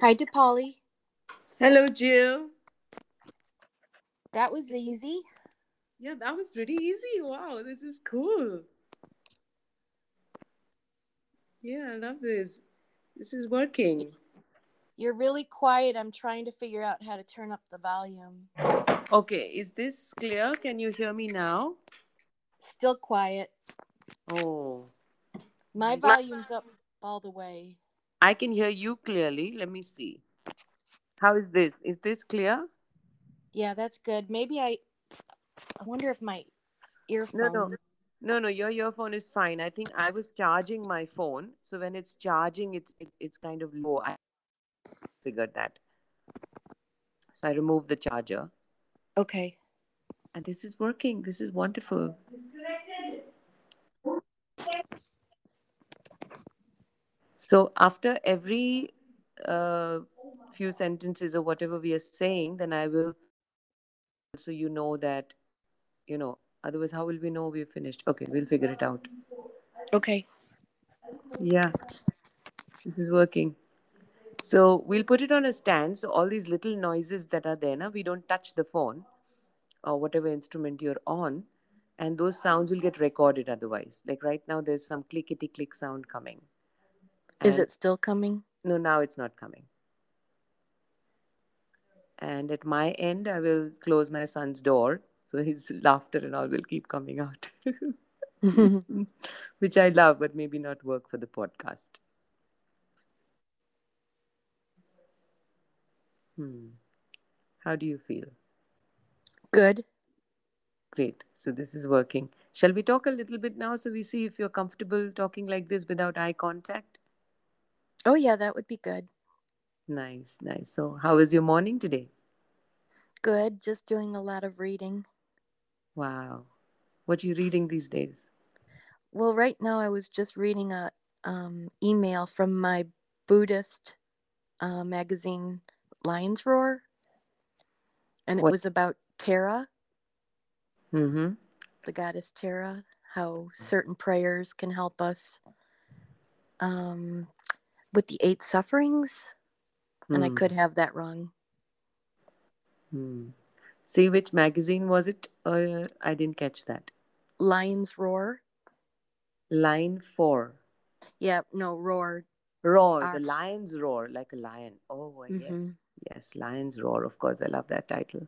Hi, Dipali. Hello, Jill. That was easy. Yeah, that was pretty easy. Wow, this is cool. Yeah, I love this. This is working. You're really quiet. I'm trying to figure out how to turn up the volume. Okay, is this clear? Can you hear me now? Still quiet. Oh, My volume's up all the way. I can hear you clearly. Let me see. How is this? Is this clear? Yeah, that's good. Maybe I. I wonder if my earphone. No, no. No, no, your earphone is fine. I think I was charging my phone. So when it's charging, it's it, it's kind of low. I figured that. So I removed the charger. Okay. And this is working. This is wonderful. So after every uh, few sentences or whatever we are saying, then I will, so you know that, you know, otherwise, how will we know we've finished? Okay, we'll figure it out. Okay. Yeah, this is working. So we'll put it on a stand. So all these little noises that are there, now we don't touch the phone or whatever instrument you're on, and those sounds will get recorded otherwise. Like right now, there's some clickety click sound coming. Is it still coming? No, now it's not coming. And at my end, I will close my son's door. So his laughter and all will keep coming out, which I love, but maybe not work for the podcast. Hmm. How do you feel? good. Great. So this is working. Shall we talk a little bit now so we see if you're comfortable talking like this without eye contact? Oh, yeah, that would be good. Nice, nice. So, how was your morning today? Good. Just doing a lot of reading. Wow. What are you reading these days? Well, right now I was just reading a um, email from my Buddhist uh, magazine, Lion's Roar, and it What- was about Tara, Mm-hmm. the goddess Tara, how certain prayers can help us um, with the eight sufferings. And I Hmm. could have that wrong. Hmm. See which magazine was it? Uh, I didn't catch that. Lion's Roar. Line four. Yeah, no, Roar. Roar. The lions roar like a lion. Oh, yes. Mhm. Yes, lions roar. Of course, I love that title.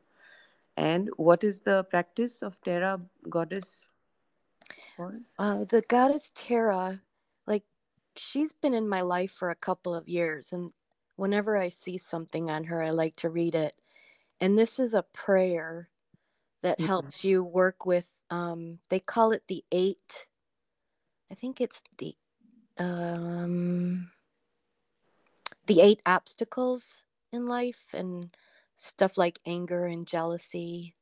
And what is the practice of Tara goddess? Uh, the goddess Tara, like, she's been in my life for a couple of years. And whenever I see something on her, I like to read it. And this is a prayer that Mhm. helps you work with, um, they call it the eight, I think it's the, um, the eight obstacles in life and stuff like anger and jealousy,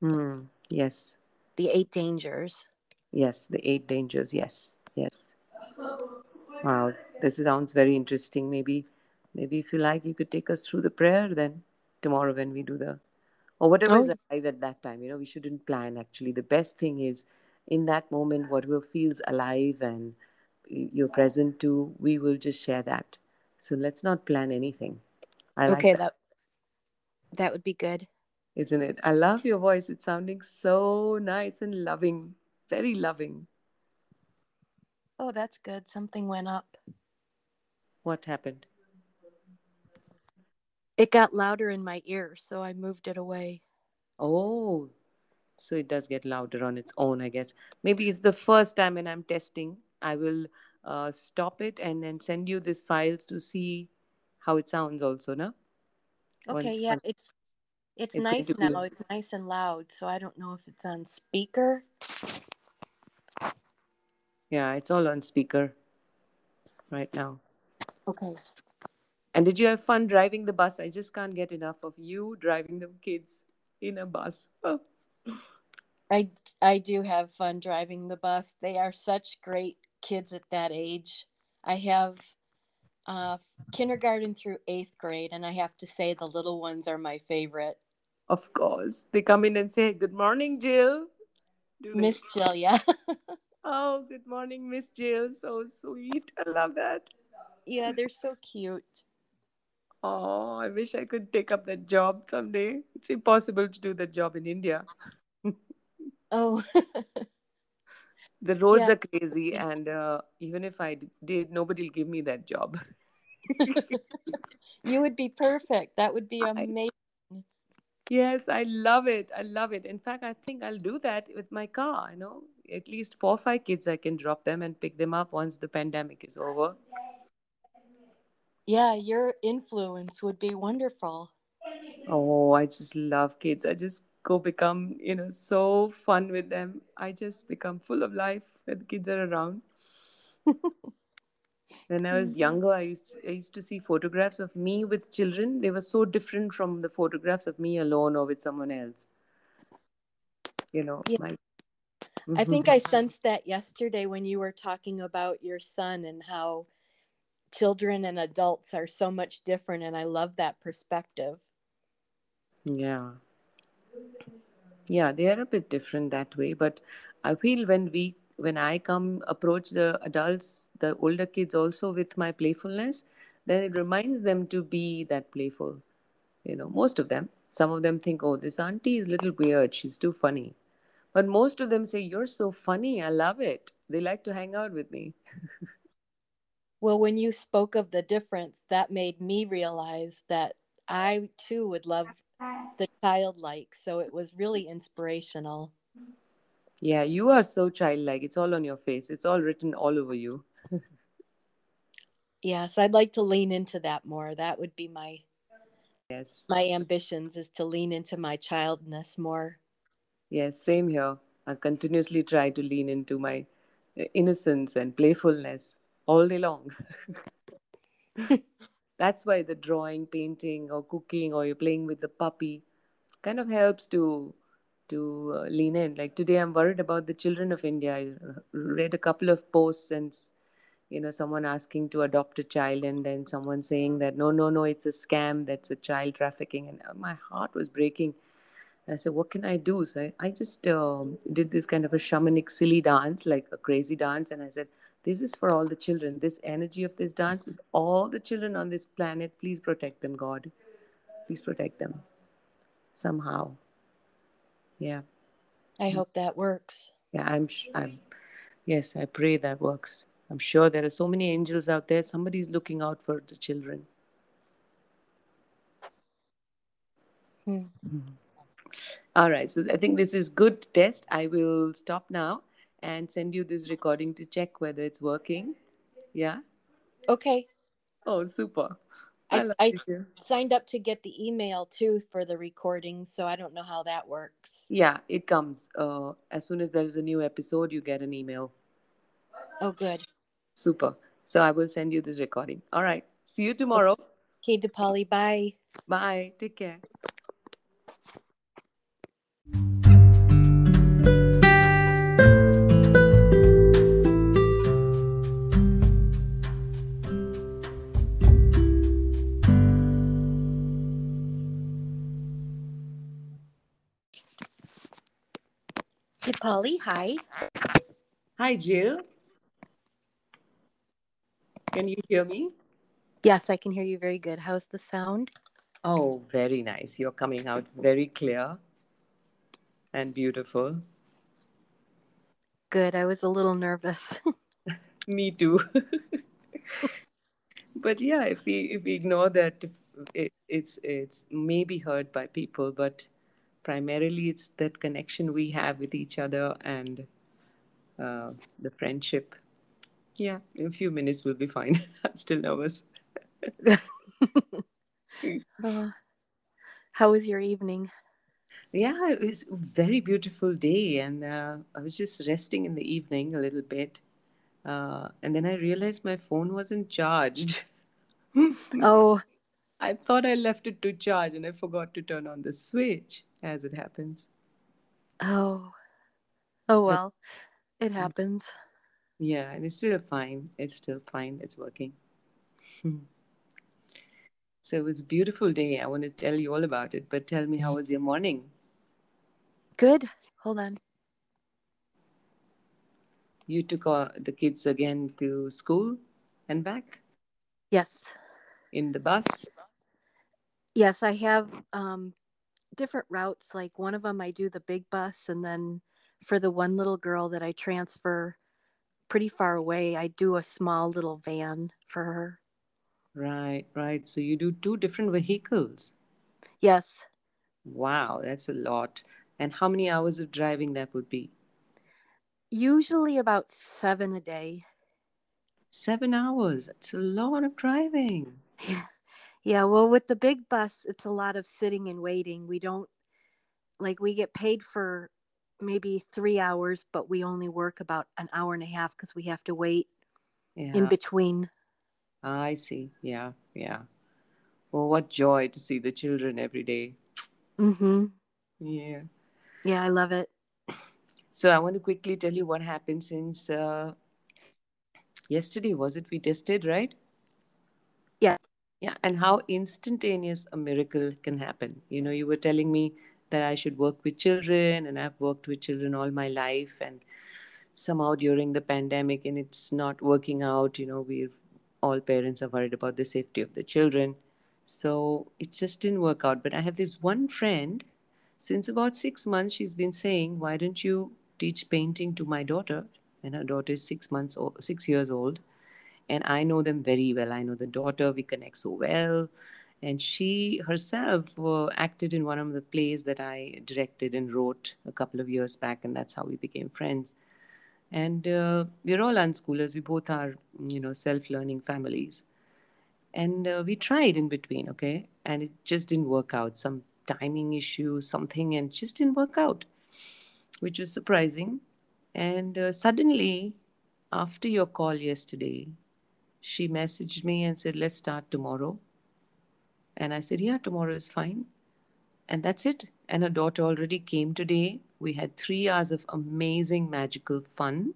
Hmm. Yes. the eight dangers. Yes. The eight dangers. Yes. Yes. Wow. This sounds very interesting. Maybe, maybe if you like, you could take us through the prayer then tomorrow when we do the, or whatever Oh, is alive at that time. You know, we shouldn't plan actually. The best thing is in that moment, whatever feels alive and you're present to, we will just share that. So let's not plan anything. I like okay, that, that that would be good. isn't it? I love your voice. It's sounding so nice and loving, very loving. Oh, that's good. Something went up. What happened? It got louder in my ear, so I moved it away. Oh, so it does get louder on its own, I guess. Maybe it's the first time and I'm testing. I will uh, stop it and then send you these files to see how it sounds also, no? Okay, Once- yeah, it's it's, It's nice now. It's nice and loud, so I don't know if it's on speaker. Yeah, it's all on speaker right now. Okay. And did you have fun driving the bus? I just can't get enough of you driving the kids in a bus. Oh. I I do have fun driving the bus. They are such great kids at that age. I have uh, kindergarten through eighth grade, and I have to say the little ones are my favorite. Of course. They come in and say, Good morning, Jill. Do? Miss Jill, yeah, Oh, good morning, Miss Jill. So sweet. I love that. yeah, they're so cute. Oh, I wish I could take up that job someday. It's impossible to do that job in India. Oh, The roads Yeah. are crazy, and uh, even if I did, nobody will give me that job. you would be perfect. That would be I- amazing. Yes, I love it. I love it. In fact, I think I'll do that with my car. You know, at least four or five kids, I can drop them and pick them up once the pandemic is over. Yeah, your influence would be wonderful. Oh, I just love kids. I just go become, you know, so fun with them. I just become full of life when the kids are around. When I was mm-hmm. younger, I used I used to see photographs of me with children. They were so different from the photographs of me alone or with someone else. You know, Yeah. my I think Mhm. I sensed that yesterday when you were talking about your son and how children and adults are so much different. And I love that perspective. Yeah. Yeah, they are a bit different that way, but I feel when we when I come approach the adults, the older kids also with my playfulness, then it reminds them to be that playful. You know, most of them. Some of them think, oh, this auntie is a little weird, she's too funny. But most of them say, You're so funny, I love it. They like to hang out with me. Well, when you spoke of the difference, that made me realize that I too would love the childlike. So it was really inspirational. Yeah, you are so childlike. It's all on your face. It's all written all over you. Yes, I'd like to lean into that more. That would be my Yes. my ambitions is to lean into my childness more. Yes, same here. I continuously try to lean into my uh, innocence and playfulness all day long. That's why the drawing, painting, or cooking, or you're playing with the puppy kind of helps to to uh, lean in. Like today, I'm worried about the children of India. I uh, read a couple of posts and you know someone asking to adopt a child, and then someone saying that no, no, no, it's a scam. That's a child trafficking, and uh, my heart was breaking. And I said, what can I do? So I, I just um, did this kind of a shamanic silly dance, like a crazy dance. And I said, this is for all the children. This energy of this dance is all the children on this planet. Please protect them, God. Please protect them somehow. Yeah. I hope that works. Yeah. I'm, I'm, yes, I pray that works. I'm sure there are so many angels out there. Somebody's looking out for the children. Hmm. All right. So I think this is good test. I will stop now and send you this recording to check whether it's working. Yeah. Okay. Oh, super. I, I, I signed up to get the email too for the recording, so I don't know how that works. Yeah, it comes. Uh, as soon as there's a new episode, you get an email. Oh, good. Super. So I will send you this recording. All right. See you tomorrow. Okay, Dipali, bye. Bye. Take care. Dipali, hi. Hi, Jill. Can you hear me? Yes, I can hear you very good. How's the sound? Oh, very nice. You're coming out very clear and beautiful. Good. I was a little nervous. Me too. but yeah, if we if we ignore that, if it, it's it's maybe heard by people, but primarily it's that connection we have with each other and uh, the friendship. Yeah, in a few minutes we'll be fine. I'm still nervous. Uh, how was your evening? Yeah, it was a very beautiful day, and uh, I was just resting in the evening a little bit, uh, and then I realized my phone wasn't charged. Oh, I thought I left it to charge and I forgot to turn on the switch, as it happens. oh, oh well, it happens. Yeah, and it's still fine. It's still fine. It's working. so it was a beautiful day. I want to tell you all about it, but tell me, how was your morning? Good. Hold on. You took uh, the kids again to school and back Yes. in the bus? Yes, I have um, different routes. Like one of them, I do the big bus, and then for the one little girl that I transfer pretty far away, I do a small little van for her. Right, right. So you do two different vehicles. Yes, Wow, that's a lot. And how many hours of driving that would be? usually about seven a day. Seven hours. It's a lot of driving. Yeah. Yeah, well, with the big bus, it's a lot of sitting and waiting. We don't like we get paid for maybe three hours, but we only work about an hour and a half because we have to wait in between. I see. Yeah, yeah. Oh, what joy to see the children every day. Mm-hmm. Yeah. Yeah, I love it. So I want to quickly tell you what happened since uh, yesterday. Was it we tested, right? Yeah. And how instantaneous a miracle can happen. You know, you were telling me that I should work with children, and I've worked with children all my life, and somehow during the pandemic, and it's not working out. You know, we've all parents are worried about the safety of the children, so it just didn't work out. But I have this one friend, since about six months, she's been saying, "Why don't you teach painting to my daughter?" And her daughter is six months old, six years old and I know them very well. I know the daughter, we connect so well. And she herself uh, acted in one of the plays that I directed and wrote a couple of years back, and that's how we became friends. And uh, we're all unschoolers. We both are, you know, self-learning families. And uh, we tried in between, okay, and it just didn't work out. Some timing issue, something, and just didn't work out, which was surprising. And uh, suddenly, after your call yesterday, she messaged me and said, Let's start tomorrow. And I said, Yeah, tomorrow is fine. And that's it. And her daughter already came today. We had three hours of amazing, magical fun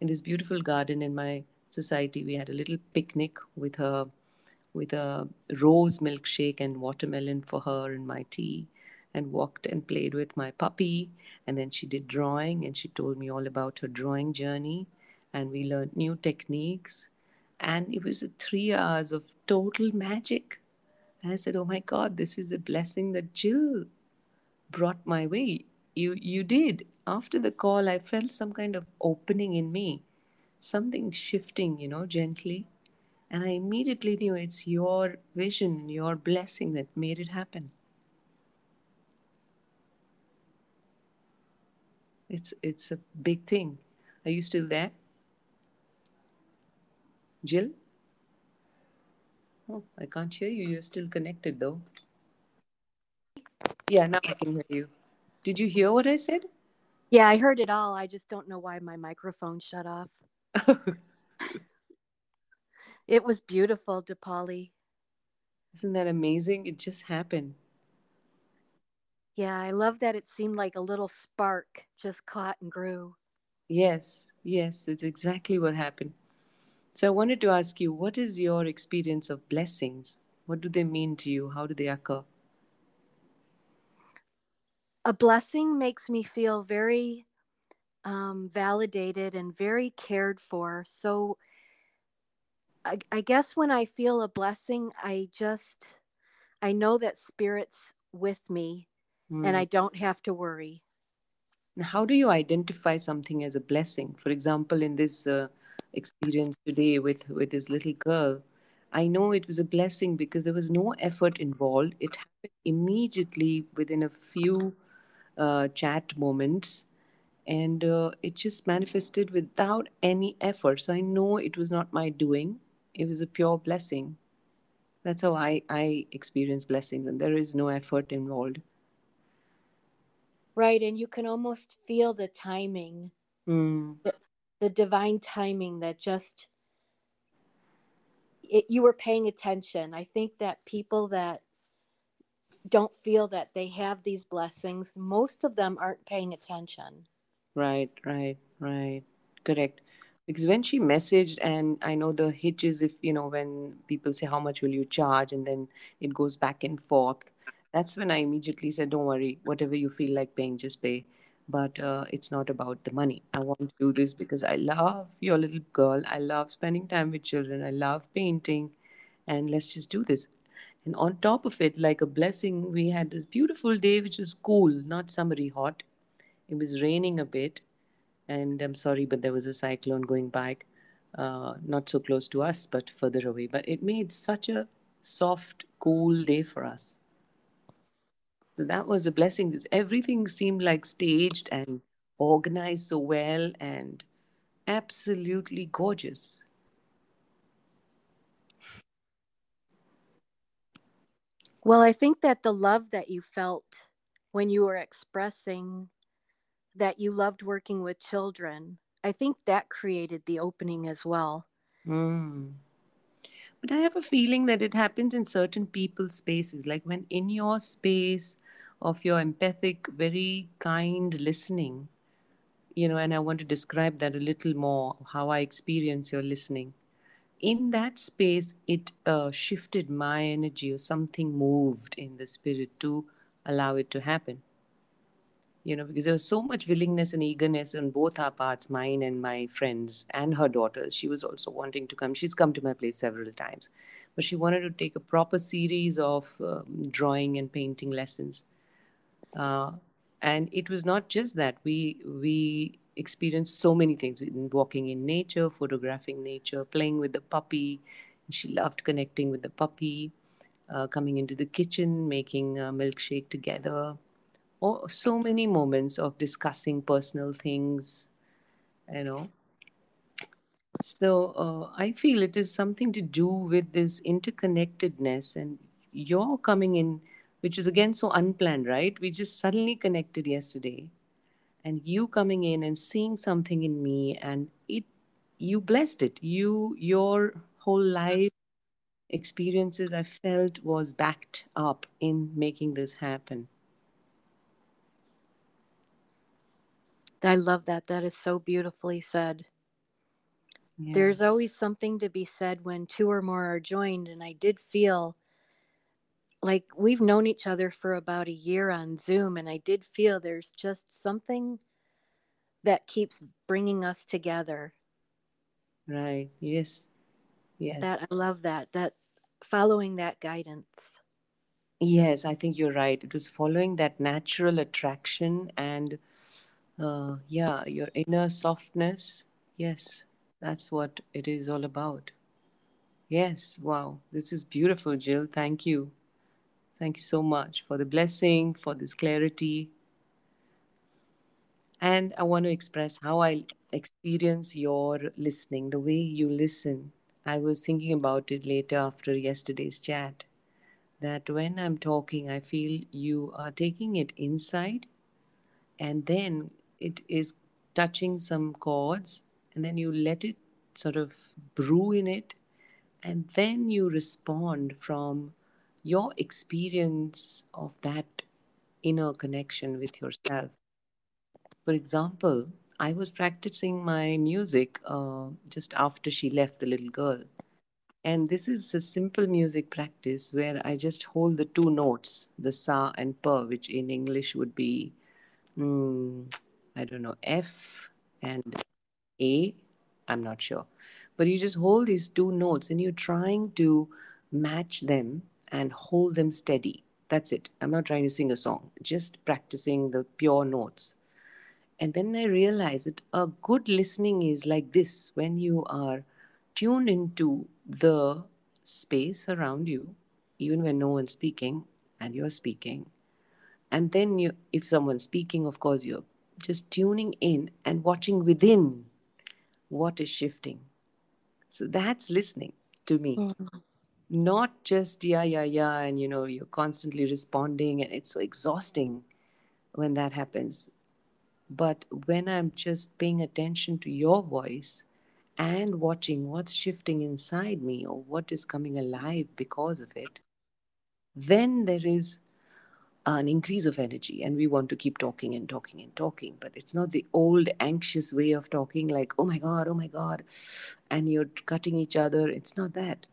in this beautiful garden in my society. We had a little picnic with her, with a rose milkshake and watermelon for her and my tea, and walked and played with my puppy. And then she did drawing and she told me all about her drawing journey. And we learned new techniques and it was three hours of total magic. And I said, "Oh my God, this is a blessing that Jill brought my way. You you did." After the call, I felt some kind of opening in me, something shifting, you know, gently, and I immediately knew it's your vision, your blessing that made it happen. It's it's a big thing. Are you still there, Jill? Oh, I can't hear you. You're still connected though. Yeah, now I can hear you. Did you hear what I said? Yeah, I heard it all. I just don't know why my microphone shut off. It was beautiful, Dipali. Isn't that amazing? It just happened. Yeah, I love that it seemed like a little spark just caught and grew. Yes, yes, that's exactly what happened. So I wanted to ask you, what is your experience of blessings? What do they mean to you? How do they occur? A blessing makes me feel very um, validated and very cared for. So I, I guess when I feel a blessing, I just, I know that Spirit's with me and I Hmm. don't have to worry. And how do you identify something as a blessing? For example, in this uh, experience today with with this little girl, I know it was a blessing because there was no effort involved. It happened immediately within a few uh, chat moments, and uh, it just manifested without any effort. So I know it was not my doing. It was a pure blessing. That's how I I experience blessings, and there is no effort involved. Right. And you can almost feel the timing, Hmm. The divine timing that just, it, you were paying attention. I think that people that don't feel that they have these blessings, most of them aren't paying attention. Right, right, right. Correct. Because when she messaged, and I know the hitch is if, you know, when people say, How much will you charge? And then it goes back and forth. That's when I immediately said, Don't worry, whatever you feel like paying, just pay. But uh, it's not about the money. I want to do this because I love your little girl. I love spending time with children. I love painting. And let's just do this. And on top of it, like a blessing, we had this beautiful day which was cool, not summery hot. It was raining a bit, and I'm sorry, but there was a cyclone going by, uh, not so close to us, but further away. But it made such a soft, cool day for us. So that was a blessing. because Everything seemed like staged and organized so well and absolutely gorgeous. Well, I think that the love that you felt when you were expressing that you loved working with children, I think that created the opening as well. Mm. But I have a feeling that it happens in certain people's spaces. Like when in your space of your empathic, very kind listening, you know, and I want to describe that a little more how I experience your listening. In that space, it uh, shifted my energy or something moved in the spirit to allow it to happen you know, because there was so much willingness and eagerness on both our parts, mine and my friends and her daughter. She was also wanting to come. She's come to my place several times, but she wanted to take a proper series of um, drawing and painting lessons. Uh, and it was not just that. We we experienced so many things walking in nature photographing nature playing with the puppy. She loved connecting with the puppy uh, coming into the kitchen making a milkshake together. Oh, so many moments of discussing personal things, you know. So uh, I feel it is something to do with this interconnectedness and your coming in, which is again so unplanned, right? We just suddenly connected yesterday, and you coming in and seeing something in me, and it, you blessed it. You, your whole life experiences, I felt was backed up in making this happen. I love that. That is so beautifully said. Yeah. There's always something to be said when two or more are joined. And I did feel like we've known each other for about a year on Zoom. And I did feel there's just something that keeps bringing us together. Right. Yes. Yes. That I love that. That following that guidance. Yes, I think you're right. It was following that natural attraction and uh, yeah, your inner softness. Yes, that's what it is all about. Yes, wow, this is beautiful, Jill. Thank you. Thank you so much for the blessing, for this clarity. And I want to express how I experience your listening, the way you listen. I was thinking about it later after yesterday's chat that when I'm talking, I feel you are taking it inside and then it is touching some chords and then you let it sort of brew in it and then you respond from your experience of that inner connection with yourself for example i was practicing my music uh, just after she left the little girl and this is a simple music practice where i just hold the two notes the sa and pa which in english would be mm, I don't know, F and A. I'm not sure. But you just hold these two notes and you're trying to match them and hold them steady. That's it. I'm not trying to sing a song, just practicing the pure notes. And then I realized that a good listening is like this when you are tuned into the space around you, even when no one's speaking and you're speaking. And then you, if someone's speaking, of course, you're just tuning in and watching within what is shifting. So that's listening to me. Mm. Not just yeah, yeah, yeah, and you know, you're constantly responding, and it's so exhausting when that happens. But when I'm just paying attention to your voice and watching what's shifting inside me or what is coming alive because of it, then there is an increase of energy. And we want to keep talking and talking and talking but it's not the old anxious way of talking like oh my god oh my god and you're cutting each other. It's not that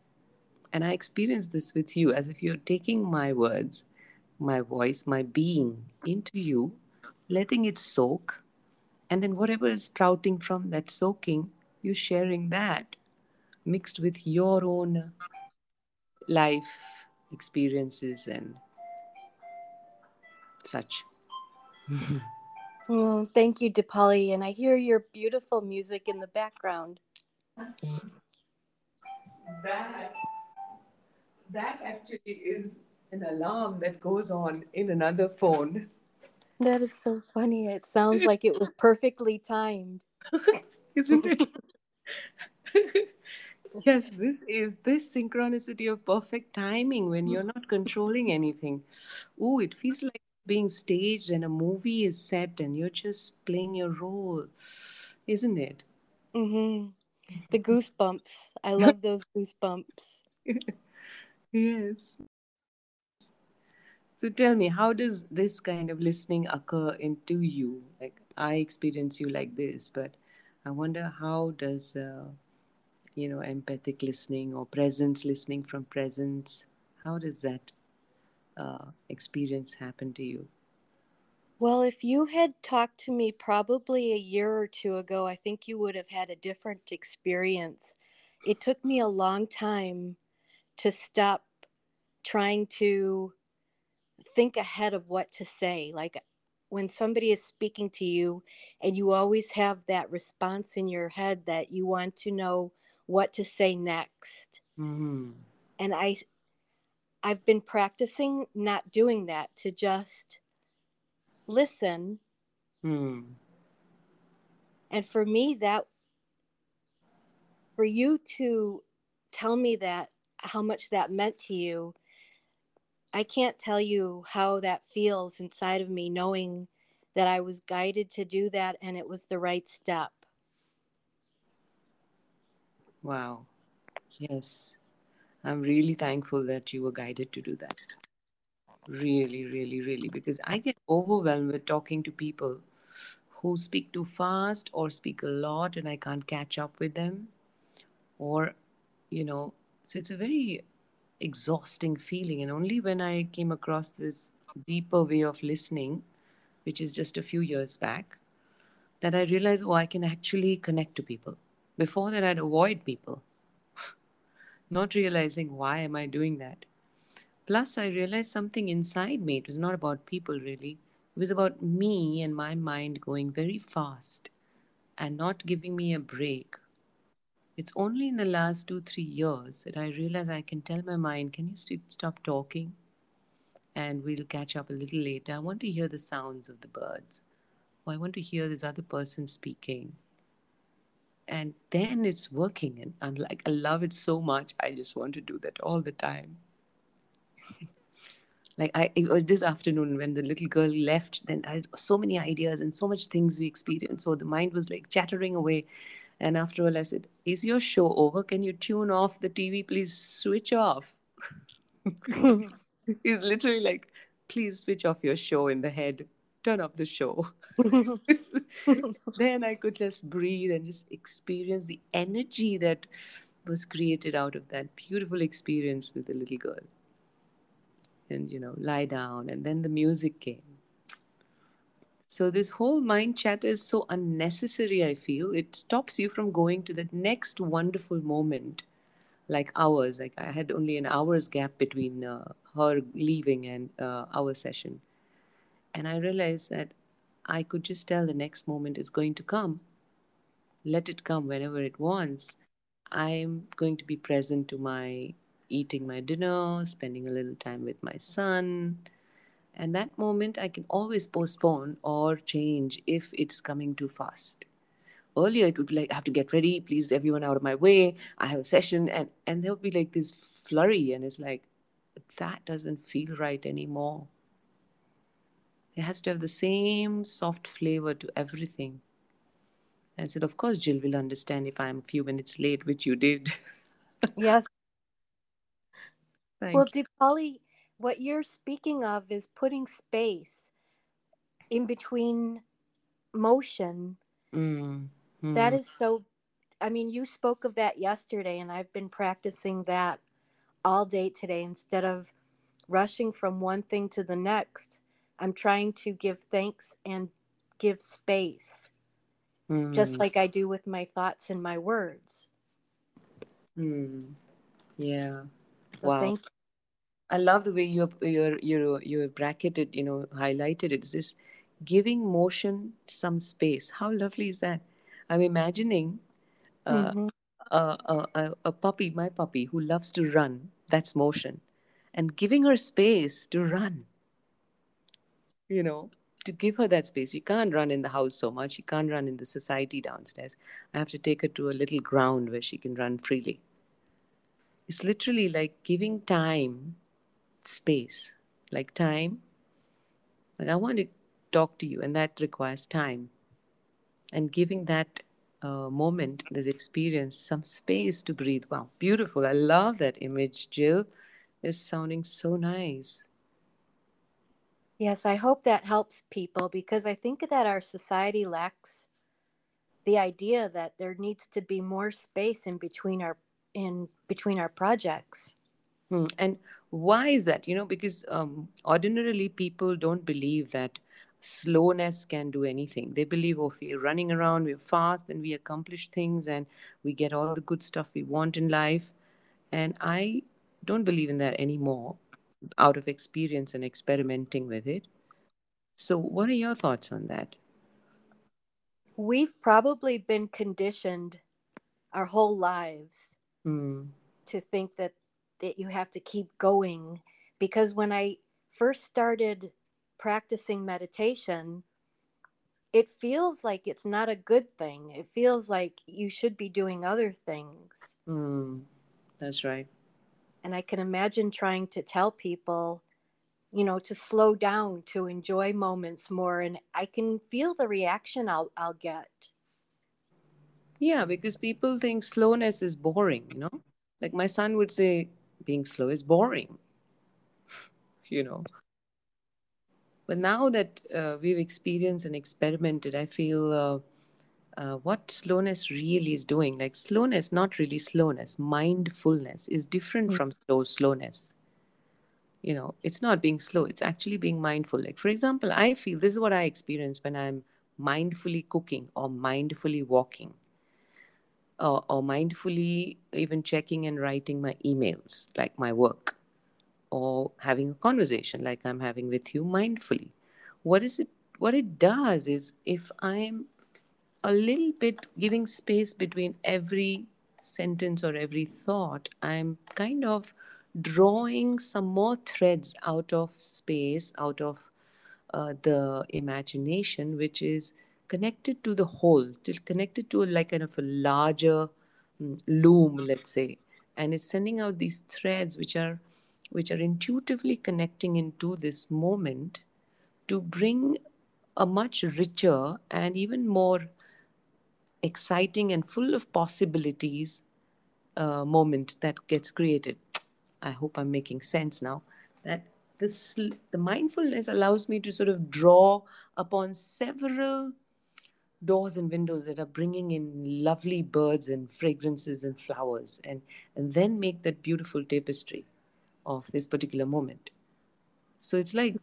and i experience this with you as if you're taking my words my voice my being into you letting it soak and then whatever is sprouting from that soaking you're sharing that mixed with your own life experiences and such. Oh, thank you, Dipali. And I hear your beautiful music in the background. That, that actually is an alarm that goes on in another phone. That is so funny. It sounds like it was perfectly timed. Isn't it? yes, this is this synchronicity of perfect timing when you're not controlling anything. Oh, it feels like being staged and a movie is set and you're just playing your role, isn't it? Mm-hmm. The goosebumps. I love those goosebumps. yes. So tell me, how does this kind of listening occur into you? Like I experience you like this, but I wonder how does uh, you know empathic listening or presence listening from presence? How does that uh, experience happen to you? Well, if you had talked to me probably a year or two ago, I think you would have had a different experience. It took me a long time to stop trying to think ahead of what to say. Like when somebody is speaking to you and you always have that response in your head that you want to know what to say next. Mm-hmm. And I I've been practicing not doing that to just listen. Hmm. And for me that for you to tell me that how much that meant to you I can't tell you how that feels inside of me knowing that I was guided to do that and it was the right step. Wow. Yes. I'm really thankful that you were guided to do that. Really, really, really. Because I get overwhelmed with talking to people who speak too fast or speak a lot and I can't catch up with them. Or, you know, so it's a very exhausting feeling. And only when I came across this deeper way of listening, which is just a few years back, that I realized, oh, I can actually connect to people. Before that, I'd avoid people, not realizing why am I doing that. Plus, I realized something inside me. It was not about people, really. It was about me and my mind going very fast and not giving me a break it's only in the last two, three years that I realize I can tell my mind, can you st- stop talking? And we'll catch up a little later. I want to hear the sounds of the birds. Or I want to hear this other person speaking. And then it's working. And I'm like, I love it so much. I just want to do that all the time. like I it was this afternoon when the little girl left, then I had so many ideas and so much things we experienced. So the mind was like chattering away. And after all, I said, Is your show over? Can you tune off the TV? Please switch off. He's literally like, Please switch off your show in the head. Turn off the show. then I could just breathe and just experience the energy that was created out of that beautiful experience with the little girl. And, you know, lie down. And then the music came so this whole mind chat is so unnecessary, I feel. It stops you from going to the next wonderful moment, like ours. Like I had only an hour's gap between uh, her leaving and uh, our session. And I realized that I could just tell the next moment is going to come. Let it come whenever it wants. I'm going to be present to my eating my dinner, spending a little time with my son, and that moment I can always postpone or change if it's coming too fast. Earlier it would be like, I have to get ready, please everyone out of my way. I have a session and and there would be like this flurry and it's like that doesn't feel right anymore. It has to have the same soft flavor to everything. And I said, Of course, Jill will understand if I'm a few minutes late, which you did. yes. Thank well, Dipali, what you're speaking of is putting space in between motion. Mm, mm. That is so. I mean, you spoke of that yesterday, and I've been practicing that all day today instead of rushing from one thing to the next. I'm trying to give thanks and give space, mm. just like I do with my thoughts and my words. Mm. Yeah. So wow. Thank you. I love the way you you're you're you bracketed, you know, highlighted it. It's this giving motion some space. How lovely is that? I'm imagining uh, Mm-hmm. a, a, a, a puppy, my puppy, who loves to run. That's motion, and giving her space to run. You know, to give her that space. You can't run in the house so much. You can't run in the society downstairs. I have to take her to a little ground where she can run freely. It's literally like giving time space, like time. Like I want to talk to you, and that requires time. And giving that uh, moment, this experience, some space to breathe. Wow, beautiful. I love that image, Jill. It's sounding so nice. Yes, I hope that helps people because I think that our society lacks the idea that there needs to be more space in between our in between our projects. Hmm. And why is that? You know, because um, ordinarily people don't believe that slowness can do anything. They believe, oh, if we're running around, we're fast, and we accomplish things and we get all the good stuff we want in life. And I don't believe in that anymore out of experience and experimenting with it. So, what are your thoughts on that? We've probably been conditioned our whole lives Hmm. to think that that you have to keep going because when I first started practicing meditation, it feels like it's not a good thing. It feels like you should be doing other things. Hmm. That's right. And I can imagine trying to tell people, you know, to slow down, to enjoy moments more. And I can feel the reaction I'll, I'll get. Yeah, because people think slowness is boring, you know? Like my son would say, being slow is boring, you know? But now that uh, we've experienced and experimented, I feel uh, uh, what slowness really is doing, like slowness, not really slowness, mindfulness is different Mm. from slow slowness. You know, it's not being slow, it's actually being mindful. Like, for example, I feel this is what I experience when I'm mindfully cooking or mindfully walking or, or mindfully even checking and writing my emails, like my work, or having a conversation like I'm having with you mindfully. What is it? What it does is if I'm a little bit giving space between every sentence or every thought, I'm kind of drawing some more threads out of space, out of uh, the imagination, which is connected to the whole, till connected to like kind of a larger mm, loom, let's say, and it's sending out these threads which are which are intuitively connecting into this moment to bring a much richer and even more exciting and full of possibilities uh, moment that gets created. I hope I'm making sense now. That this the mindfulness allows me to sort of draw upon several doors and windows that are bringing in lovely birds and fragrances and flowers and and then make that beautiful tapestry of this particular moment. So it's like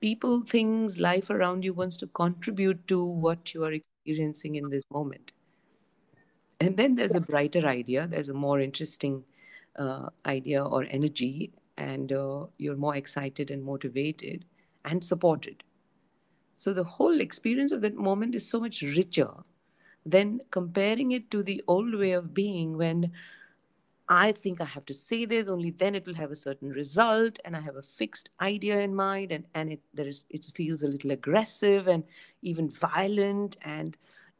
people things life around you wants to contribute to what you are experiencing in this moment. And then there's a brighter idea there's a more interesting uh, idea or energy and uh, you're more excited and motivated and supported so the whole experience of that moment is so much richer than comparing it to the old way of being when I think I have to say this, only then it will have a certain result, and I have a fixed idea in mind, and, and it there is it feels a little aggressive and even violent, and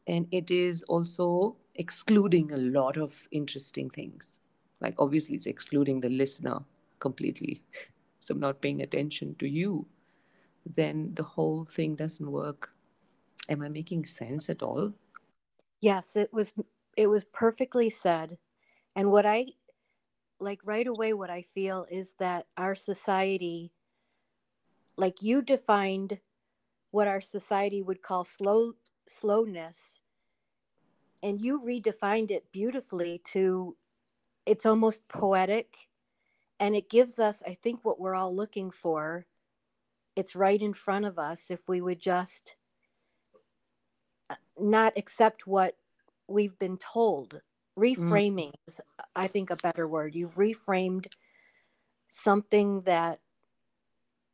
and it is also excluding a lot of interesting things. Like obviously it's excluding the listener completely. So I'm not paying attention to you, then the whole thing doesn't work. Am I making sense at all? Yes, it was it was perfectly said. And what I like right away what I feel is that our society like you defined what our society would call slow slowness and you redefined it beautifully to it's almost poetic and it gives us I think what we're all looking for. It's right in front of us if we would just uh, not accept what we've been told. Mm, Reframing is, I think, a better word. You've reframed something that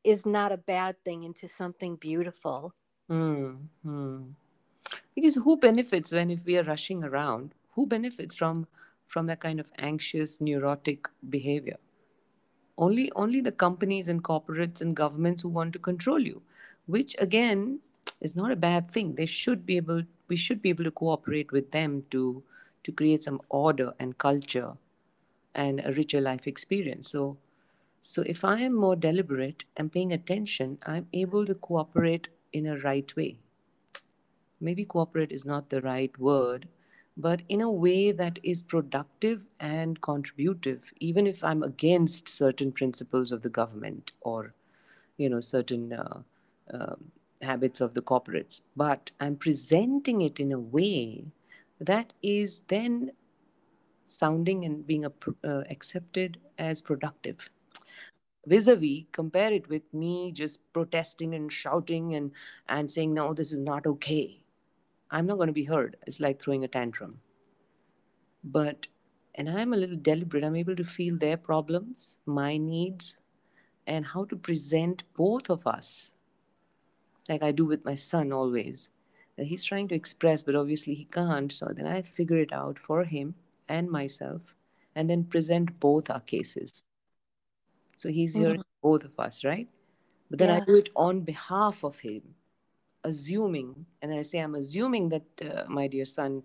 is not a bad thing into something beautiful. Mm-hmm. Because who benefits when if we are rushing around? Who benefits from from that kind of anxious, neurotic behavior? Only only the companies and corporates and governments who want to control you, which again is not a bad thing. They should be able we should be able to cooperate with them to to create some order and culture and a richer life experience. So so if I am more deliberate and paying attention, I'm able to cooperate in a right way. Maybe cooperate is not the right word, but in a way that is productive and contributive, even if I'm against certain principles of the government or, you know, certain uh, uh, habits of the corporates. But I'm presenting it in a way that is then sounding and being uh, accepted as productive vis-a-vis compare it with me just protesting and shouting and and saying no this is not okay i'm not going to be heard. It's like throwing a tantrum. But and i'm a little deliberate. I'm able to feel their problems my needs and how to present both of us like i do with my son always. That he's trying to express but obviously he can't. So then i figure it out for him and myself and then present both our cases. So he's hearing mm-hmm. both of us, right? But then yeah. I do it on behalf of him, assuming, and I say, I'm assuming that, uh, my dear son,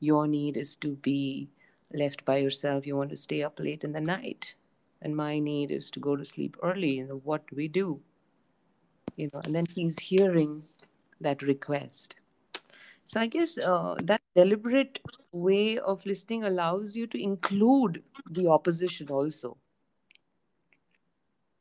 your need is to be left by yourself. You want to stay up late in the night. And my need is to go to sleep early. And what do we do? You know, and then he's hearing that request. So I guess uh, that deliberate way of listening allows you to include the opposition also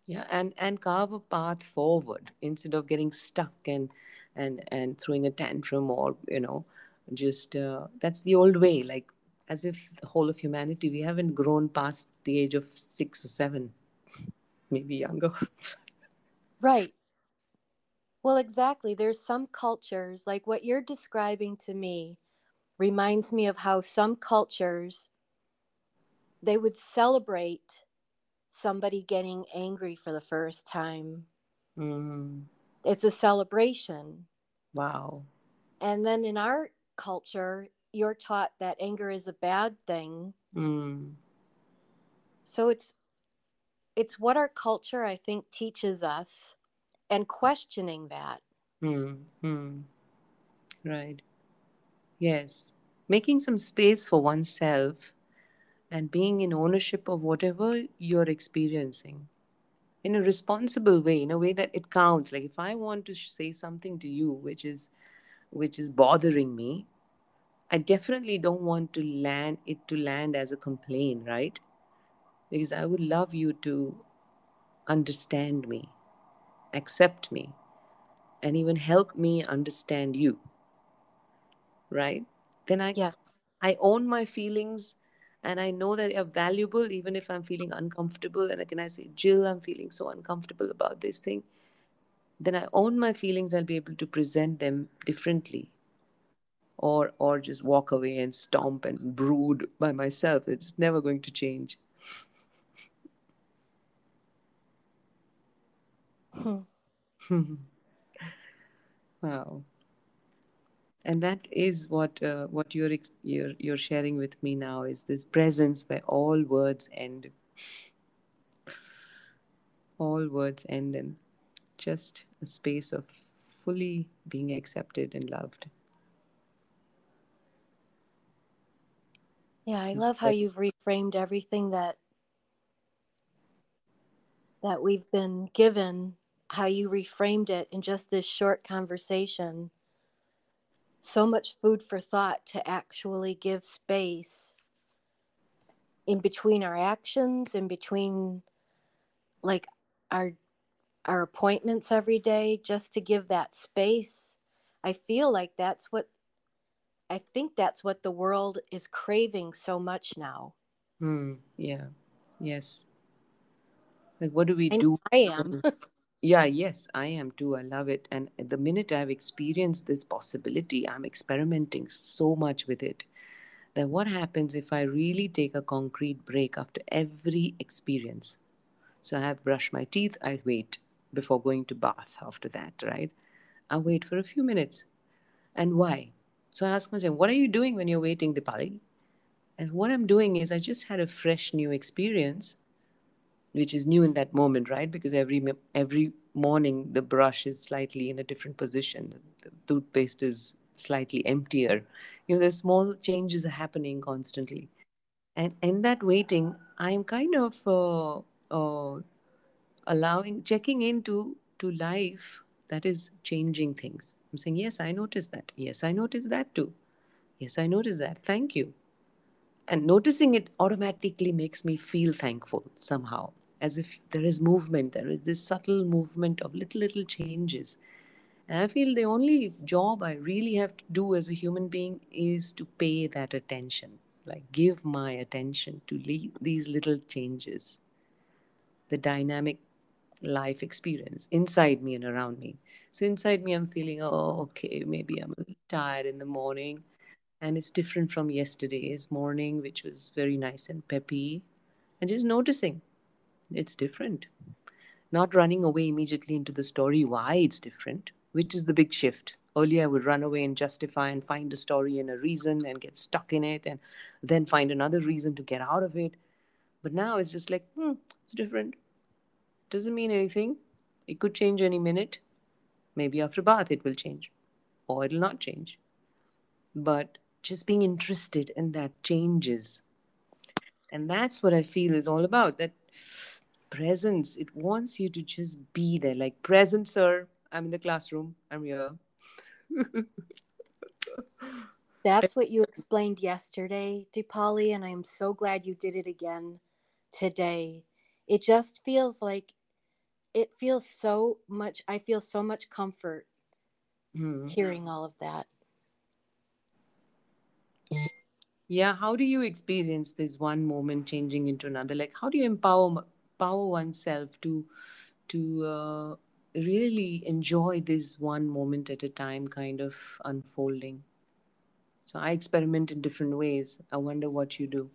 yeah and and carve a path forward instead of getting stuck and and and throwing a tantrum or you know just uh, that's the old way like as if the whole of humanity we haven't grown past the age of six or seven maybe younger right well exactly there's some cultures like what you're describing to me reminds me of how some cultures they would celebrate somebody getting angry for the first time. Mm. It's a celebration. Wow. And then in our culture, you're taught that anger is a bad thing. Mm. So it's it's what our culture I think teaches us and questioning that. Mm. Right. Yes. Making some space for oneself and being in ownership of whatever you're experiencing in a responsible way in a way that it counts. Like if i want to say something to you which is which is bothering me i definitely don't want to land it to land as a complaint right? Because i would love you to understand me accept me and even help me understand you right? Then i yeah. I own my feelings and I know that you're valuable even if I'm feeling uncomfortable. And can I say, Jill, I'm feeling so uncomfortable about this thing? Then I own my feelings, I'll be able to present them differently. Or or just walk away and stomp and brood by myself. It's never going to change. Hmm. wow and that is what uh, what you're, you're you're sharing with me now is this presence where all words end. All words end in just a space of fully being accepted and loved. Yeah i love how you've reframed everything that that we've been given how you reframed it in just this short conversation so much food for thought to actually give space in between our actions in between like our our appointments every day just to give that space. I feel like that's what i think that's what the world is craving so much now. Hmm yeah. Yes. Like what do we I do i am Yeah, yes, I am too. I love it. And the minute I've experienced this possibility, I'm experimenting so much with it. then what happens if I really take a concrete break after every experience? So I have brushed my teeth, I wait before going to bath after that, right? I wait for a few minutes. And why? So I ask myself, what are you doing when you're waiting, Dipali? And what I'm doing is I just had a fresh new experience, which is new in that moment, right? Because every every morning the brush is slightly in a different position. The toothpaste is slightly emptier. You know, the small changes happening constantly. And in that waiting, I'm kind of uh, uh, allowing, checking into to life that is changing things. I'm saying, yes, I noticed that. Yes, I noticed that too. Yes, I noticed that. Thank you. And noticing it automatically makes me feel thankful somehow, as if there is movement, there is this subtle movement of little, little changes. And I feel the only job I really have to do as a human being is to pay that attention, like give my attention to these little changes, the dynamic life experience inside me and around me. So inside me, I'm feeling, oh, okay, maybe I'm a little tired in the morning and it's different from yesterday's morning, which was very nice and peppy. And just noticing it's different. Not running away immediately into the story why it's different, which is the big shift. Earlier, I would run away and justify and find a story and a reason and get stuck in it and then find another reason to get out of it. But now it's just like, hmm, it's different. Doesn't mean anything. It could change any minute. Maybe after bath it will change, or it'll not change. But just being interested in that changes. And that's what I feel is all about that presence. It wants you to just be there, like, present, sir. I'm in the classroom. I'm here. That's what you explained yesterday, Dipali, and I'm so glad you did it again today. It just feels like it feels so much, I feel so much comfort mm-hmm. hearing all of that. yeah how do you experience this one moment changing into another like how do you empower empower oneself to to uh, really enjoy this one moment at a time kind of unfolding so i experiment in different ways i wonder what you do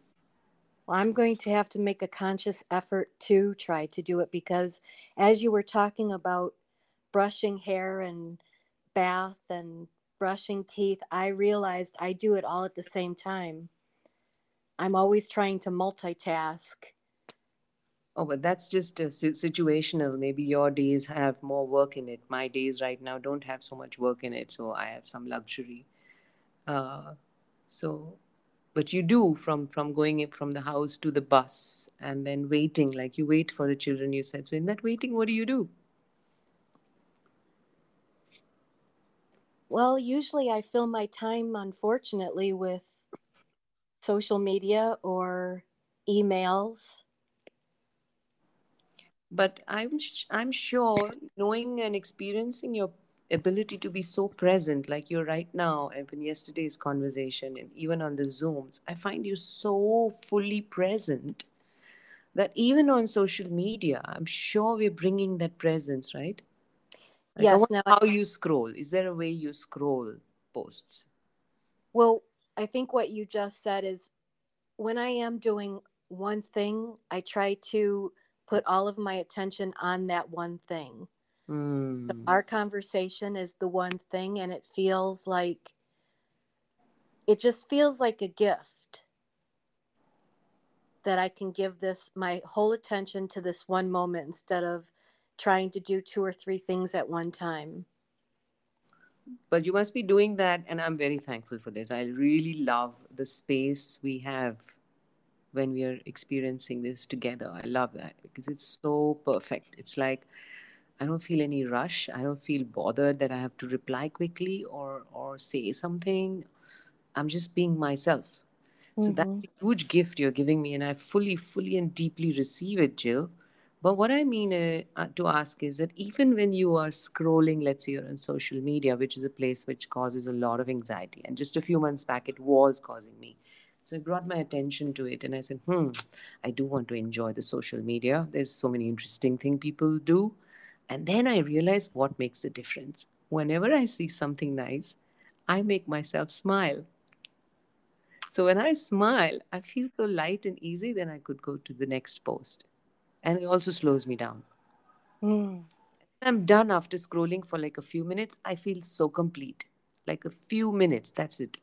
well, i'm going to have to make a conscious effort to try to do it because as you were talking about brushing hair and bath and brushing teeth, I realized I do it all at the same time. I'm always trying to multitask. Oh, but that's just a situational. Maybe your days have more work in it. My days right now don't have so much work in it, so I have some luxury. Uh, so, but you do from from going from the house to the bus and then waiting, like you wait for the children. You said so. In that waiting, what do you do? Well, usually I fill my time, unfortunately, with social media or emails. But I'm I'm sure knowing and experiencing your ability to be so present, like you're right now, and in yesterday's conversation, and even on the zooms, I find you so fully present that even on social media, I'm sure we're bringing that presence, right? Yes. Now, how you scroll? Is there a way you scroll posts? Well, I think what you just said is when I am doing one thing, I try to put all of my attention on that one thing. Mm. So hmm. our conversation is the one thing, and it feels like it just feels like a gift that I can give this my whole attention to this one moment instead of trying to do two or three things at one time. But you must be doing that, and I'm very thankful for this. I really love the space we have when we are experiencing this together. I love that because it's so perfect. It's like I don't feel any rush. I don't feel bothered that I have to reply quickly or or say something. I'm just being myself. So mm-hmm. that's a huge gift you're giving me, and I fully, fully, and deeply receive it, Jill. But what I mean uh, uh, to ask is that even when you are scrolling, let's say you're on social media, which is a place which causes a lot of anxiety, and just a few months back it was causing me. So I brought my attention to it and I said, hmm, I do want to enjoy the social media. There's so many interesting things people do. And then I realized what makes the difference. Whenever I see something nice, I make myself smile. So when I smile, I feel so light and easy, then I could go to the next post. and it also slows me down. Mm. I'm done after scrolling for like a few minutes. I feel so complete. Like a few minutes, that's it.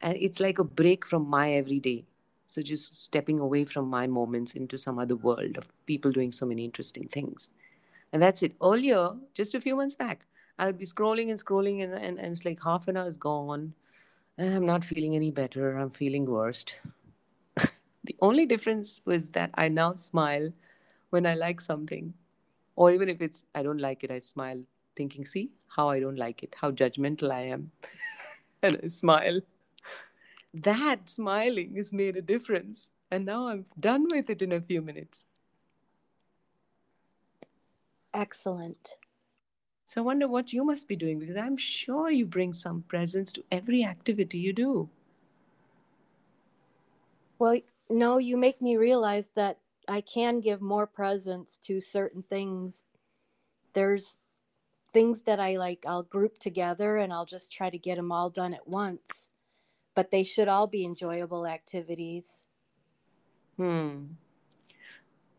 And it's like a break from my everyday. So just stepping away from my moments into some other world of people doing so many interesting things. And that's it. Earlier, just a few months back, I'll be scrolling and scrolling, and, and, and it's like half an hour is gone. And I'm not feeling any better. I'm feeling worst. the only difference was that I now smile when I like something or even if it's i don't like it i smile thinking see how i don't like it how judgmental i am and i smile that smiling has made a difference and now i'm done with it in a few minutes excellent so i wonder what you must be doing because i'm sure you bring some presence to every activity you do well no you make me realize that I can give more presence to certain things. There's things that I like, I'll group together and I'll just try to get them all done at once. But they should all be enjoyable activities. Hmm.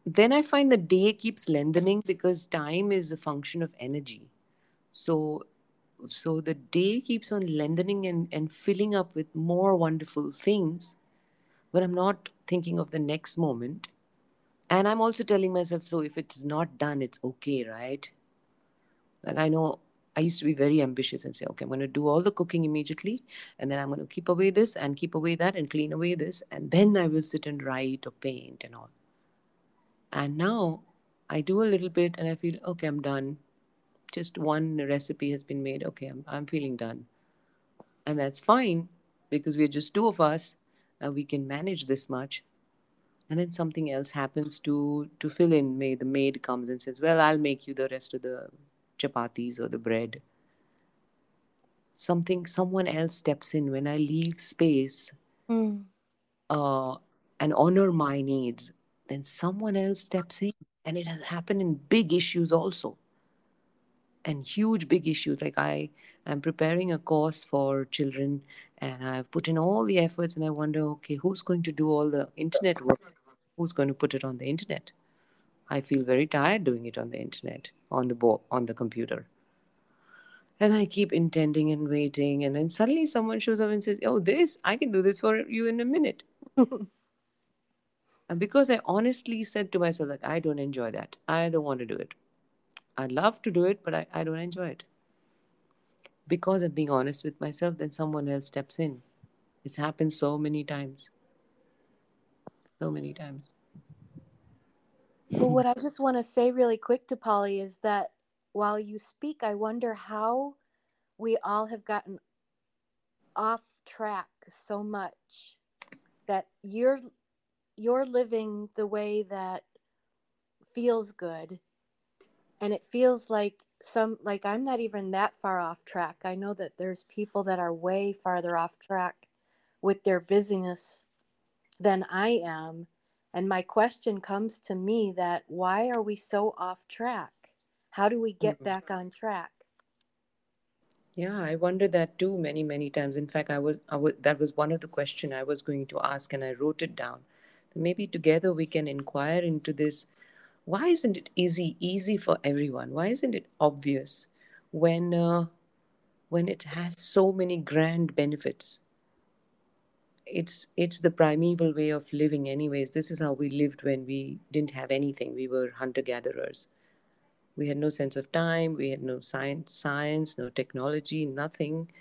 Then I find the day keeps lengthening because time is a function of energy. So so the day keeps on lengthening and, and filling up with more wonderful things but i'm not thinking of the next moment and i'm also telling myself so if it's not done it's okay right like i know i used to be very ambitious and say okay i'm going to do all the cooking immediately and then i'm going to keep away this and keep away that and clean away this and then i will sit and write or paint and all. And now i do a little bit and i feel okay i'm done. Just one recipe has been made. Okay i'm, I'm feeling done. And that's fine because we're just two of us and we can manage this much. And then something else happens to to fill in may the maid comes and says well i'll make you the rest of the chapatis or the bread. Something someone else steps in. When i leave space mm. uh, and honor my needs then someone else steps in. And it has happened in big issues also. And huge big issues. Like i am preparing a course for children and i've put in all the efforts and i wonder okay who's going to do all the internet work? Who's going to put it on the internet? I feel very tired doing it on the internet on the bo- on the computer. And i keep intending and waiting and then suddenly someone shows up and says oh this i can do this for you in a minute. And because i honestly said to myself like i don't enjoy that. I don't want to do it. I love to do it but i, I don't enjoy it. Because of being honest with myself then someone else steps in. It's happened so many times. So many times. Well, what mm-hmm. I just want to say really quick Dipali is that while you speak, I wonder how we all have gotten off track so much that you're you're living the way that feels good and it feels like some like I'm not even that far off track. I know that there's people that are way farther off track with their busyness than I am. And my question comes to me that why are we so off track? How do we get mm-hmm. back on track? Yeah, I wonder that too many, many times. In fact, I was, I was that was one of the question I was going to ask, and I wrote it down. Maybe together we can inquire into this. Why isn't it easy, easy for everyone? Why isn't it obvious when, uh, when it has so many grand benefits? It's it's the primeval way of living anyways. This is how we lived when we didn't have anything. We were hunter gatherers we had no sense of time. We had no science science no technology nothing.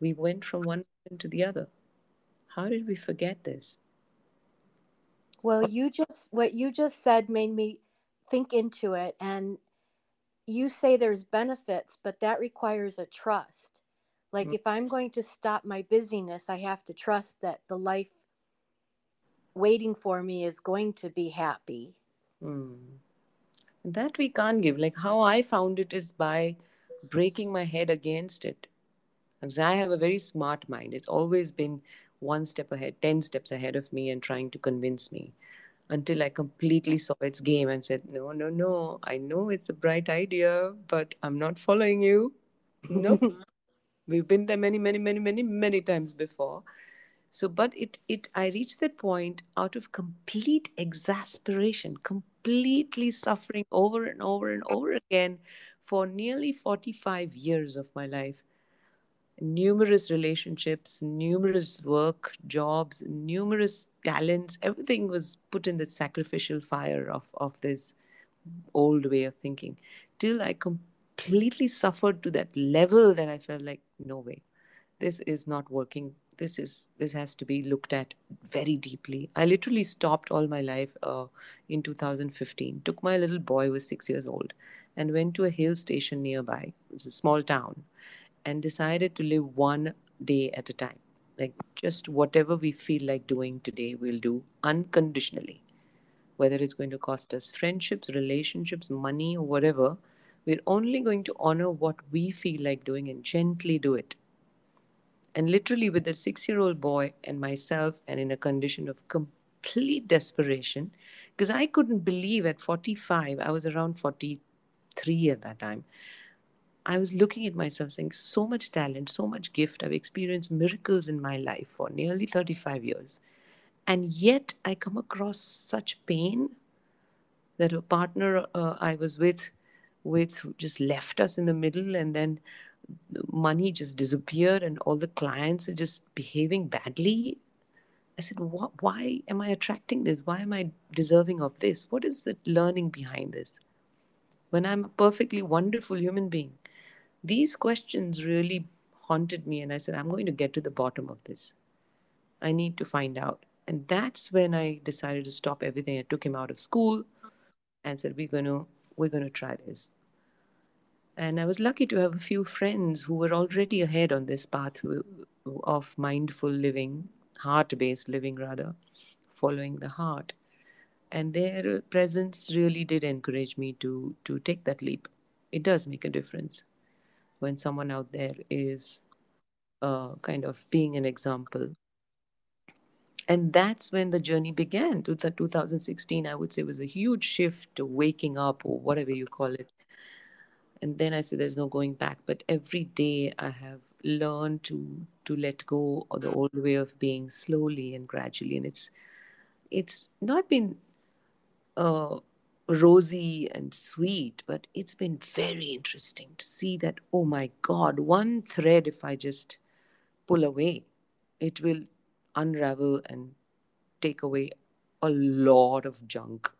We went from one to the other. How did we forget this? Well you just what you just said made me think into it and you say there's benefits but that requires a trust like mm. if I'm going to stop my busyness, I have to trust that the life waiting for me is going to be happy. Mm. That we can't give. Like how I found it is by breaking my head against it. Because I have a very smart mind. It's always been one step ahead, 10 steps ahead of me and trying to convince me until I completely saw its game and said, No, no, no. I know it's a bright idea, but I'm not following you. Nope. We've been there many, many, many, many, many times before. So, but it, it, I reached that point out of complete exasperation, completely suffering over and over and over again for nearly 45 years of my life. Numerous relationships, numerous work, jobs, numerous talents, everything was put in the sacrificial fire of, of this old way of thinking till I completely suffered to that level that I felt like, no way, this is not working. This is this has to be looked at very deeply. I literally stopped all my life uh, in 2015. Took my little boy who was six years old, and went to a hill station nearby. It's a small town, and decided to live one day at a time. Like just whatever we feel like doing today, we'll do unconditionally whether it's going to cost us friendships, relationships, money, or whatever, we're only going to honor what we feel like doing and gently do it. And literally, with a six year old boy and myself, and in a condition of complete desperation, because I couldn't believe at 45, I was around 43 at that time. I was looking at myself saying, so much talent, so much gift. I've experienced miracles in my life for nearly 35 years. And yet I come across such pain that a partner uh, I was with with just left us in the middle and then money just disappeared and all the clients are just behaving badly. I said what, why am i attracting this? Why am i deserving of this? What is the learning behind this? When i'm a perfectly wonderful human being these questions really haunted me and i said i'm going to get to the bottom of this. I need to find out. And that's when i decided to stop everything. I took him out of school and said we're going to we're going to try this. And i was lucky to have a few friends who were already ahead on this path of mindful living heart based living rather following the heart. And their presence really did encourage me to to take that leap. It does make a difference when someone out there is uh, kind of being an example and that's when the journey began. To the 2016 i would say was a huge shift to waking up or whatever you call it. And then i said there's no going back. But every day i have learned to to let go of the old way of being slowly and gradually. And it's it's not been uh, rosy and sweet but it's been very interesting to see that oh my god one thread if i just pull away it will unravel and take away a lot of junk.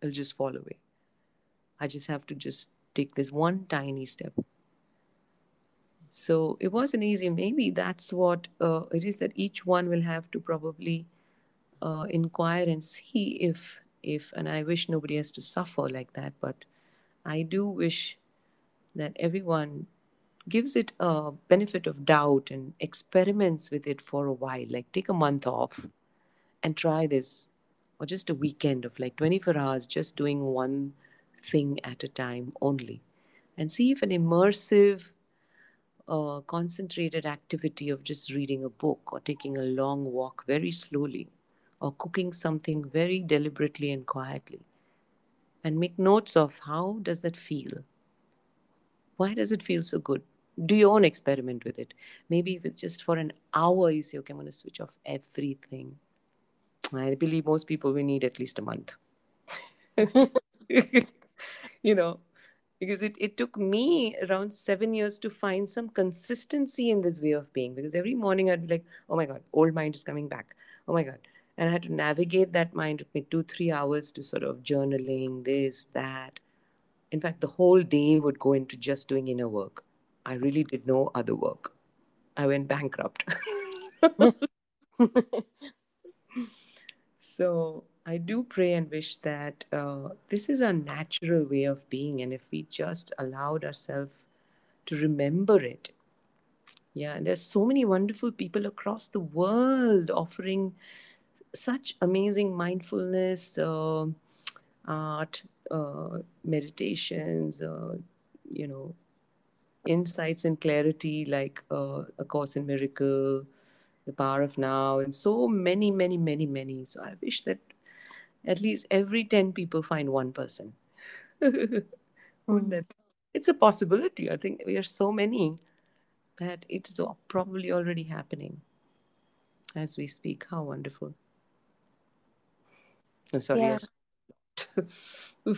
It'll just fall away. I just have to just take this one tiny step. So it wasn't easy. Maybe that's what uh, it is that each one will have to probably uh, inquire and see if, if, and I wish nobody has to suffer like that, but I do wish that everyone gives it a benefit of doubt and experiments with it for a while like take a month off and try this or just a weekend of like 24 hours just doing one thing at a time only and see if an immersive uh, concentrated activity of just reading a book or taking a long walk very slowly or cooking something very deliberately and quietly and make notes of how does that feel? Why does it feel so good do your own experiment with it. Maybe if it's just for an hour, you say, okay, I'm going to switch off everything. I believe most people will need at least a month. you know, because it, it took me around seven years to find some consistency in this way of being. Because every morning I'd be like, oh my God, old mind is coming back. Oh my God. And I had to navigate that mind. It took two, three hours to sort of journaling, this, that. In fact, the whole day would go into just doing inner work. I really did no other work. I went bankrupt. so I do pray and wish that uh, this is a natural way of being, and if we just allowed ourselves to remember it, yeah, and there's so many wonderful people across the world offering such amazing mindfulness, uh, art, uh, meditations, uh, you know, insights and clarity like uh, A Course in Miracle, The Power of Now, and so many, many, many, many. So I wish that at least every 10 people find one person. mm. It's a possibility. I think we are so many that it's probably already happening as we speak. How wonderful. I'm sorry. Yeah.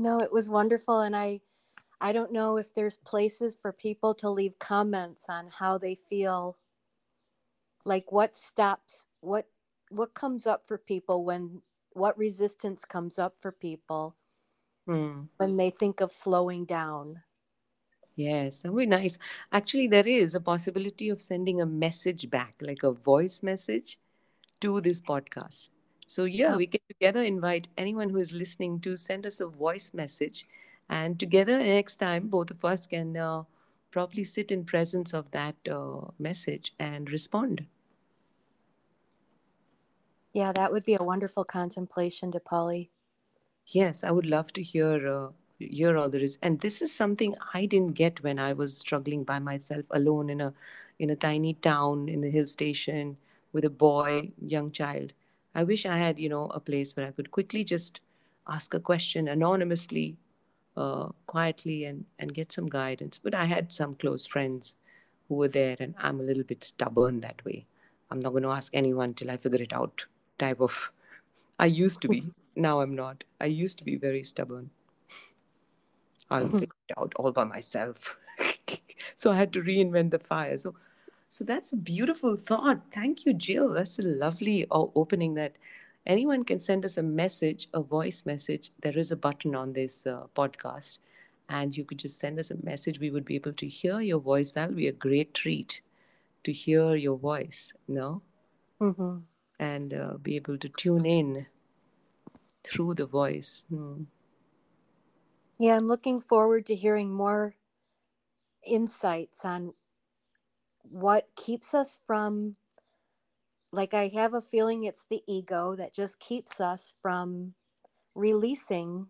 No, it was wonderful. And I, I don't know if there's places for people to leave comments on how they feel. Like what stops, what, what comes up for people when, what resistance comes up for people Hmm. when they think of slowing down. Yes, that would be nice. Actually, there is a possibility of sending a message back, like a voice message to this podcast. So, yeah, Oh, we can together invite anyone who is listening to send us a voice message. And together, next time, both of us can uh, probably sit in presence of that uh, message and respond. yeah, that would be a wonderful contemplation Dipali. Yes, I would love to hear uh, hear all there is. And this is something I didn't get when I was struggling by myself alone in a in a tiny town in the hill station with a boy, young child. I wish I had, you know, a place where I could quickly just ask a question anonymously, uh, quietly, and and get some guidance. But I had some close friends who were there, and I'm a little bit stubborn that way. I'm not going to ask anyone till I figure it out. Type of I used to be. Now I'm not. I used to be very stubborn. I'll figure it out all by myself. so I had to reinvent the fire. So, so that's a beautiful thought. Thank you, Jill. That's a lovely opening. That anyone can send us a message, a voice message. There is a button on this uh, podcast, and you could just send us a message. We would be able to hear your voice. That'll be a great treat to hear your voice. No, hmm and uh, be able to tune in through the voice. Hmm. Yeah, I'm looking forward to hearing more insights on what keeps us from, like, I have a feeling it's the ego that just keeps us from releasing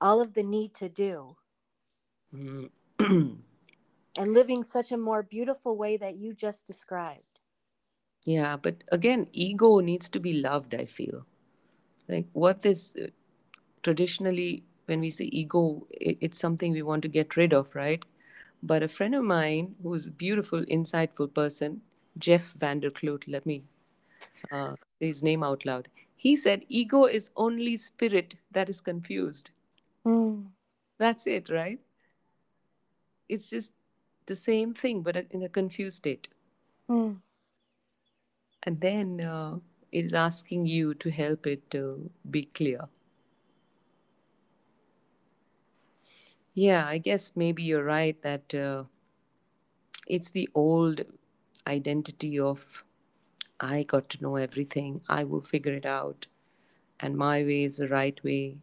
all of the need to do Mm. and living such a more beautiful way that you just described. Yeah, but again, ego needs to be loved, I feel. Like what this uh, traditionally, when we say ego, it, it's something we want to get rid of, right? But a friend of mine who's a beautiful, insightful person, Jeff Vanderkloot, let me uh, say his name out loud. He said, ego is only spirit that is confused. Mm. That's it, right? It's just the same thing, but in a confused state. Mm. And then uh, it is asking you to help it to be clear. Yeah, I guess maybe you're right that uh, it's the old identity of I got to know everything, I will figure it out, and my way is the right way.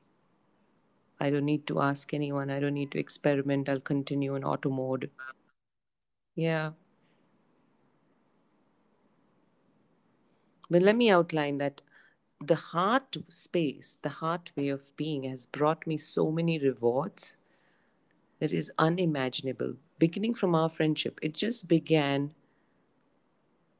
I don't need to ask anyone, I don't need to experiment, I'll continue in auto mode. Yeah. But let me outline that the heart space, the heart way of being has brought me so many rewards that is unimaginable. Beginning from our friendship, it just began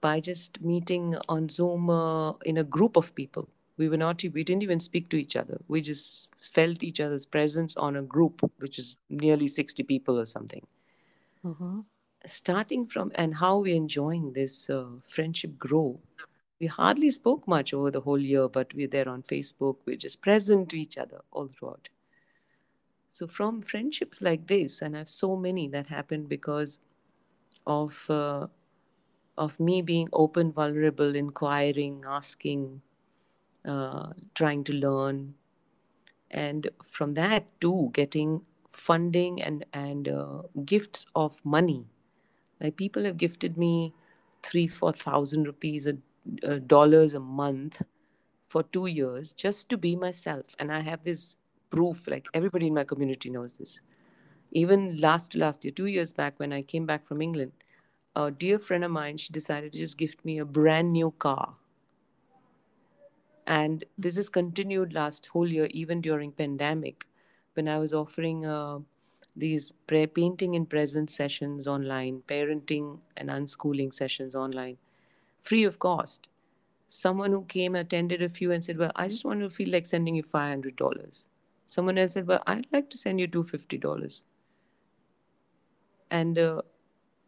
by just meeting on Zoom uh, in a group of people. We were not, we didn't even speak to each other. We just felt each other's presence on a group, which is nearly 60 people or something. hmm Starting from, and how we're enjoying this uh, friendship grow. We hardly spoke much over the whole year, but we're there on Facebook. We're just present to each other all throughout. So, from friendships like this, and I have so many that happened because of uh, of me being open, vulnerable, inquiring, asking, uh, trying to learn, and from that too, getting funding and and uh, gifts of money. Like people have gifted me three, four thousand rupees, a, uh, dollars a month for two years just to be myself, and I have this proof. Like everybody in my community knows this even last last year two years back when i came back from england a dear friend of mine she decided to just gift me a brand new car. And this has continued last whole year even during pandemic when i was offering uh, these pre- painting in presence sessions online parenting and unschooling sessions online free of cost. Someone who came attended a few and said well i just want to feel like sending you $500 someone else said well i'd like to send you $250 and uh,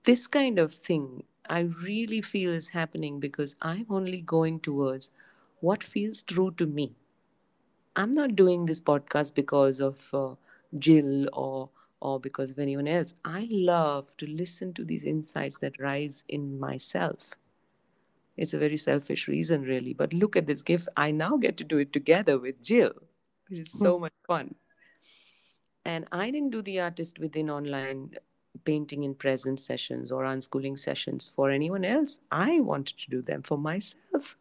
this kind of thing I really feel is happening because I'm only going towards what feels true to me. I'm not doing this podcast because of uh, Jill or or because of anyone else. I love to listen to these insights that rise in myself. It's a very selfish reason, really. But look at this gift. I now get to do it together with Jill, which is so much fun. And I didn't do the artist within online painting in presence sessions or unschooling sessions for anyone else. I wanted to do them for myself.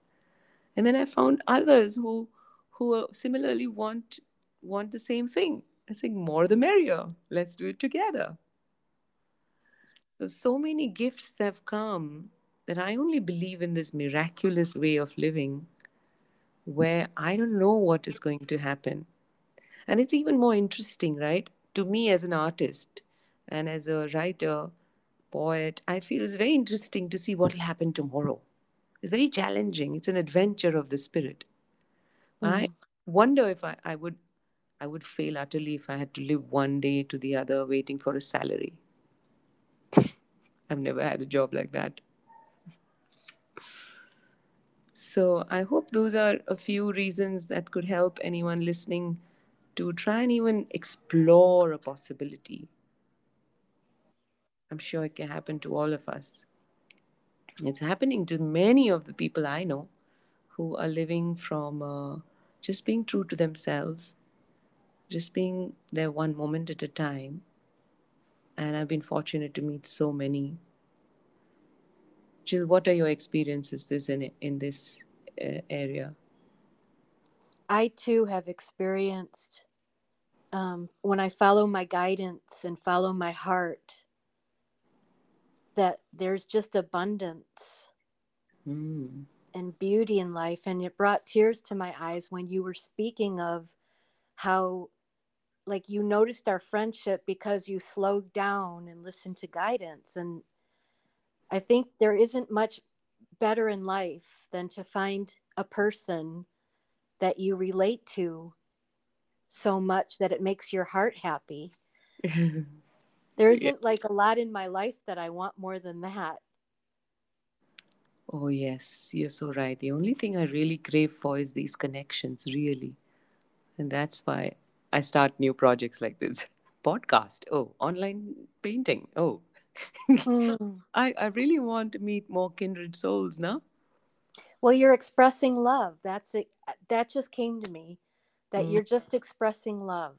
And then I found others who who similarly want want the same thing. I think more the merrier. Let's do it together. So so many gifts have come that I only believe in this miraculous way of living where I don't know what is going to happen. And it's even more interesting, right? To me as an artist and as a writer, poet, I feel it's very interesting to see what will happen tomorrow. It's very challenging. It's an adventure of the spirit. Mm. I wonder if I, I would I would fail utterly if I had to live one day to the other waiting for a salary. I've never had a job like that. So I hope those are a few reasons that could help anyone listening to try and even explore a possibility. I'm sure it can happen to all of us. It's happening to many of the people I know who are living from uh, just being true to themselves, just being there one moment at a time. And I've been fortunate to meet so many. Jill, what are your experiences this in in this uh, area? I too have experienced um, when I follow my guidance and follow my heart that there's just abundance mm. and beauty in life. And it brought tears to my eyes when you were speaking of how, like, you noticed our friendship because you slowed down and listened to guidance. And I think there isn't much better in life than to find a person that you relate to so much that it makes your heart happy. There isn't like a lot in my life that I want more than that. Oh, yes, you're so right. The only thing I really crave for is these connections, really. And that's why I start new projects like this podcast. Oh, online painting. Oh, mm. I, I really want to meet more kindred souls now. Well, you're expressing love. That's it. That just came to me that mm. you're just expressing love.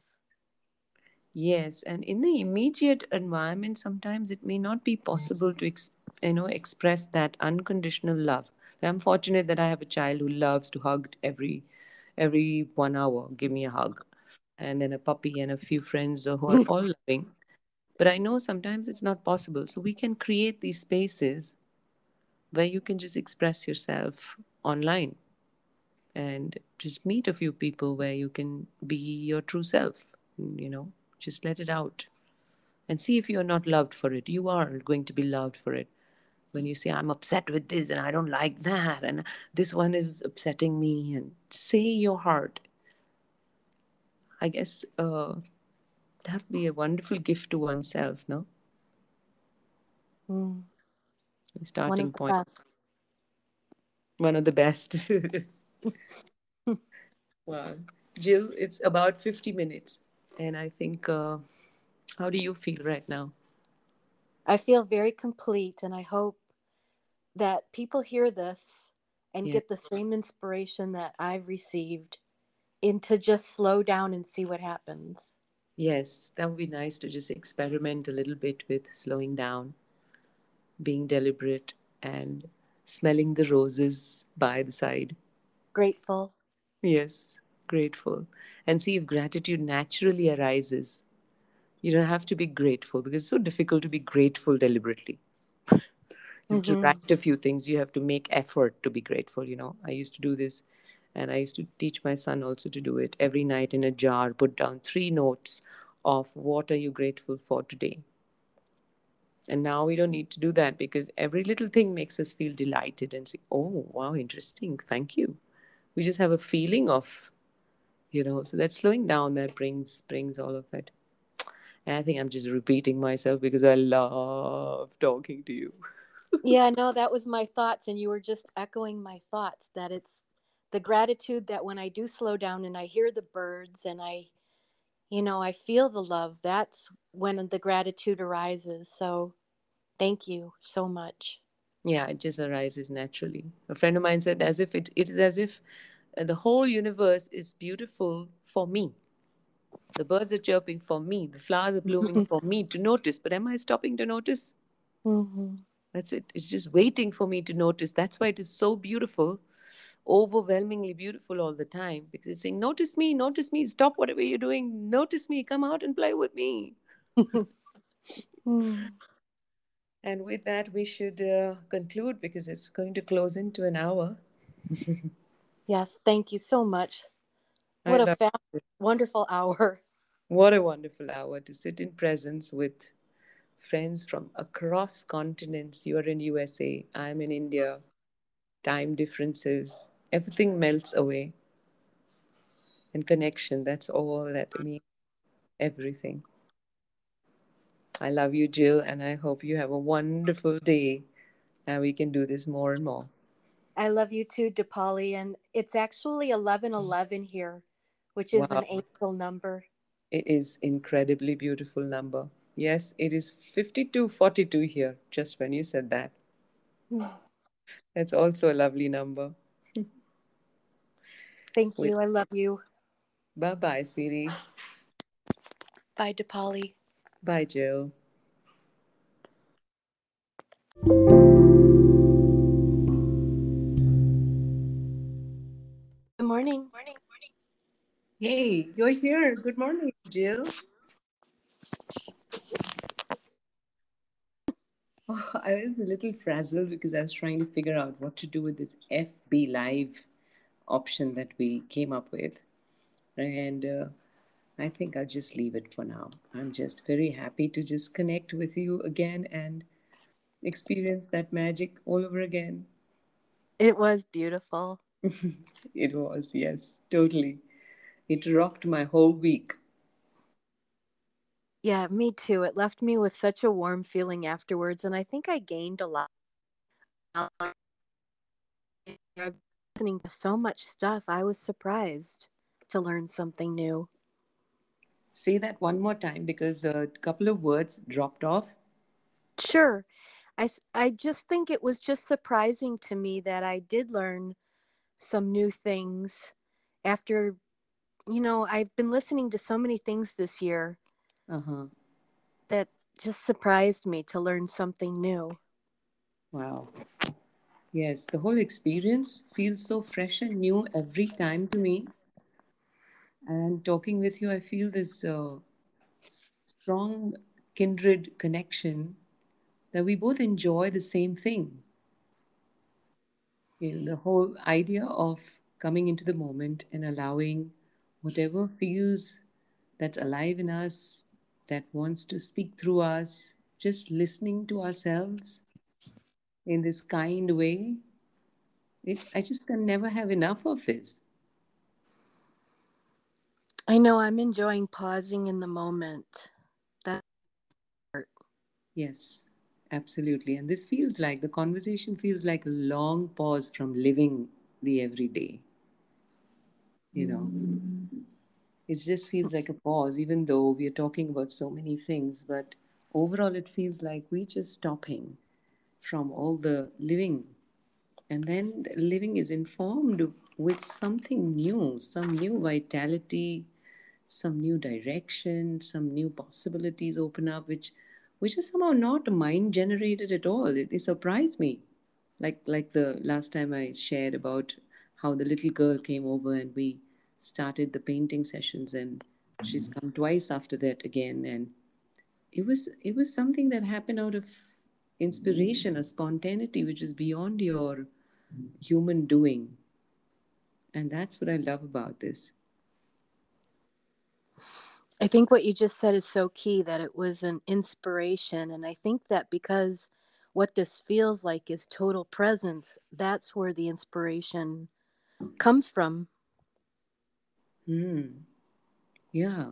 Yes, and in the immediate environment, sometimes it may not be possible to, ex- you know, express that unconditional love. I'm fortunate that I have a child who loves to hug every, every one hour. Give me a hug, and then a puppy and a few friends who are all loving. But I know sometimes it's not possible. So we can create these spaces where you can just express yourself online and just meet a few people where you can be your true self. You know, just let it out and see if you're not loved for it. You are going to be loved for it. When you say, I'm upset with this and I don't like that, and this one is upsetting me, and say your heart. I guess uh, that would be a wonderful gift to oneself, no? Mm. Starting one point. Best. One of the best. wow. Jill, it's about 50 minutes. And I think, uh, how do you feel right now? I feel very complete, and I hope that people hear this and yeah. get the same inspiration that I've received into just slow down and see what happens. Yes, that would be nice to just experiment a little bit with slowing down, being deliberate, and smelling the roses by the side. Grateful. Yes, grateful and see if gratitude naturally arises. You don't have to be grateful because it's so difficult to be grateful deliberately. you mm-hmm. to write a few things, you have to make effort to be grateful. You know, I used to do this and I used to teach my son also to do it every night in a jar, put down three notes of what are you grateful for today. And now we don't need to do that because every little thing makes us feel delighted and say, oh, wow, interesting. Thank you. We just have a feeling of you know so that slowing down that brings brings all of it and i think i'm just repeating myself because i love talking to you yeah no that was my thoughts and you were just echoing my thoughts that it's the gratitude that when I do slow down and I hear the birds and I, you know, I feel the love, that's when the gratitude arises. So thank you so much. Yeah, it just arises naturally. A friend of mine said, as if it, it is as if the whole universe is beautiful for me. The birds are chirping for me. The flowers are blooming for me to notice. But am I stopping to notice? Mm-hmm. That's it. It's just waiting for me to notice. That's why it is so beautiful, overwhelmingly beautiful all the time. Because it's saying, Notice me, notice me, stop whatever you're doing, notice me, come out and play with me. Mm. And with that, we should uh, conclude because it's going to close into an hour. Yes, thank you so much. What a love fa- wonderful hour. What a wonderful hour to sit in presence with friends from across continents. You're in USA, I'm in India. Time differences, everything melts away. And connection, that's all that means. Everything. I love you, Jill, and I hope you have a wonderful day and we can do this more and more. I love you too, Dipali. And it's actually 1111 here, which is an Wow. angel number. It is incredibly beautiful number. Yes, it is 5242 here, just when you said that. Mm. That's also a lovely number. Thank you. I love you. Bye bye, sweetie. Bye, Dipali. Bye, Jill. Good morning. Hey, you're here. Good morning, Jill. Oh, I was a little frazzled because I was trying to figure out what to do with this FB Live option that we came up with. And uh, I think I'll just leave it for now. I'm just very happy to just connect with you again and experience that magic all over again. It was beautiful. It was, yes, totally. It rocked my whole week. Yeah, me too. It left me with such a warm feeling afterwards, and I think I gained a lot. I've been listening to so much stuff. I was surprised to learn something new. Say that one more time because a couple of words dropped off. Sure. I, I just think it was just surprising to me that I did learn some new things after, you know, I've been listening to so many things this year Uh huh. that just surprised me to learn something new. Wow. Yes, the whole experience feels so fresh and new every time to me. And talking with you, I feel this uh, strong kindred connection that we both enjoy the same thing. You know, the whole idea of coming into the moment and allowing whatever feels that's alive in us, that wants to speak through us, just listening to ourselves in this kind way. It, I just can never have enough of this. I know I'm enjoying pausing in the moment. That Yes, absolutely. And this feels like the conversation feels like a long pause from living the everyday. You know, it just feels like a pause, even though we are talking about so many things. But overall, it feels like we're just stopping from all the living. And then the living is informed with something new, some new vitality, some new direction, some new possibilities open up, which which are somehow not mind generated at all. They, surprise me. Like like the last time I shared about how the little girl came over and we started the painting sessions and she's come twice after that again and it was it was something that happened out of inspiration, a spontaneity which is beyond your human doing. And that's what I love about this. I think what you just said is so key that it was an inspiration. And I think that because what this feels like is total presence, that's where the inspiration comes from. Hmm. Yeah.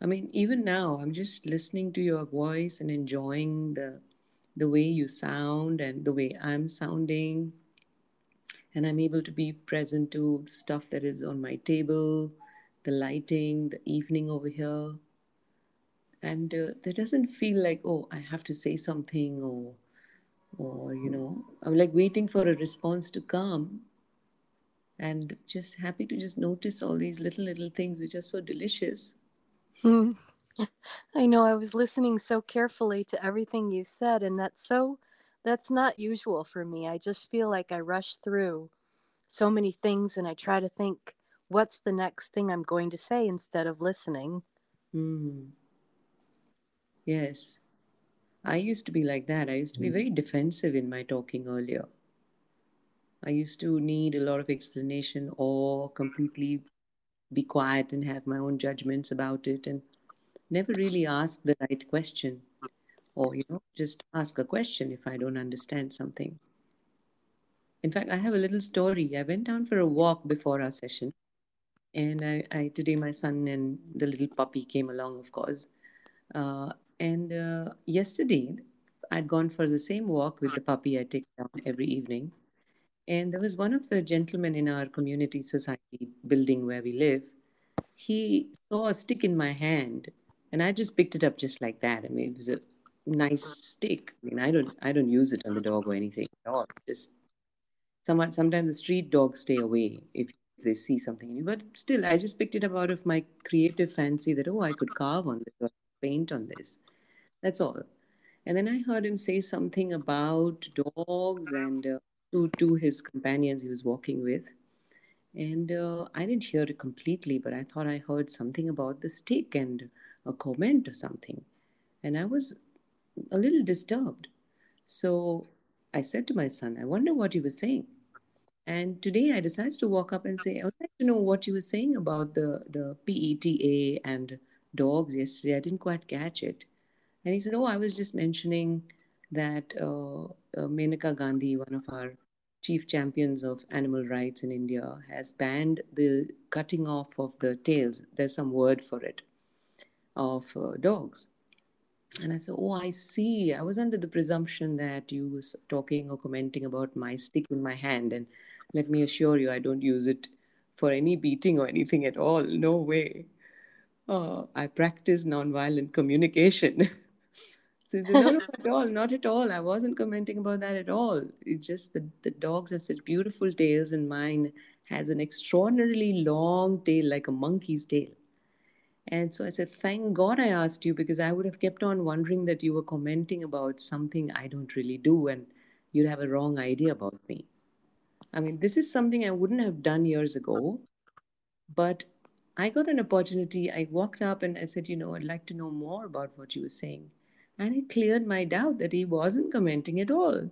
I mean, even now, I'm just listening to your voice and enjoying the the way you sound and the way I'm sounding. and I'm able to be present to stuff that is on my table, the lighting, the evening over here. And uh, there doesn't feel like, oh, I have to say something or, or, you know, I'm like waiting for a response to come and just happy to just notice all these little, little things which are so delicious. Mm. I know I was listening so carefully to everything you said, and that's so that's not usual for me. I just feel like I rush through so many things and I try to think what's the next thing I'm going to say instead of listening. Mm. Yes. I used to be like that. I used to be very defensive in my talking earlier. I used to need a lot of explanation or completely be quiet and have my own judgments about it and never really ask the right question or you know just ask a question if i don't understand something in fact i have a little story i went down for a walk before our session and i, I today my son and the little puppy came along of course uh, and uh, yesterday i'd gone for the same walk with the puppy i take down every evening and there was one of the gentlemen in our community society building where we live he saw a stick in my hand and I just picked it up just like that. I mean, it was a nice stick. I mean, I don't, I don't use it on the dog or anything at all. Just somewhat. Sometimes the street dogs stay away if they see something new. But still, I just picked it up out of my creative fancy that oh, I could carve on this or paint on this. That's all. And then I heard him say something about dogs and uh, to to his companions he was walking with. And uh, I didn't hear it completely, but I thought I heard something about the stick and a comment or something. And I was a little disturbed. So I said to my son, I wonder what he was saying. And today I decided to walk up and say, I would like to know what you were saying about the, the PETA and dogs yesterday. I didn't quite catch it. And he said, Oh, I was just mentioning that uh, uh, Maneka Gandhi, one of our chief champions of animal rights in India, has banned the cutting off of the tails. There's some word for it of uh, dogs. And I said, Oh, I see. I was under the presumption that you was talking or commenting about my stick in my hand. And let me assure you, I don't use it for any beating or anything at all. No way. Oh, I practice nonviolent communication. so said, No, not at all, not at all. I wasn't commenting about that at all. It's just that the dogs have such beautiful tails, and mine has an extraordinarily long tail, like a monkey's tail. And so I said, Thank God I asked you because I would have kept on wondering that you were commenting about something I don't really do and you'd have a wrong idea about me. I mean, this is something I wouldn't have done years ago, but I got an opportunity. I walked up and I said, You know, I'd like to know more about what you were saying. And it cleared my doubt that he wasn't commenting at all.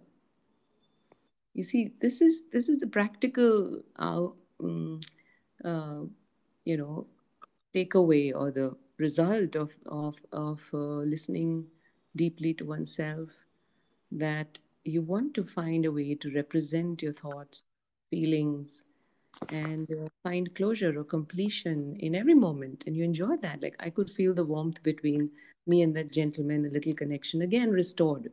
You see, this is this is a practical, uh, um, uh, you know, takeaway or the result of of of uh, listening deeply to oneself that you want to find a way to represent your thoughts feelings and uh, find closure or completion in every moment and you enjoy that. Like i could feel the warmth between me and that gentleman the little connection again restored.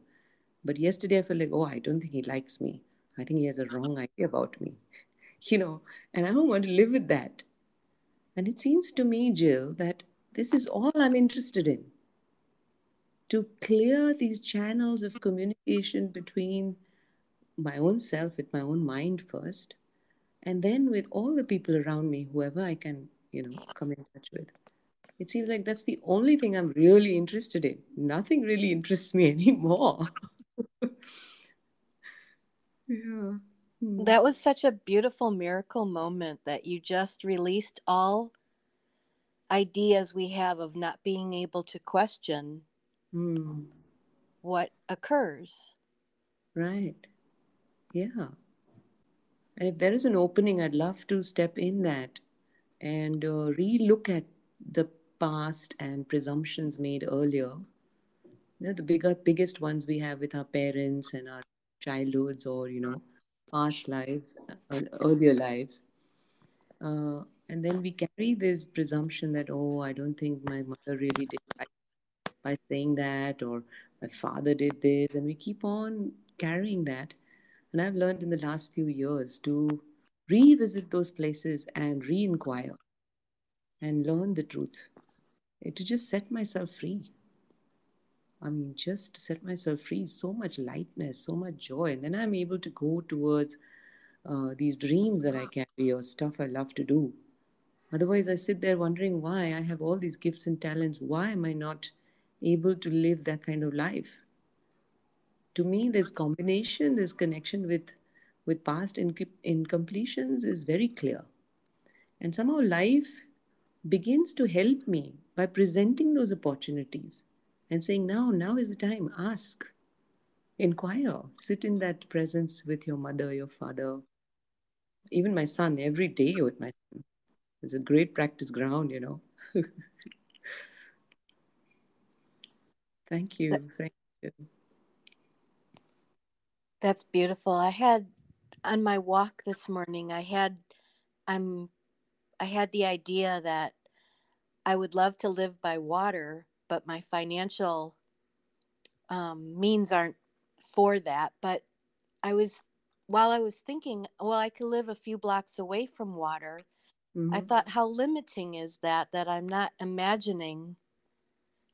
But yesterday i felt like oh i don't think he likes me. I think he has a wrong idea about me you know and i don't want to live with that. And it seems to me, Jill, that this is all I'm interested in to clear these channels of communication between my own self, with my own mind first, and then with all the people around me, whoever I can, you know, come in touch with. It seems like that's the only thing I'm really interested in. Nothing really interests me anymore. yeah. Hmm. That was such a beautiful miracle moment that you just released all ideas we have of not being able to question mm. what occurs. Right. Yeah. And if there is an opening, I'd love to step in that and uh, re look at the past and presumptions made earlier. They're the bigger, biggest ones we have with our parents and our childhoods or, you know, past lives, uh, earlier lives. Uh, and then we carry this presumption that, oh, I don't think my mother really did right by saying that, or my father did this. And we keep on carrying that. And I've learned in the last few years to revisit those places and re inquire and learn the truth, to just set myself free. I mean, just to set myself free, so much lightness, so much joy. And then I'm able to go towards uh, these dreams that I carry or stuff I love to do. Otherwise, I sit there wondering why I have all these gifts and talents. Why am I not able to live that kind of life? To me, this combination, this connection with with past incompletions is very clear. And somehow life begins to help me by presenting those opportunities and saying, now, now is the time. Ask, inquire, sit in that presence with your mother, your father, even my son, every day with my son. It's a great practice ground, you know. Thank you. Thank you. That's beautiful. I had on my walk this morning, I had I'm I had the idea that I would love to live by water, but my financial um, means aren't for that. But I was while I was thinking, well, I could live a few blocks away from water. Mm-hmm. I thought, how limiting is that? That I'm not imagining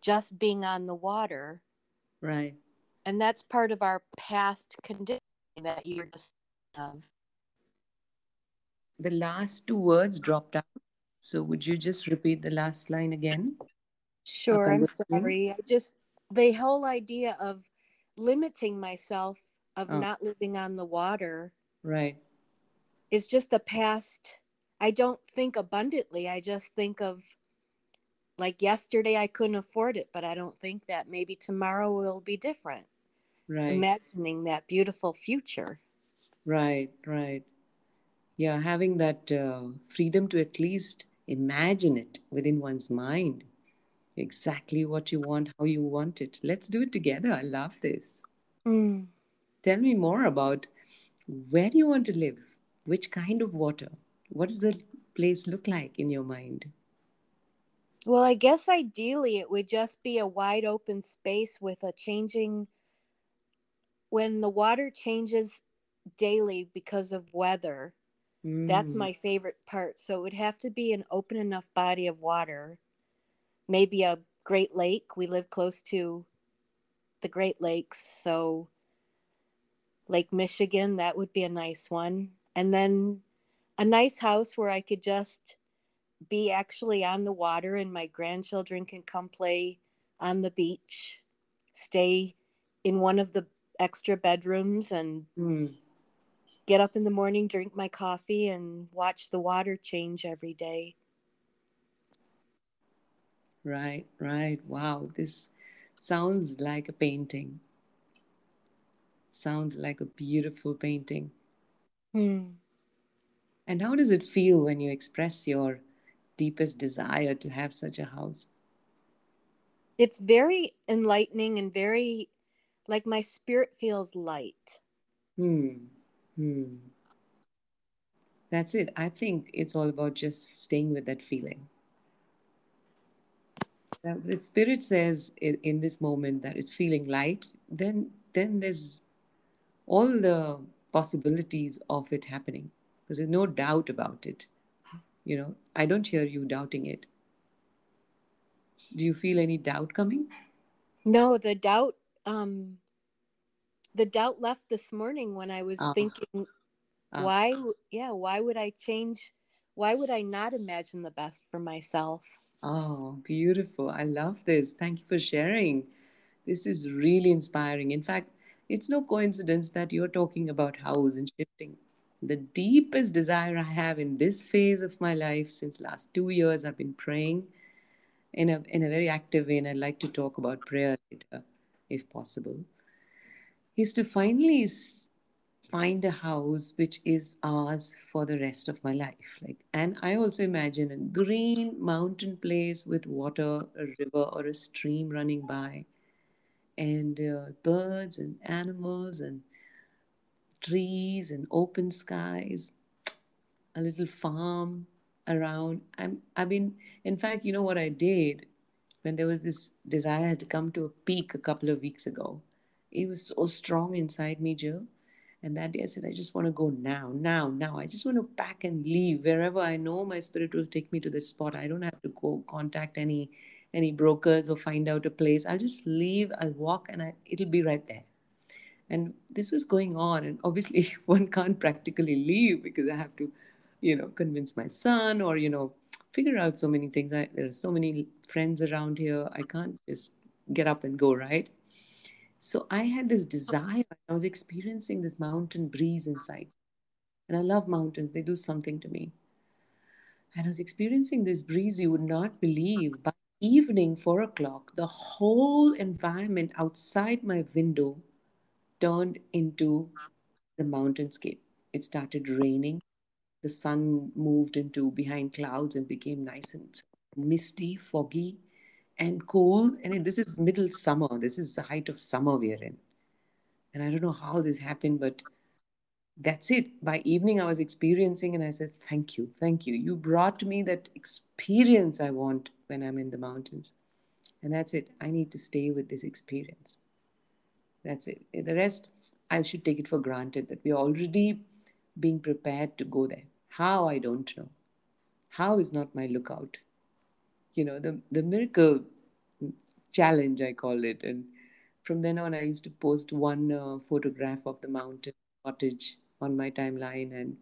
just being on the water. Right. And that's part of our past conditioning that you're just of. The last two words dropped out. So would you just repeat the last line again? Sure, I'm sorry. I just the whole idea of limiting myself of oh. not living on the water. Right. Is just a past I don't think abundantly. I just think of like yesterday I couldn't afford it, but I don't think that maybe tomorrow will be different. Right. Imagining that beautiful future. Right, right. Yeah, having that uh, freedom to at least imagine it within one's mind. Exactly what you want, how you want it. Let's do it together. I love this. Mm. Tell me more about where do you want to live? Which kind of water? What does the place look like in your mind? Well, I guess ideally it would just be a wide open space with a changing. When the water changes daily because of weather. Mm. That's my favorite part. So it would have to be an open enough body of water, maybe a Great Lake. We live close to the Great Lakes, so Lake Michigan, that would be a nice one. And then a nice house where I could just be actually on the water and my grandchildren can come play on the beach, stay in one of the extra bedrooms and mm get up in the morning, drink my coffee, and watch the water change every day. Right, right. Wow, this sounds like a painting. Sounds like a beautiful painting. Hmm. And how does it feel when you express your deepest desire to have such a house? It's very enlightening and very like my spirit feels light. Hmm. Hmm. That's it. I think it's all about just staying with that feeling. Now, the spirit says in, in this moment that it's feeling light, then then there's all the possibilities of it happening. Because there's no doubt about it. You know, I don't hear you doubting it. Do you feel any doubt coming? No, the doubt um the doubt left this morning when I was uh, thinking, uh, why, yeah, why would I change? Why would I not imagine the best for myself? Oh, beautiful. I love this. Thank you for sharing. This is really inspiring. In fact, it's no coincidence that you're talking about house and shifting. The deepest desire I have in this phase of my life since last two years, I've been praying in a in a very active way, and I'd like to talk about prayer later, if possible is to finally find a house which is ours for the rest of my life. Like and i also imagine a green mountain place with water a river or a stream running by and uh, birds and animals and trees and open skies a little farm around i'm i mean in fact you know what i did when there was this desire to come to a peak a couple of weeks ago it was so strong inside me, Jill, And that day I said, I just want to go now, now, now. I just want to pack and leave wherever I know my spirit will take me to the spot. I don't have to go contact any any brokers or find out a place. I'll just leave, I'll walk and I, it'll be right there. And this was going on. And obviously one can't practically leave because I have to, you know, convince my son or, you know, figure out so many things. I, there are so many friends around here. I can't just get up and go, right? So I had this desire. I was experiencing this mountain breeze inside. And I love mountains, they do something to me. And I was experiencing this breeze you would not believe. By evening, four o'clock, the whole environment outside my window turned into the mountainscape. It started raining. The sun moved into behind clouds and became nice and misty, foggy and cool. And this is middle summer. This is the height of summer we are in. And I don't know how this happened, but that's it. By evening, I was experiencing, and I said, Thank you, thank you. You brought me that experience I want when I'm in the mountains. And that's it. I need to stay with this experience. That's it. The rest, I should take it for granted that we're already being prepared to go there. How, I don't know. How is not my lookout you know the the miracle challenge i call it and from then on i used to post one uh, photograph of the mountain cottage on my timeline and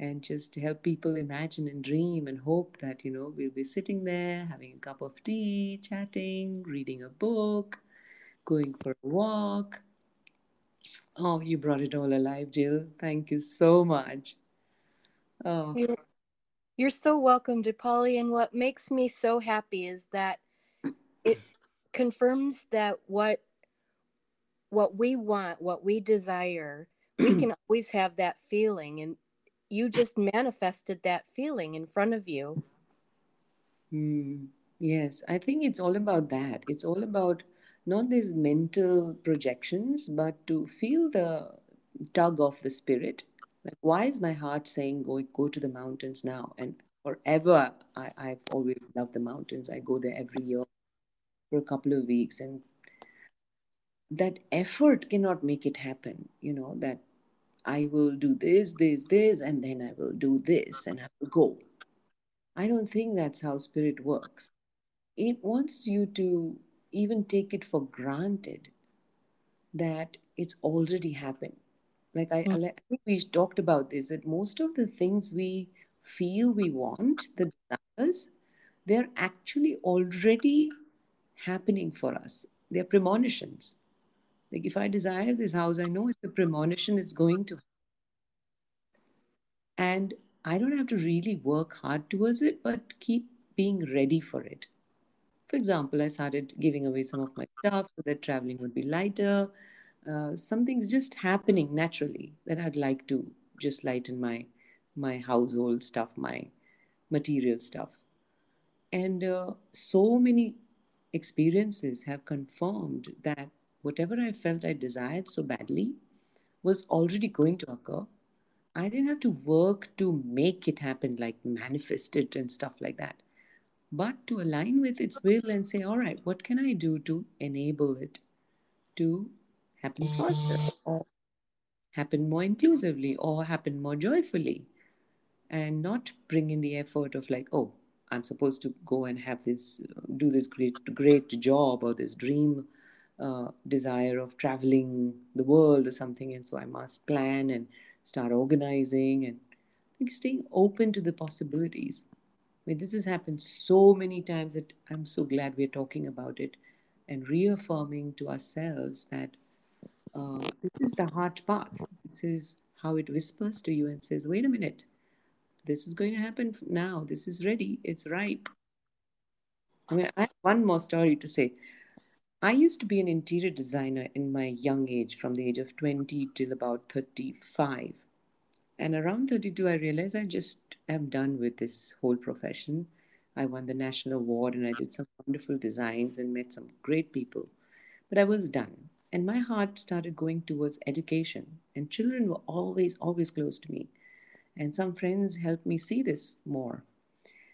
and just help people imagine and dream and hope that you know we'll be sitting there having a cup of tea chatting reading a book going for a walk oh you brought it all alive jill thank you so much oh you're so welcome, Polly. And what makes me so happy is that it confirms that what what we want, what we desire, we can always have that feeling. And you just manifested that feeling in front of you. Mm, yes, I think it's all about that. It's all about not these mental projections, but to feel the tug of the spirit like, why is my heart saying go go to the mountains now? And forever, I, I've always loved the mountains. I go there every year for a couple of weeks, and that effort cannot make it happen. You know that I will do this, this, this, and then I will do this, and I will go. I don't think that's how spirit works. It wants you to even take it for granted that it's already happened like I, mm. I think we talked about this that most of the things we feel we want, the desires, they're actually already happening for us. They're premonitions. Like if I desire this house, I know it's a premonition, it's going to. And I don't have to really work hard towards it, but keep being ready for it. For example, I started giving away some of my stuff so that traveling would be lighter uh, something's just happening naturally that I'd like to just lighten my my household stuff, my material stuff. And uh, so many experiences have confirmed that whatever I felt I desired so badly was already going to occur. I didn't have to work to make it happen, like manifest it and stuff like that, but to align with its will and say, all right, what can I do to enable it to happen faster or happen more inclusively or happen more joyfully? And not bring in the effort of like oh i'm supposed to go and have this do this great great job or this dream uh, desire of traveling the world or something and so i must plan and start organizing and like staying open to the possibilities I mean, this has happened so many times that i'm so glad we're talking about it and reaffirming to ourselves that uh, this is the heart path. This is how it whispers to you and says, wait a minute, this is going to happen now. This is ready. It's ripe. I mean, I have one more story to say. I used to be an interior designer in my young age, from the age of 20 till about 35. And around 32, I realized I just am done with this whole profession. I won the national award and I did some wonderful designs and met some great people. But I was done. And my heart started going towards education. And children were always, always close to me. And some friends helped me see this more.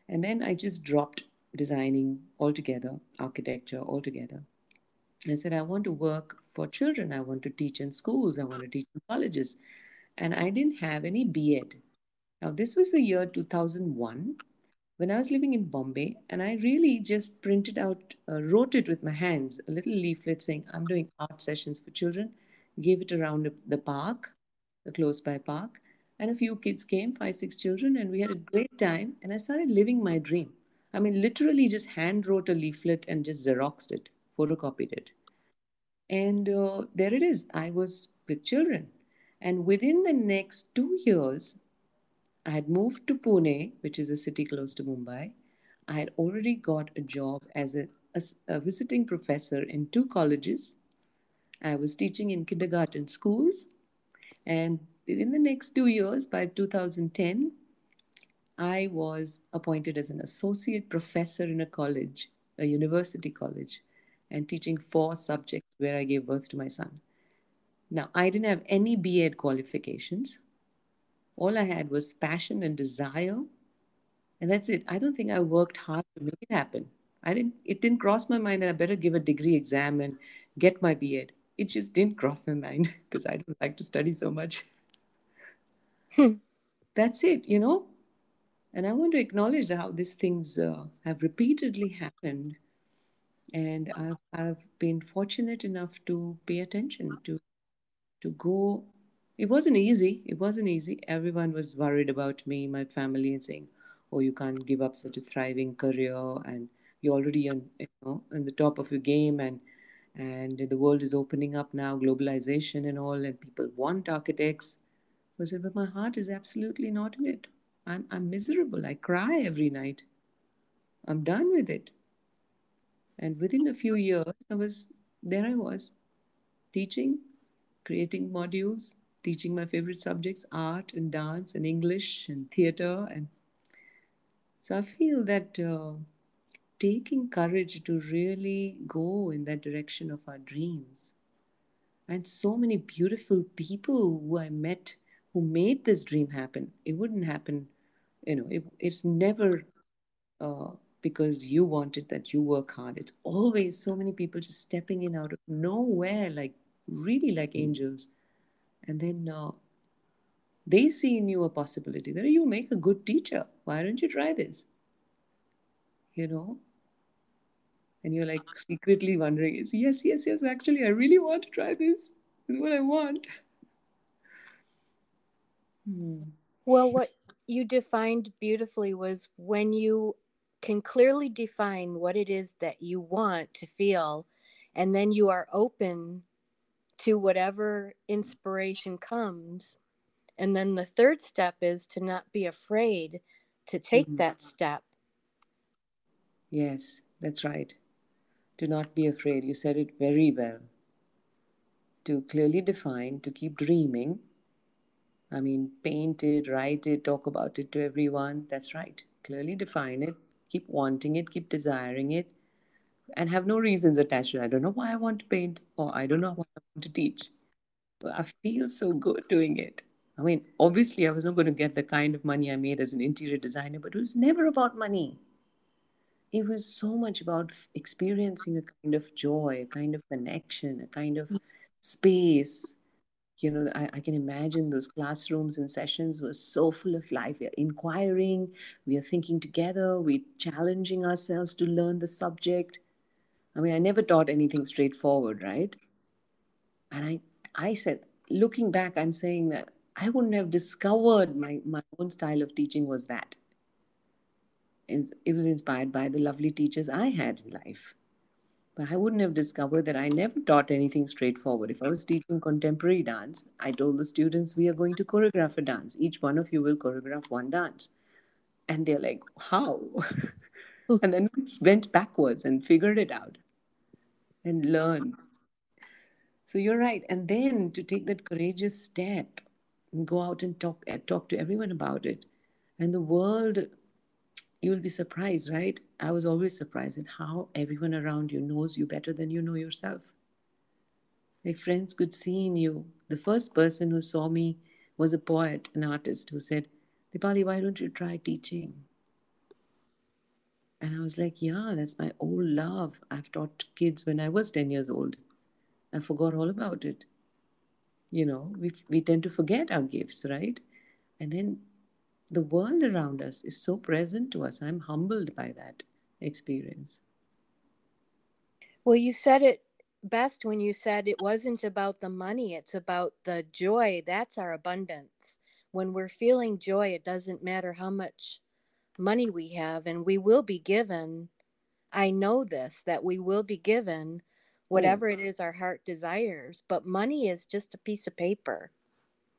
And then I just dropped designing altogether, architecture altogether. I said, I want to work for children. I want to teach in schools. I want to teach in colleges. And I didn't have any B.Ed. Now, this was the year 2001 when I was living in Bombay, and I really just printed out, uh, wrote it with my hands, a little leaflet saying, I'm doing art sessions for children, gave it around the park, the close by park, and a few kids came, five, six children, and we had a great time. And I started living my dream. I mean, literally just hand wrote a leaflet and just Xeroxed it, photocopied it. And uh, there it is. I was with children. And within the next two years, I had moved to Pune, which is a city close to Mumbai. I had already got a job as a, a, a visiting professor in two colleges. I was teaching in kindergarten schools. And in the next two years, by 2010, I was appointed as an associate professor in a college, a university college, and teaching four subjects where I gave birth to my son. Now, I didn't have any B.Ed qualifications. All I had was passion and desire. And that's it. I don't think I worked hard to make it happen. I didn't it didn't cross my mind that I better give a degree exam and get my B.Ed. It just didn't cross my mind because I don't like to study so much. Hmm. That's it, you know. And I want to acknowledge how these things uh, have repeatedly happened. And I've, I've been fortunate enough to pay attention to to go it wasn't easy. It wasn't easy. Everyone was worried about me, my family, and saying, "Oh, you can't give up such a thriving career, and you're already on, you know, in the top of your game, and and the world is opening up now, globalization and all, and people want architects." I said, "But my heart is absolutely not in it. I'm I'm miserable. I cry every night. I'm done with it." And within a few years, I was there. I was teaching, creating modules, teaching my favorite subjects art and dance and English and theater. And so I feel that uh, taking courage to really go in that direction of our dreams. And so many beautiful people who I met who made this dream happen. It wouldn't happen, you know, it, it's never uh, because you wanted that you work hard. It's always so many people just stepping in out of nowhere, like really like angels and then uh, they see in you a possibility that you make a good teacher. Why don't you try this? You know? And you're like secretly wondering, is yes, yes, yes, actually, I really want to try this. This is what I want. Hmm. Well, what you defined beautifully was when you can clearly define what it is that you want to feel, and then you are open to whatever inspiration comes. And then the third step is to not be afraid to take mm-hmm. that step. Yes, that's right. Do not be afraid. You said it very well. To clearly define, to keep dreaming. I mean, paint it, write it, talk about it to everyone. That's right. Clearly define it, keep wanting it, keep desiring it, and have no reasons attached to it. I don't know why I want to paint, or I don't know what I want to teach. But I feel so good doing it. I mean, obviously, I was not going to get the kind of money I made as an interior designer, but it was never about money. It was so much about experiencing a kind of joy, a kind of connection, a kind of space. You know, I, I can imagine those classrooms and sessions were so full of life. We are inquiring, we are thinking together, we're challenging ourselves to learn the subject I mean, I never taught anything straightforward, right? And I, I said, looking back, I'm saying that I wouldn't have discovered my, my own style of teaching was that. It was inspired by the lovely teachers I had in life. But I wouldn't have discovered that I never taught anything straightforward. If I was teaching contemporary dance, I told the students, we are going to choreograph a dance. Each one of you will choreograph one dance. And they're like, how? and then went backwards and figured it out and learn. So you're right. And then to take that courageous step and go out and talk uh, talk to everyone about it. And the world, you'll be surprised, right? I was always surprised at how everyone around you knows you better than you know yourself. Like friends could see in you. The first person who saw me was a poet, an artist who said, Dipali, why don't you try teaching? And I was like, yeah, that's my old love. I've taught kids when I was 10 years old. I forgot all about it. You know, we, we tend to forget our gifts, right? And then the world around us is so present to us. I'm humbled by that experience. Well, you said it best when you said it wasn't about the money, it's about the joy. That's our abundance. When we're feeling joy, it doesn't matter how much money we have, and we will be given. I know this that we will be given hmm. whatever it is our heart desires, but money is just a piece of paper.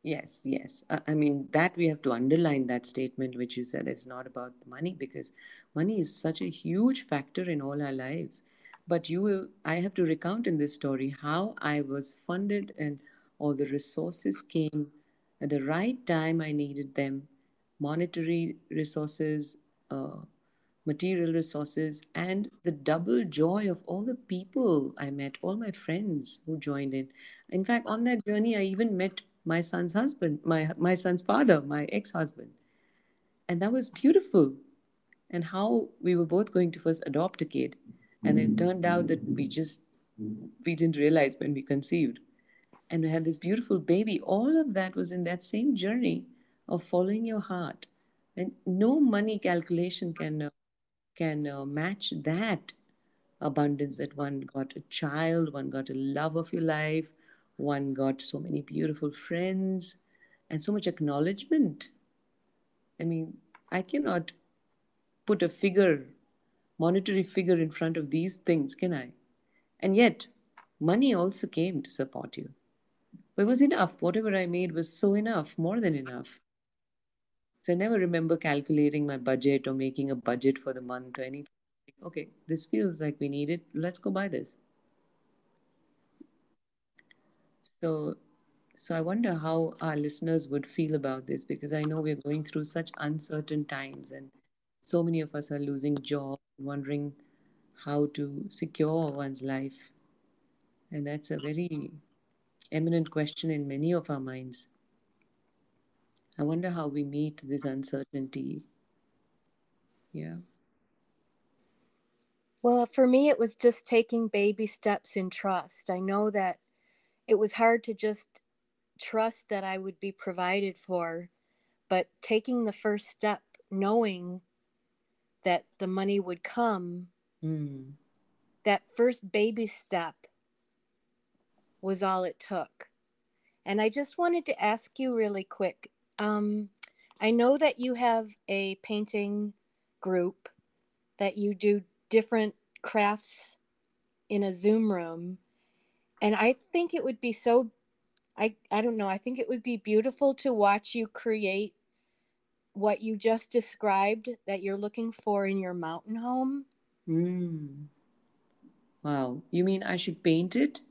Yes, yes. I mean, that we have to underline that statement which you said it's not about money because money is such a huge factor in all our lives. But you will, I have to recount in this story how I was funded and all the resources came at the right time I needed them monetary resources, uh, material resources, and the double joy of all the people I met, all my friends who joined in. In fact, on that journey, I even met my son's husband, my, my son's father, my ex husband. And that was beautiful. And how we were both going to first adopt a kid. And it turned out that we just, we didn't realize when we conceived. And we had this beautiful baby. All of that was in that same journey of following your heart. And no money calculation can, uh, can uh, match that abundance that one got a child, one got a love of your life, one got so many beautiful friends and so much acknowledgement. I mean, I cannot put a figure, monetary figure in front of these things, can I? And yet, money also came to support you. It was enough. Whatever I made was so enough, more than enough. So I never remember calculating my budget or making a budget for the month or anything. Okay, this feels like we need it. Let's go buy this. So, so I wonder how our listeners would feel about this because I know we're going through such uncertain times and so many of us are losing jobs, wondering how to secure one's life. And that's a very eminent question in many of our minds. I wonder how we meet this uncertainty. Yeah. Well, for me, it was just taking baby steps in trust. I know that it was hard to just trust that I would be provided for, but taking the first step, knowing that the money would come, Mm. that first baby step was all it took. And I just wanted to ask you really quick. Um, I know that you have a painting group that you do different crafts in a Zoom room and i think it would be so i i don't know i think it would be beautiful to watch you create what you just described that you're looking for in your mountain home Mm. Wow. You mean I should paint it?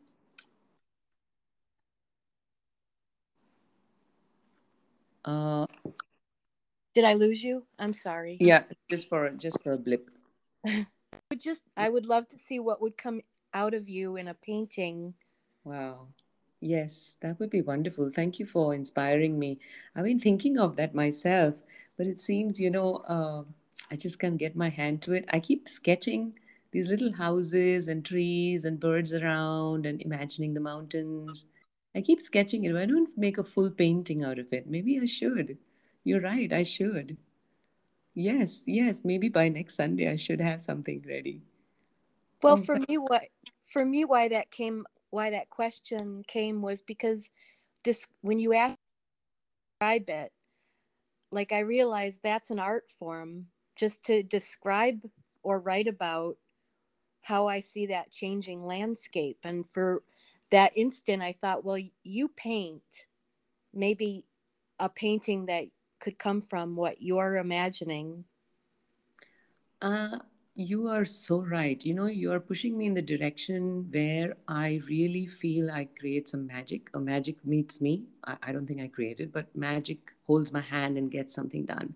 Uh, did i lose you i'm sorry yeah, just for just for a blip. Would just i would love to see what would come out of you in a painting Wow. Yes, that would be wonderful. Thank you for inspiring me. I've been thinking of that myself, but it seems, you know, uh, I just can't get my hand to it. I keep sketching these little houses and trees and birds around and imagining the mountains. I keep sketching it, I don't make a full painting out of it. Maybe I should. You're right, I should. Yes, yes, maybe by next Sunday I should have something ready. well Oh, for me what for me why that came why that question came was because this when you asked describe it like i realized that's an art form just to describe or write about how i see that changing landscape and for that instant i thought well you paint maybe a painting that could come from what you're imagining Uh, you are so right. You know, you are pushing me in the direction where I really feel I create some magic, or magic meets me. I, I don't think I created, but magic holds my hand and gets something done.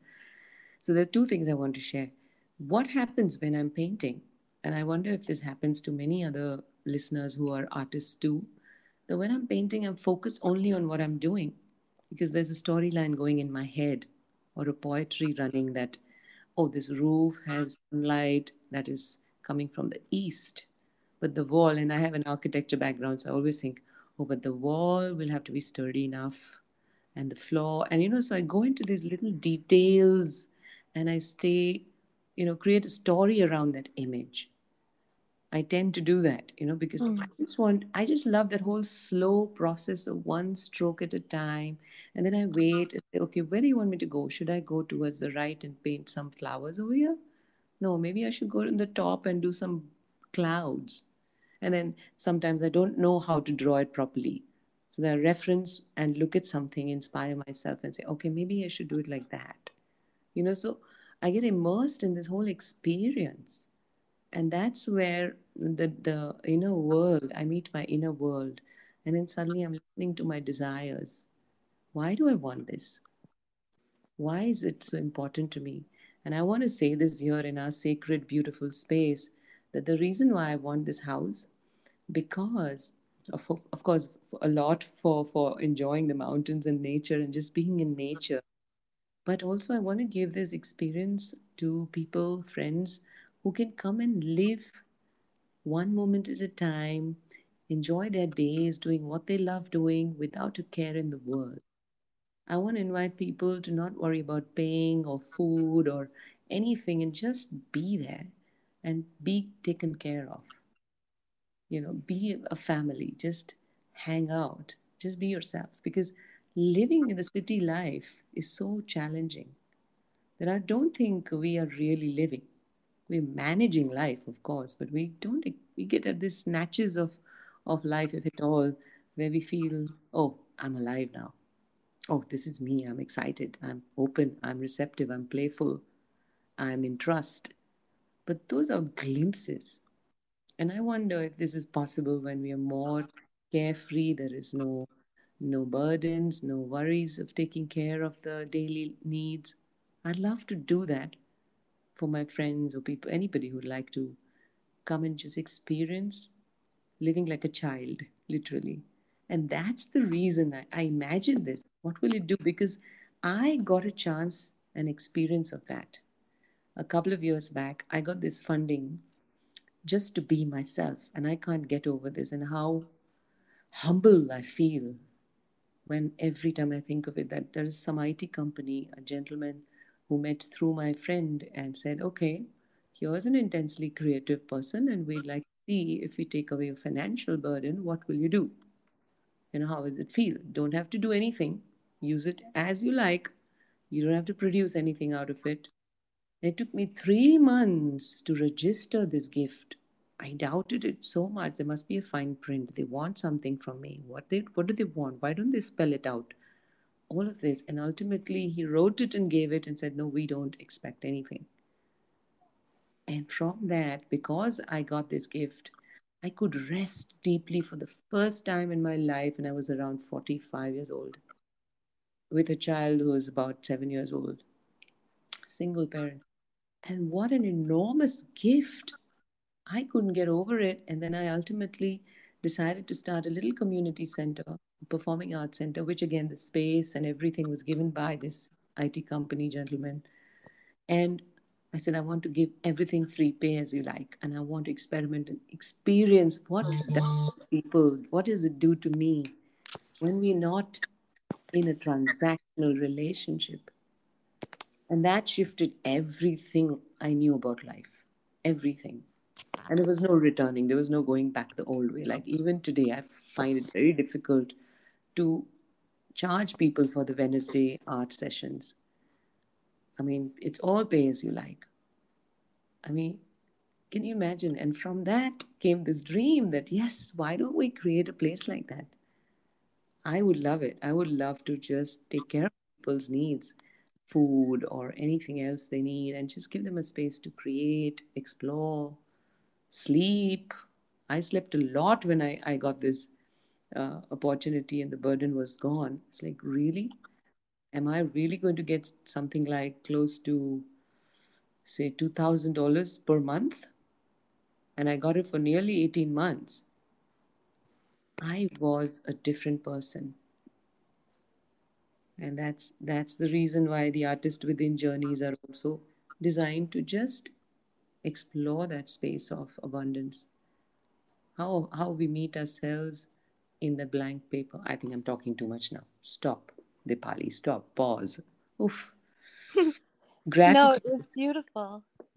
So there are two things I want to share. What happens when I'm painting? And I wonder if this happens to many other listeners who are artists too. That when I'm painting, I'm focused only on what I'm doing because there's a storyline going in my head or a poetry running that oh, this roof has sunlight that is coming from the east. But the wall, and I have an architecture background, so I always think, oh, but the wall will have to be sturdy enough and the floor. And, you know, so I go into these little details and I stay, you know, create a story around that image. I tend to do that, you know, because mm. I just want, I just love that whole slow process of one stroke at a time. And then I wait and say, okay, where do you want me to go? Should I go towards the right and paint some flowers over here? No, maybe I should go in the top and do some clouds. And then sometimes I don't know how to draw it properly. So I reference and look at something, inspire myself and say, okay, maybe I should do it like that. You know, so I get immersed in this whole experience and that's where the the inner world i meet my inner world. And then suddenly i'm listening to my desires. Why do i want this? Why is it so important to me? And i want to say this here in our sacred beautiful space that the reason why i want this house because of, of course a lot for for enjoying the mountains and nature and just being in nature. But also i want to give this experience to people friends who can come and live one moment at a time, enjoy their days doing what they love doing without a care in the world. I want to invite people to not worry about paying or food or anything and just be there and be taken care of. You know, be a family, just hang out, just be yourself because living in the city life is so challenging that I don't think we are really living we're managing life of course but we don't we get at these snatches of of life if at all where we feel oh i'm alive now. Oh this is me. I'm excited. I'm open. I'm receptive. I'm playful. I'm in trust. But those are glimpses. And i wonder if this is possible when we are more carefree there is no no burdens no worries of taking care of the daily needs. I'd love to do that for my friends or people, anybody who'd like to come and just experience living like a child, literally. And that's the reason I, I this. What will it do? Because I got a chance and experience of that. A couple of years back, I got this funding just to be myself. And I can't get over this and how humble I feel when every time I think of it that there is some IT company, a gentleman who met through my friend and said, okay, here's an intensely creative person, and we'd like to see if we take away a financial burden, what will you do? You know, how does it feel? Don't have to do anything. Use it as you like. You don't have to produce anything out of it. It took me three months to register this gift. I doubted it so much. There must be a fine print. They want something from me. What they what do they want? Why don't they spell it out? All of this. And ultimately, he wrote it and gave it and said, No, we don't expect anything. And from that, because I got this gift, I could rest deeply for the first time in my life. And I was around 45 years old with a child who was about seven years old, single parent. And what an enormous gift! I couldn't get over it. And then I ultimately decided to start a little community center performing arts center, which again, the space and everything was given by this IT company gentleman. And I said, I want to give everything free, pay as you like. And I want to experiment and experience what does people, what does it do to me when we're not in a transactional relationship? And that shifted everything I knew about life, everything. And there was no returning, there was no going back the old way. Like even today, I find it very difficult to charge people for the Wednesday art sessions. I mean, it's all pay as you like. I mean, can you imagine? And from that came this dream that, yes, why don't we create a place like that? I would love it. I would love to just take care of people's needs, food or anything else they need, and just give them a space to create, explore, sleep. I slept a lot when I, I got this uh, opportunity and the burden was gone. It's like, really? Am I really going to get something like close to, say, $2,000 per month? And I got it for nearly 18 months. I was a different person. And that's that's the reason why the artist within journeys are also designed to just explore that space of abundance. How, how we meet ourselves in the blank paper. I think I'm talking too much now. Stop, Dipali, stop, pause. Oof. Gratitude. No, it was beautiful.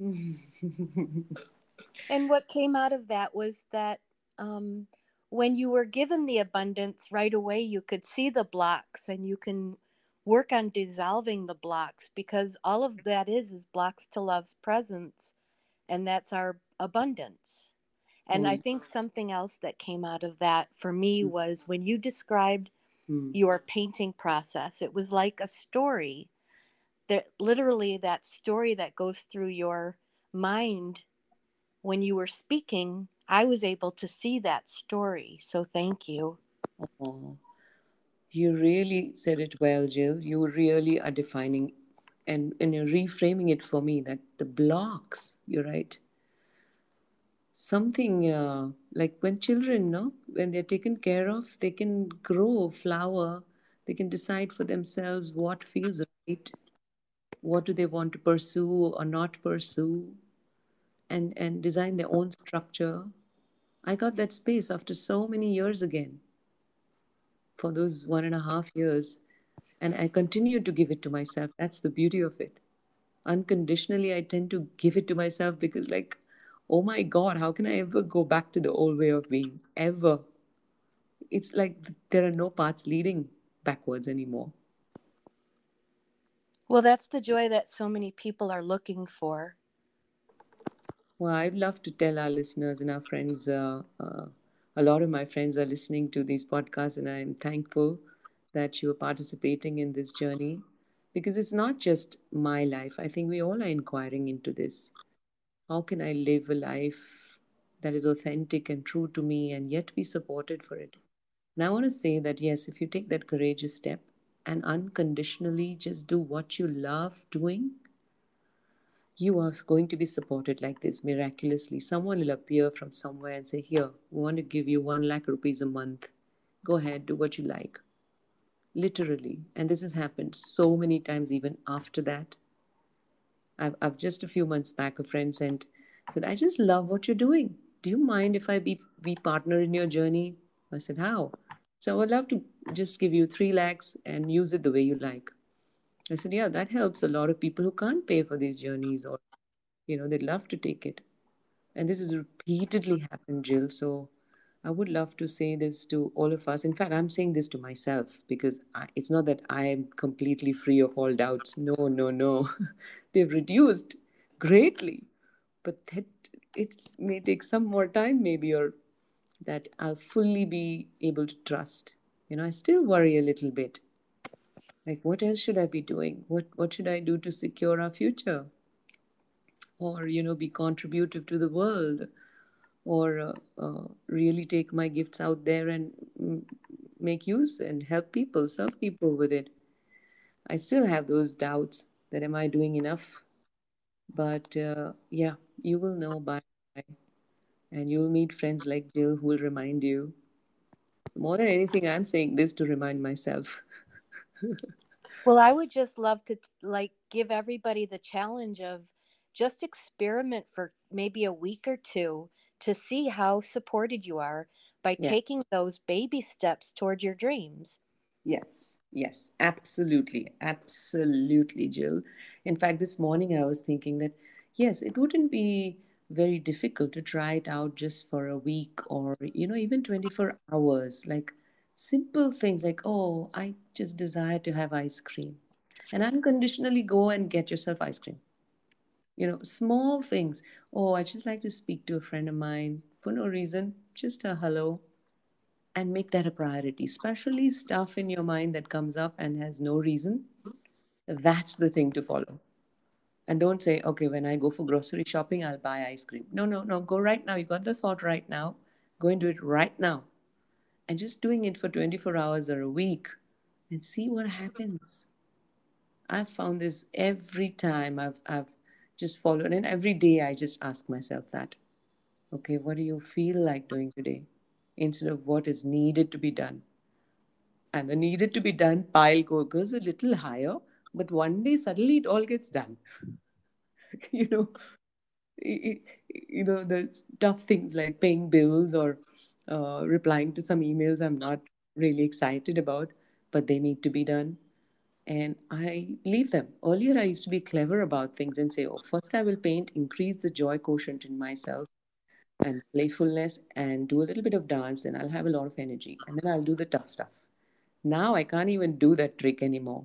and what came out of that was that um, when you were given the abundance right away, you could see the blocks and you can work on dissolving the blocks because all of that is is blocks to love's presence and that's our abundance and mm. i think something else that came out of that for me mm. was when you described mm. your painting process it was like a story that literally that story that goes through your mind when you were speaking i was able to see that story so thank you oh. You really said it well, Jill. You really are defining and, and you're reframing it for me that the blocks, you're right. Something uh, like when children, no, when they're taken care of, they can grow, a flower, they can decide for themselves what feels right, what do they want to pursue or not pursue, and, and design their own structure. I got that space after so many years again for those one and a half years. And I continue to give it to myself. That's the beauty of it. Unconditionally, I tend to give it to myself because, like, oh my God, how can I ever go back to the old way of being? Ever. It's like there are no paths leading backwards anymore. Well, that's the joy that so many people are looking for. Well, I'd love to tell our listeners and our friends uh, uh, a lot of my friends are listening to these podcasts, and I'm thankful that you are participating in this journey because it's not just my life. I think we all are inquiring into this. How can I live a life that is authentic and true to me and yet be supported for it? And I want to say that yes, if you take that courageous step and unconditionally just do what you love doing, you are going to be supported like this miraculously. Someone will appear from somewhere and say, Here, we want to give you one lakh rupees a month. Go ahead, do what you like. Literally. And this has happened so many times, even after that. I've, I've just a few months back, a friend sent, said, I just love what you're doing. Do you mind if I be, be partner in your journey? I said, How? So I would love to just give you three lakhs and use it the way you like. I said, yeah, that helps a lot of people who can't pay for these journeys or, you know, they'd love to take it. And this has repeatedly happened, Jill. So I would love to say this to all of us. In fact, I'm saying this to myself because I, it's not that I am completely free of all doubts. No, no, no. They've reduced greatly, but that it may take some more time, maybe, or that I'll fully be able to trust. You know, I still worry a little bit. Like what else should i be doing? What what should i do to secure our future? Or you know be contributive to the world? Or uh, uh, really take my gifts out there and make use and help people serve people with it? I still have those doubts that am i doing enough but uh, yeah you will know by and you'll meet friends like jill who will remind you more than anything i'm saying this to remind myself well, I would just love to like give everybody the challenge of just experiment for maybe a week or two to see how supported you are by yeah. taking those baby steps toward your dreams. Yes, yes, absolutely, absolutely, Jill. In fact, this morning I was thinking that yes, it wouldn't be very difficult to try it out just for a week or, you know, even 24 hours. Like, simple things like, oh, I just desire to have ice cream. And unconditionally go and get yourself ice cream. You know, small things. Oh, I just like to speak to a friend of mine for no reason, just a hello. And make that a priority, especially stuff in your mind that comes up and has no reason. That's the thing to follow. And don't say, okay, when I go for grocery shopping, I'll buy ice cream. No, no, no. Go right now. You got the thought right now. Go and do it right now and just doing it for 24 hours or a week and see what happens. I've found this every time I've, I've just followed, and every day I just ask myself that okay, what do you feel like doing today? Instead of what is needed to be done. And the needed to be done pile goes a little higher, but one day suddenly it all gets done. you know, you know the tough things like paying bills or uh, replying to some emails I'm not really excited about, but they need to be done. And I leave them. Earlier, I used to be clever about things and say, oh, first I will paint, increase the joy quotient in myself and playfulness, and do a little bit of dance, and I'll have a lot of energy. And then I'll do the tough stuff. Now I can't even do that trick anymore.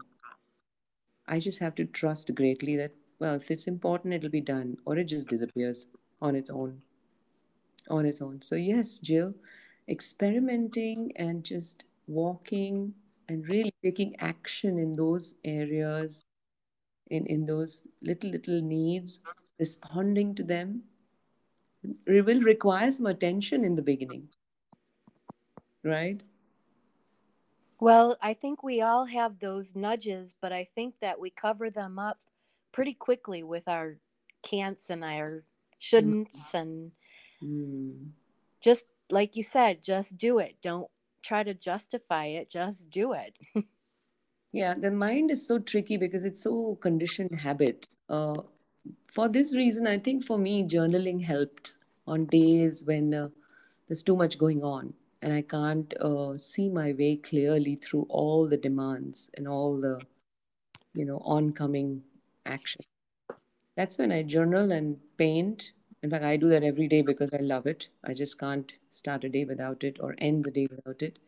I just have to trust greatly that, well, if it's important, it'll be done, or it just disappears on its own. On its own. So, yes, Jill, experimenting and just walking and really taking action in those areas, in, in those little, little needs, responding to them, will require some attention in the beginning. Right? Well, I think we all have those nudges, but I think that we cover them up pretty quickly with our can'ts and our shouldn'ts and Mm. just like you said, just do it. Don't try to justify it, just do it. Yeah, the mind is so tricky because it's so conditioned habit. Uh, for this reason, I think for me, journaling helped on days when uh, there's too much going on and I can't uh, see my way clearly through all the demands and all the, you know, oncoming action. That's when I journal and paint. In fact, I do that every day because I love it. I just can't start a day without it or end the day without it.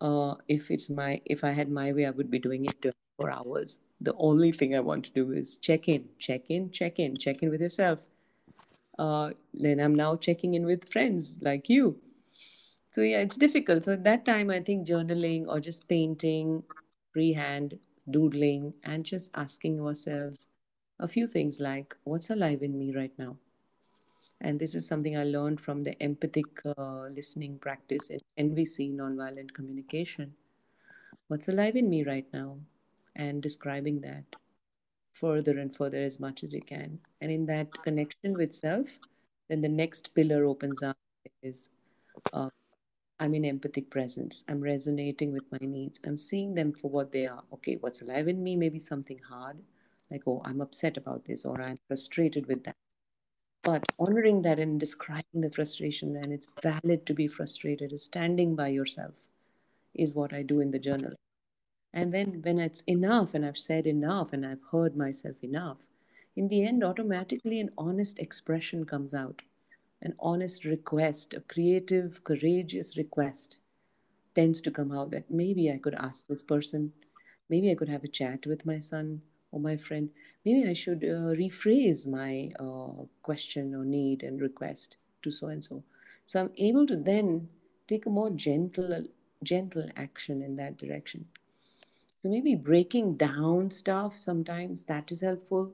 Uh, if it's my, if I had my way, I would be doing it 24 hours. The only thing I want to do is check in, check in, check in, check in with yourself. Uh, then I'm now checking in with friends like you. So yeah, it's difficult. So at that time, I think journaling or just painting, freehand, doodling, and just asking ourselves a few things like, what's alive in me right now? And this is something I learned from the empathic uh, listening practice in NVC, nonviolent communication. What's alive in me right now? And describing that further and further as much as you can. And in that connection with self, then the next pillar opens up is uh, I'm in empathic presence. I'm resonating with my needs. I'm seeing them for what they are. Okay, what's alive in me may be something hard, like, oh, I'm upset about this or I'm frustrated with that. But honoring that and describing the frustration, and it's valid to be frustrated, is standing by yourself, is what I do in the journal. And then when it's enough and I've said enough and I've heard myself enough, in the end, automatically an honest expression comes out, an honest request, a creative, courageous request tends to come out that maybe I could ask this person, maybe I could have a chat with my son or my friend, maybe I should uh, rephrase my uh, question or need and request to so and so. So I'm able to then take a more gentle, gentle action in that direction. So maybe breaking down stuff sometimes that is helpful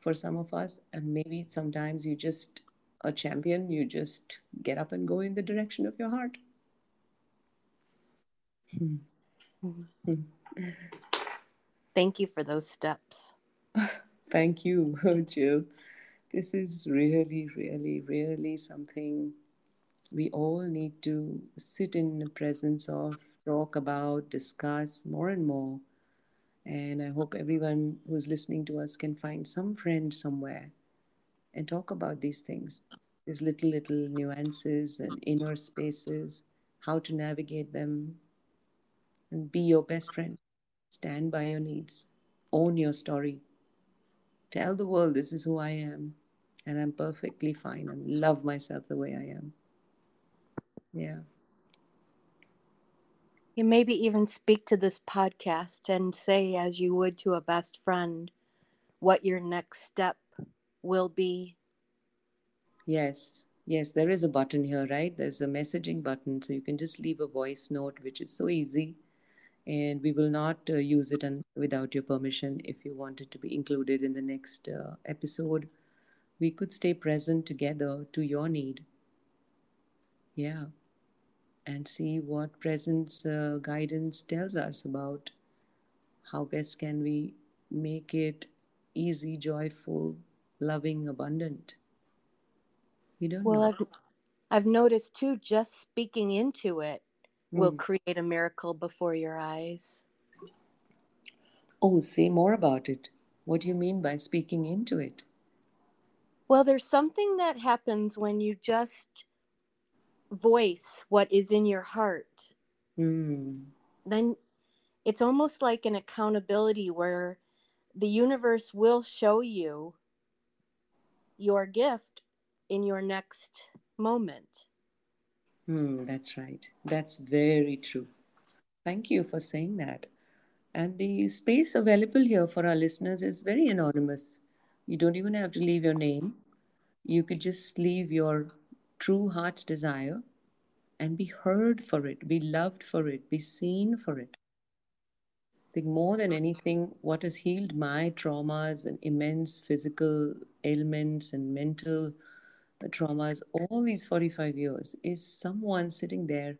for some of us, and maybe sometimes you just a champion, you just get up and go in the direction of your heart. Hmm. Mm-hmm. Thank you for those steps. Thank you, Jill. This is really, really, really something we all need to sit in the presence of, talk about, discuss more and more. And I hope everyone who's listening to us can find some friend somewhere and talk about these things, these little, little nuances and inner spaces, how to navigate them, and be your best friend. Stand by your needs, own your story. Tell the world this is who I am, and I'm perfectly fine and love myself the way I am. Yeah. You maybe even speak to this podcast and say, as you would to a best friend, what your next step will be. Yes, yes, there is a button here, right? There's a messaging button. So you can just leave a voice note, which is so easy. And we will not uh, use it un- without your permission if you want it to be included in the next uh, episode. We could stay present together to your need. Yeah. And see what presence uh, guidance tells us about how best can we make it easy, joyful, loving, abundant. You don't Well, know. I've, I've noticed too, just speaking into it will Mm. create a miracle before your eyes. Oh, say more about it. What do you mean by speaking into it? Well, there's something that happens when you just voice what is in your heart. Hmm. Then it's almost like an accountability where the universe will show you your gift in your next moment. Hmm, that's right. That's very true. Thank you for saying that. And the space available here for our listeners is very anonymous. You don't even have to leave your name. You could just leave your true heart's desire and be heard for it, be loved for it, be seen for it. I think more than anything, what has healed my traumas and immense physical ailments and mental traumas all these 45 years is someone sitting there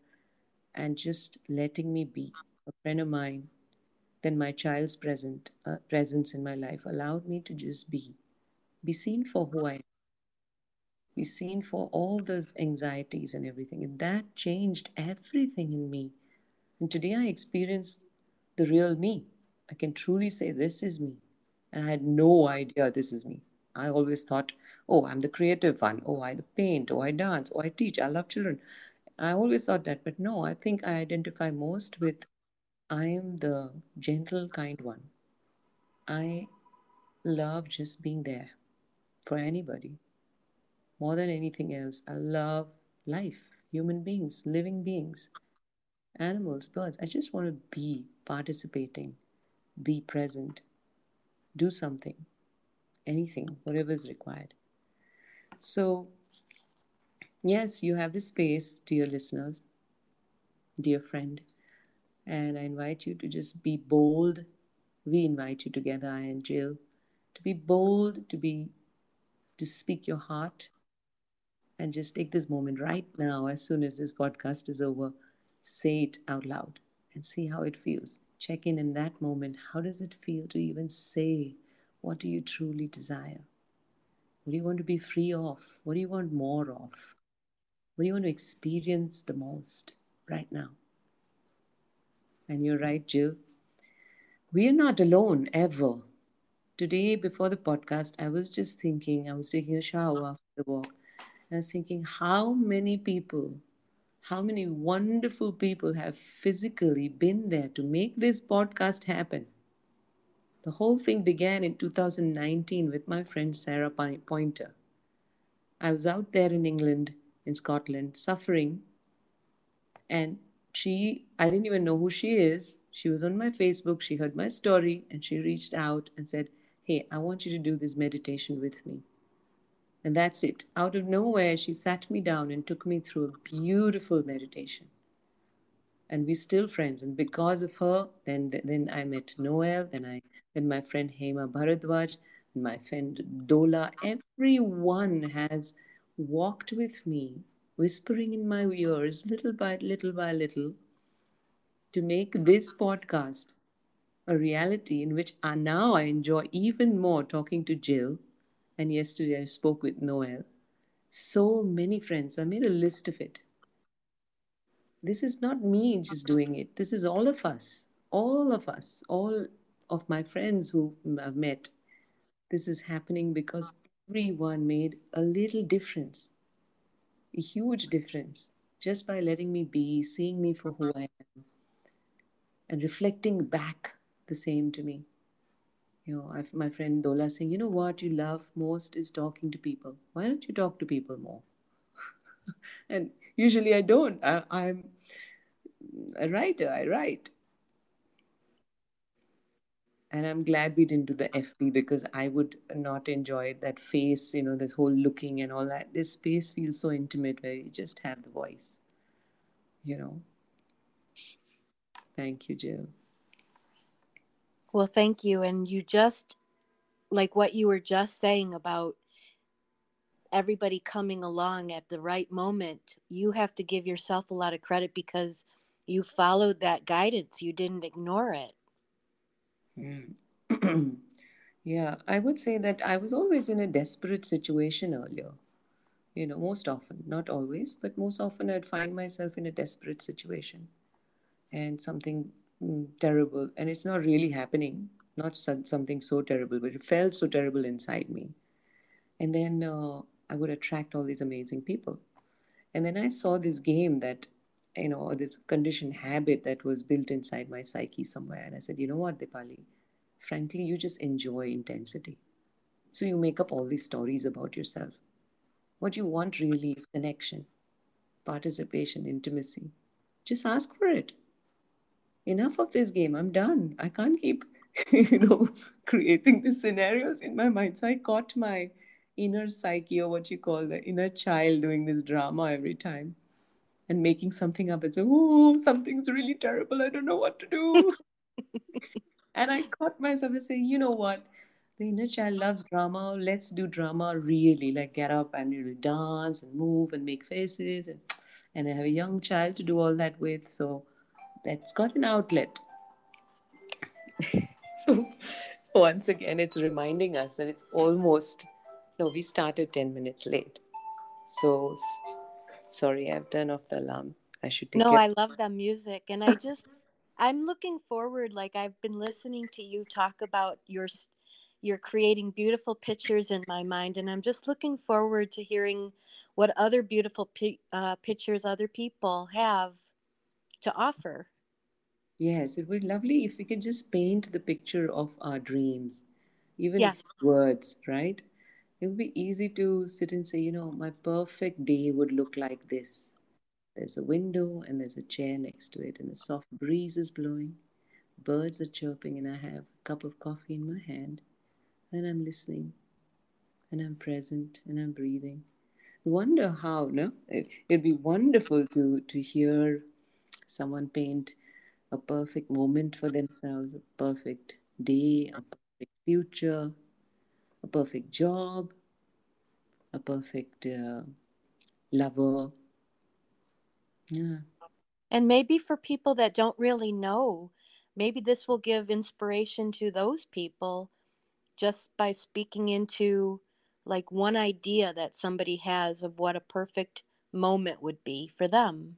and just letting me be. A friend of mine, then my child's present uh, presence in my life allowed me to just be, be seen for who I am, be seen for all those anxieties and everything. And that changed everything in me. And today I experienced the real me. I can truly say this is me. And I had no idea this is me. I always thought, oh, I'm the creative one. Oh, I the paint. Oh, I dance. Oh, I teach. I love children. I always thought that. But no, I think I identify most with I am the gentle, kind one. I love just being there for anybody. More than anything else, I love life, human beings, living beings, animals, birds. I just want to be participating, be present, do something, anything, whatever is required. So, yes, you have the space, dear listeners, dear friend, and I invite you to just be bold. We invite you together, I and Jill, to be bold, to be to speak your heart, and just take this moment right now, as soon as this podcast is over, say it out loud and see how it feels. Check in in that moment. How does it feel to even say, what do you truly desire? What do you want to be free of? What do you want more of? What do you want to experience the most right now? And you're right, Jill. We are not alone ever. Today, before the podcast, I was just thinking, I was taking a shower after the walk. I was thinking, how many people, how many wonderful people have physically been there to make this podcast happen? The whole thing began in 2019 with my friend Sarah Pointer. I was out there in England, in Scotland, suffering, and she, I didn't even know who she is. She was on my Facebook, she heard my story, and she reached out and said, Hey, I want you to do this meditation with me. And that's it. Out of nowhere, she sat me down and took me through a beautiful meditation. And we're still friends. And because of her, then then I met Noel, then I then my friend Hema Bharadwaj, my friend Dola. Everyone has walked with me whispering in my ears little by little by little to make this podcast a reality in which I, now I enjoy even more talking to Jill. And yesterday I spoke with Noel. So many friends. I made a list of it. This is not me just doing it. This is all of us. All of us. All of my friends who I've met. This is happening because everyone made a little difference a huge difference just by letting me be, seeing me for who I am, and reflecting back the same to me. You know, I've, my friend Dola saying, you know what you love most is talking to people. Why don't you talk to people more? and usually I don't. I, I'm a writer. I write and i'm glad we didn't do the fb because i would not enjoy that face you know this whole looking and all that this space feels so intimate where you just have the voice you know thank you jill well thank you and you just like what you were just saying about everybody coming along at the right moment you have to give yourself a lot of credit because you followed that guidance you didn't ignore it Mm. yeah, I would say that I was always in a desperate situation earlier. You know, most often, not always, but most often I'd find myself in a desperate situation and something terrible, and it's not really happening. not something so terrible, but it felt so terrible inside me. And then uh, I would attract all these amazing people. And then I saw this game that, you know, this conditioned habit that was built inside my psyche somewhere. And I said, you know what, Dipali, frankly, you just enjoy intensity. So you make up all these stories about yourself. What you want really is connection, participation, intimacy. Just ask for it. Enough of this game. I'm done. I can't keep, you know, creating these scenarios in my mind. So I caught my inner psyche or what you call the inner child doing this drama every time and making something up and say, oh, something's really terrible. I don't know what to do. and I caught myself and saying, you know what? The inner child loves drama. Let's do drama really. Like get up and you know, dance and move and make faces and and I have a young child to do all that with. So that's got an outlet. Once again, it's reminding us that it's almost no, we started 10 minutes late. So sorry, I've turned off the alarm. I should take No, I love that music. And I just, I'm looking forward. Like, I've been listening to you talk about your, you're creating beautiful pictures in my mind. And I'm just looking forward to hearing what other beautiful uh, pictures other people have to offer. Yes, it would be lovely if we could just paint the picture of our dreams, even yes. if words, right? it would be easy to sit and say, you know, my perfect day would look like this. There's a window and there's a chair next to it, and a soft breeze is blowing. Birds are chirping, and I have a cup of coffee in my hand, and I'm listening, and I'm present, and I'm breathing. Wonder how, no? It, it'd be wonderful to, to hear someone paint a perfect moment for themselves, a perfect day, a perfect future, a perfect job, a perfect uh, lover. Yeah. And maybe for people that don't really know, maybe this will give inspiration to those people just by speaking into like one idea that somebody has of what a perfect moment would be for them.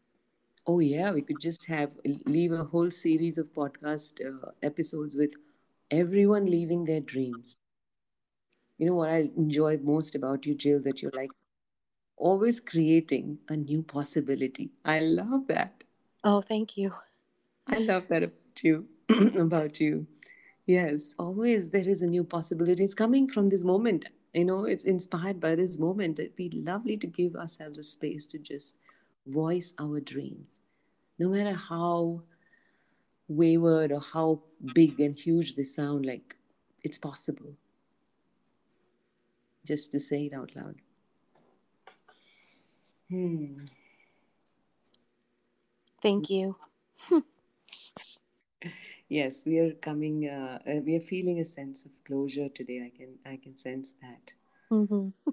Oh yeah, we could just have leave a whole series of podcast uh, episodes with everyone leaving their dreams you know what I enjoy most about you, Jill, that you're like always creating a new possibility. I love that. Oh, thank you. I love that about you. about you. Yes, always there is a new possibility. It's coming from this moment. You know, it's inspired by this moment. It'd be lovely to give ourselves a space to just voice our dreams. No matter how wayward or how big and huge they sound, like it's possible just to say it out loud. Hmm. Thank you. yes, we are coming. Uh, uh, we are feeling a sense of closure today. I can, I can sense that. Mm-hmm.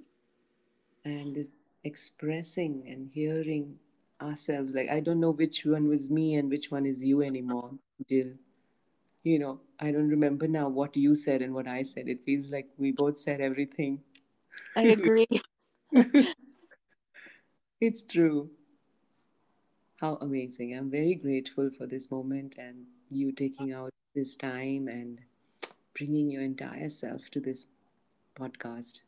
And this expressing and hearing ourselves, like I don't know which one was me and which one is you anymore, Jill. You know, I don't remember now what you said and what I said. It feels like we both said everything I agree. it's true. How amazing. I'm very grateful for this moment and you taking out this time and bringing your entire self to this podcast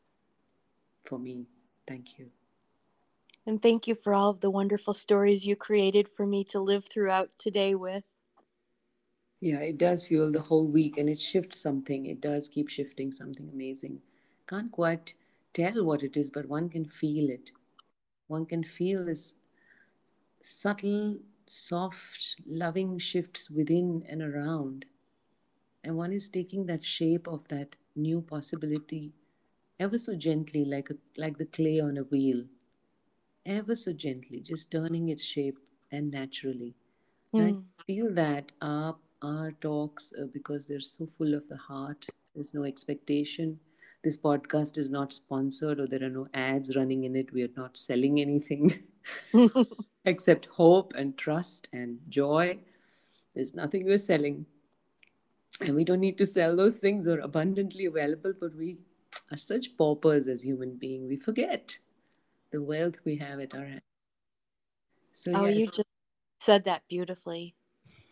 for me. Thank you. And thank you for all of the wonderful stories you created for me to live throughout today with. Yeah, it does fuel the whole week and it shifts something. It does keep shifting something amazing. Can't quite tell what it is, but one can feel it. One can feel this subtle, soft, loving shifts within and around. And one is taking that shape of that new possibility ever so gently, like, a, like the clay on a wheel, ever so gently, just turning its shape and naturally. Mm. I hmm. feel that our, our talks, uh, because they're so full of the heart, there's no expectation this podcast is not sponsored or there are no ads running in it. We are not selling anything except hope and trust and joy. There's nothing we're selling. And we don't need to sell those things they're abundantly available, but we are such paupers as human beings. We forget the wealth we have at our hand. So, oh, yes. you just said that beautifully.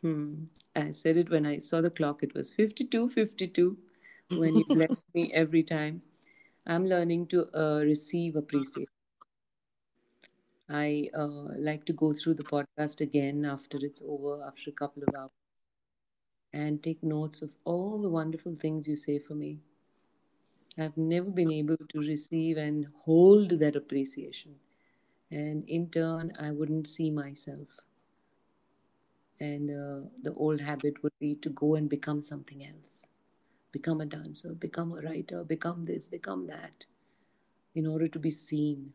Hmm. I said it when I saw the clock. It was 52 52 when you blessed me every time. I'm learning to uh, receive appreciation. I uh, like to go through the podcast again after it's over, after a couple of hours, and take notes of all the wonderful things you say for me. I've never been able to receive and hold that appreciation. And in turn, I wouldn't see myself. And uh, the old habit would be to go and become something else become a dancer, become a writer, become this, become that, in order to be seen.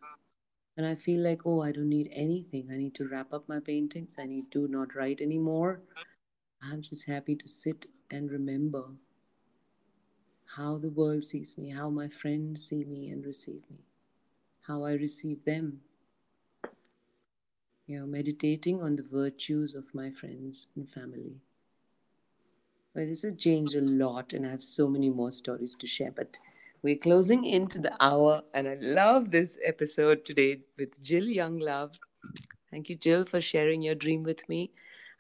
And I feel like, oh, I don't need anything. I need to wrap up my paintings. I need to not write anymore. I'm just happy to sit and remember how the world sees me, how my friends see me and receive me, how I receive them. You know, meditating on the virtues of my friends and family. Well, this has changed a lot, and I have so many more stories to share. But we're closing into the hour, and I love this episode today with Jill Young Love. Thank you, Jill, for sharing your dream with me.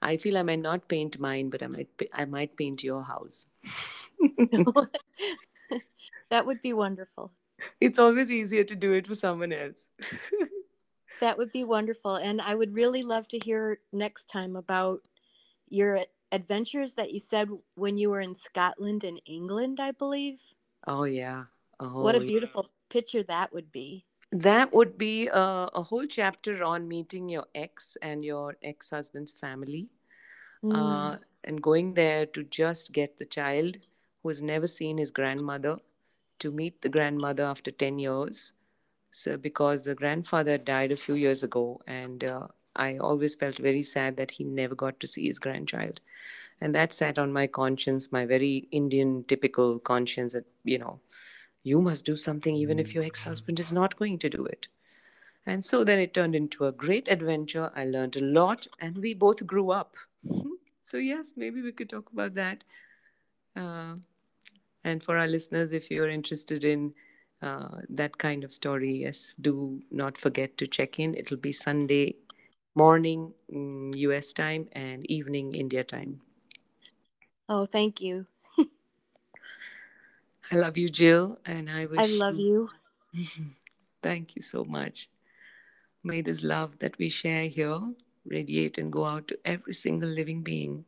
I feel I might not paint mine, but I might I might paint your house. that would be wonderful. It's always easier to do it for someone else. that would be wonderful, and I would really love to hear next time about your adventures that you said when you were in Scotland and England, I believe. Oh yeah. Oh, what a beautiful yeah. picture that would be. That would be a, a, whole chapter on meeting your ex and your ex husband's family. Mm. Uh, and going there to just get the child who has never seen his grandmother to meet the grandmother after 10 years. So, because the grandfather died a few years ago, and uh, I always felt very sad that he never got to see his grandchild. And that sat on my conscience, my very Indian typical conscience that, you know, you must do something even if your ex husband is not going to do it. And so then it turned into a great adventure. I learned a lot and we both grew up. so, yes, maybe we could talk about that. Uh, and for our listeners, if you're interested in uh, that kind of story, yes, do not forget to check in. It'll be Sunday morning US mm, time and evening India time. Oh, thank you. I love you, Jill, and I wish I love you. Thank you so much. May this love that we share here radiate and go out to every single living being.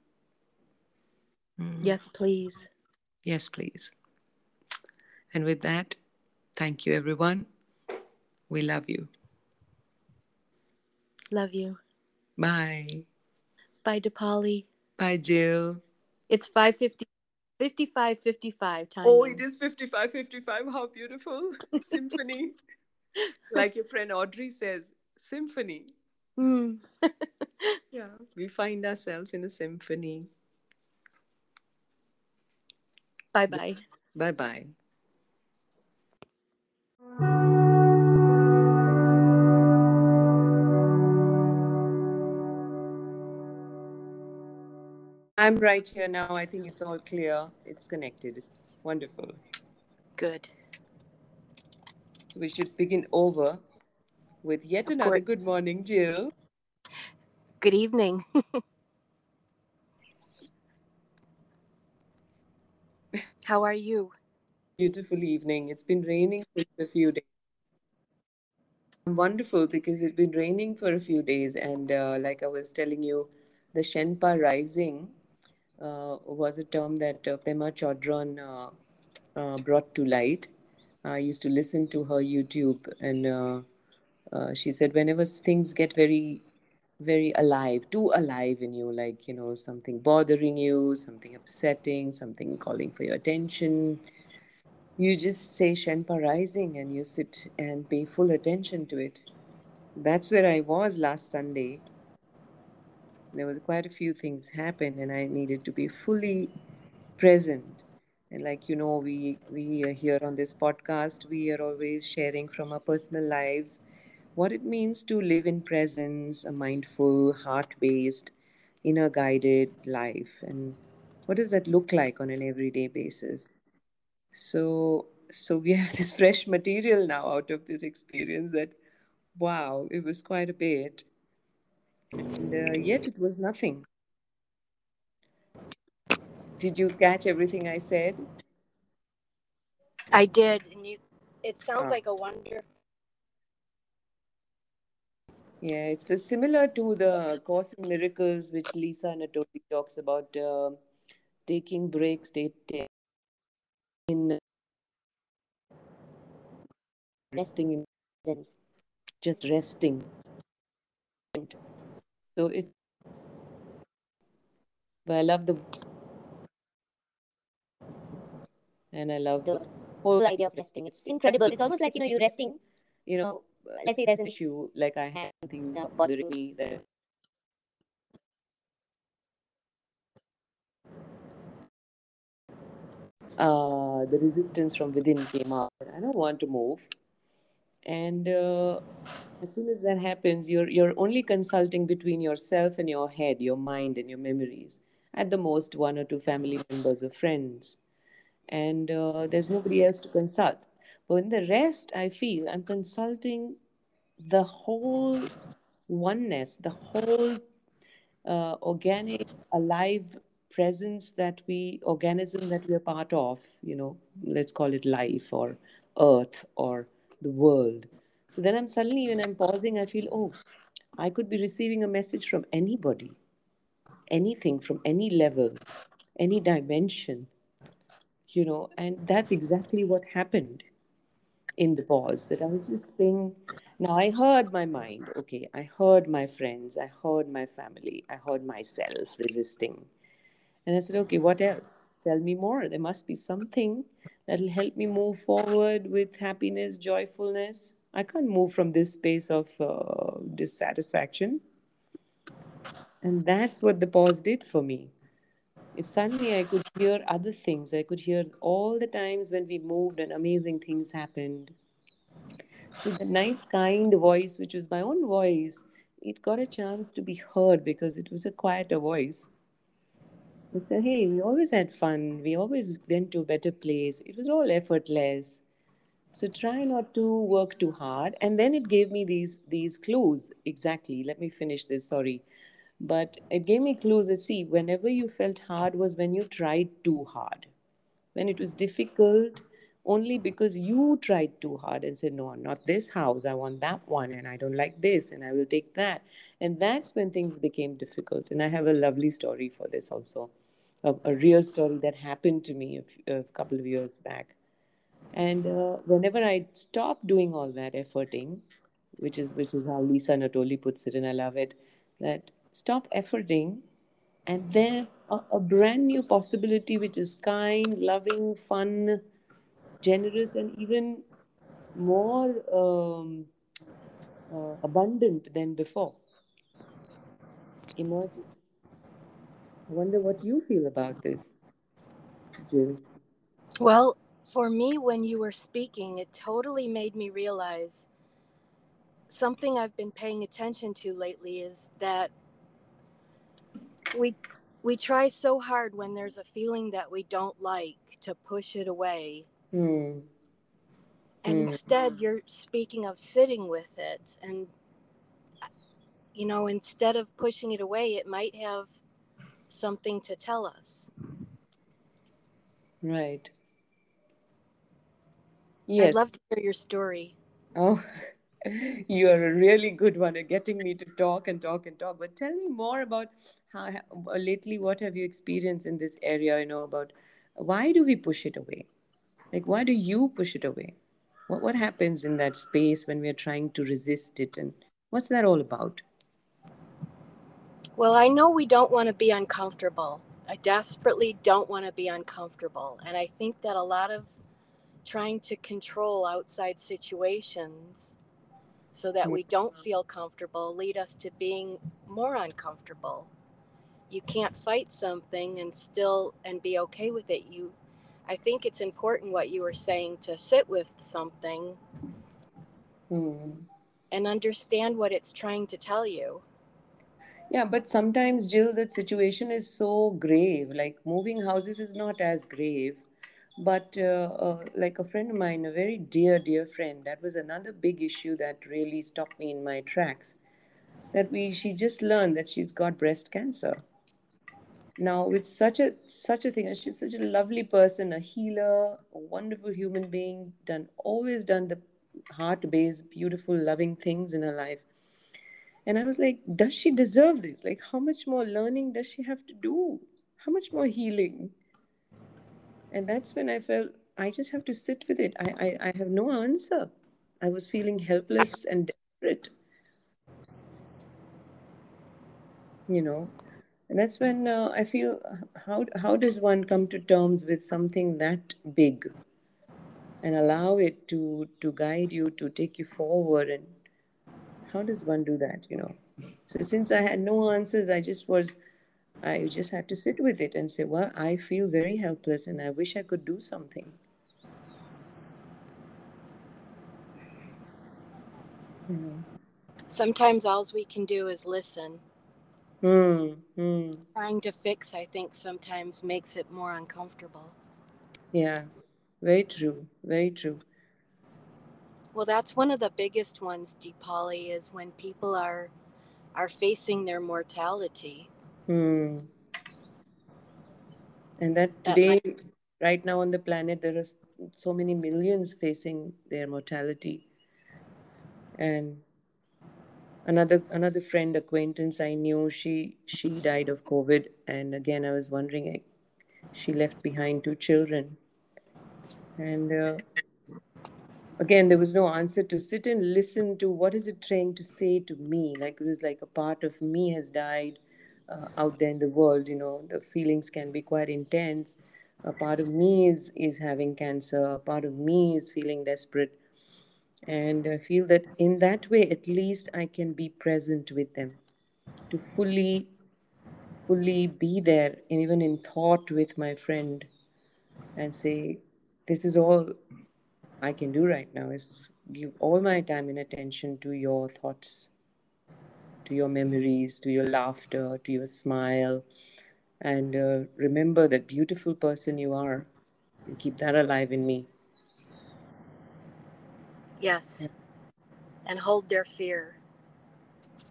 Mm. Yes, please. Yes, please. And with that, thank you, everyone. We love you. Love you. Bye. Bye, Dipali. Bye, Jill. It's 550 55 55 time. Oh, it is 55 55. How beautiful. Symphony. like your friend Audrey says, symphony. Mm. yeah, we find ourselves in a symphony. Bye bye. Bye bye. I'm right here now. I think it's all clear. It's connected. Wonderful. Good. So we should begin over with yet of another course. good morning, Jill. Good evening. How are you? Beautiful evening. It's been raining for a few days. Wonderful because it's been raining for a few days, and uh, like I was telling you, the Shenpa rising uh, was a term that uh, Pema Chodron uh, uh, brought to light. I used to listen to her YouTube, and uh, uh, she said whenever things get very, very alive, too alive in you, like you know something bothering you, something upsetting, something calling for your attention, you just say Shenpa Rising, and you sit and pay full attention to it. That's where I was last Sunday. There was quite a few things happened and i needed to be fully present. And like you know we we are here on this podcast. We are always sharing from our personal lives what it means to live in presence a mindful heart-based inner guided life and what does that look like on an everyday basis so so we have this fresh material now out of this experience that wow it was quite a bit and uh, yet it was nothing. Did you catch everything I said? I did, and you. It sounds Ah. like a wonderful. Yeah, it's uh, similar to the Course in Miracles, which Lisa Natoli talks about uh, taking breaks, ta- ta- in resting in presence, just resting. So it. But I love the and I love the whole idea of resting. It's incredible. It's almost like you know you're resting. You know, let's say there's an issue like I have something bothering me that uh, the resistance from within came out. I don't want to move. And uh, as soon as that happens, you're you're only consulting between yourself and your head, your mind and your memories. At the most, one or two family members or friends, and uh, there's nobody else to consult. But in the rest, I feel I'm consulting the whole oneness, the whole uh, organic, alive presence that we, organism that we are part of, you know, let's call it life or earth or the world. So then I'm suddenly, when I'm pausing, I feel, oh, I could be receiving a message from anybody, anything from any level, any dimension, you know, and that's exactly what happened in the pause that I was just saying, now I heard my mind, okay, I heard my friends, I heard my family, I heard myself resisting. And I said, okay, what else? Tell me more. There must be something that'll help me move forward with happiness, joyfulness. I can't move from this space of uh, dissatisfaction. And that's what the pause did for me. Suddenly I could hear other things. I could hear all the times when we moved and amazing things happened. So the nice, kind voice, which was my own voice, it got a chance to be heard because it was a quieter voice. It said, hey, we always had fun. We always went to a better place. It was all effortless. So try not to work too hard. And then it gave me these these clues. Exactly. Let me finish this. Sorry. But it gave me clues that see, whenever you felt hard was when you tried too hard. When it was difficult, only because you tried too hard and said, No, i'm not this house. I want that one, and I don't like this, and I will take that. And that's when things became difficult. And I have a lovely story for this also a, a real story that happened to me a couple of years back. And uh, whenever I stop doing all that efforting, which is which is how Lisa Natoli puts it, and I love it, that stop efforting, and then a, a brand new possibility, which is kind, loving, fun, generous, and even more um, uh, abundant than before, emerges. I wonder what you feel about this, Jill. Well, for me, when you were speaking, it totally made me realize something I've been paying attention to lately is that we we try so hard when there's a feeling that we don't like to push it away. Hmm. And Hmm. instead, you're speaking of sitting with it. And, you know, instead of pushing it away, it might have something to tell us. Right. Yes. I'd love to hear your story. Oh, you are a really good one at getting me to talk and talk and talk. But tell me more about how uh, lately what have you experienced in this area? You know about why do we push it away? Like why do you push it away? What what happens in that space when we are trying to resist it, and what's that all about? Well, I know we don't want to be uncomfortable. I desperately don't want to be uncomfortable. And I think that a lot of trying to control outside situations so that we don't feel comfortable lead us to being more uncomfortable. You can't fight something and still and be okay with it. You I think it's important what you were saying to sit with something Hmm. and understand what it's trying to tell you. Yeah, but sometimes, Jill, that situation is so grave. Like moving houses is not as grave. But uh, uh, like a friend of mine, a very dear, dear friend, that was another big issue that really stopped me in my tracks. That we, she just learned that she's got breast cancer. now with such a such a thing, and she's such a lovely person, a healer, a wonderful human being, done always done the heart-based, beautiful, loving things in her life. And I was like, does she deserve this? Like, how much more learning does she have to do? How much more healing? And that's when I felt I just have to sit with it. I, I, I have no answer. I was feeling helpless and desperate. You know, and that's when uh, I feel how, how does one come to terms with something that big and allow it to, to guide you, to take you forward? And how does one do that, you know? So since I had no answers, I just was, I just had to sit with it and say, well, I feel very helpless and I wish I could do something. You know. Sometimes all we can do is listen. Mm, mm. Trying to fix, I think, sometimes makes it more uncomfortable. Yeah, very true. Very true. Well, that's one of the biggest ones, Dipali, is when people are are facing their mortality. Hmm. And that today, that might... right now on the planet, there are so many millions facing their mortality. And another another friend acquaintance i knew she she died of covid and again i was wondering I, she left behind two children and uh, again there was no answer to sit and listen to what is it trying to say to me like it was like a part of me has died uh, out there in the world you know the feelings can be quite intense. A part of me is is having cancer a part of me is feeling desperate. And I feel that in that way, at least I can be present with them. To fully, fully be there, even in thought with my friend, and say, This is all I can do right now is give all my time and attention to your thoughts, to your memories, to your laughter, to your smile, and uh, remember that beautiful person you are and keep that alive in me. Yes. And hold their fear.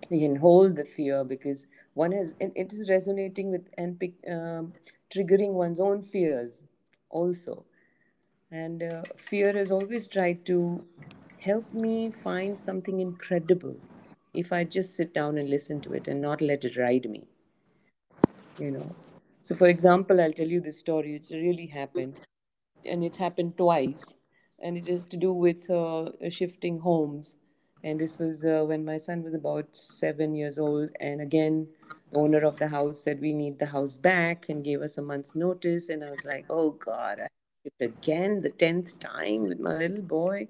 You can hold the fear because one is it is resonating with and um, triggering one's own fears also. And uh, fear has always tried to help me find something incredible if I just sit down and listen to it and not let it ride me. You know. So, for example, I'll tell you this story. It really happened, and it's happened twice and it is to do with uh, shifting homes. And this was uh, when my son was about seven years old. And again, the owner of the house said, We need the house back and gave us a month's notice. And I was like, Oh God, I again the 10th time with my little boy.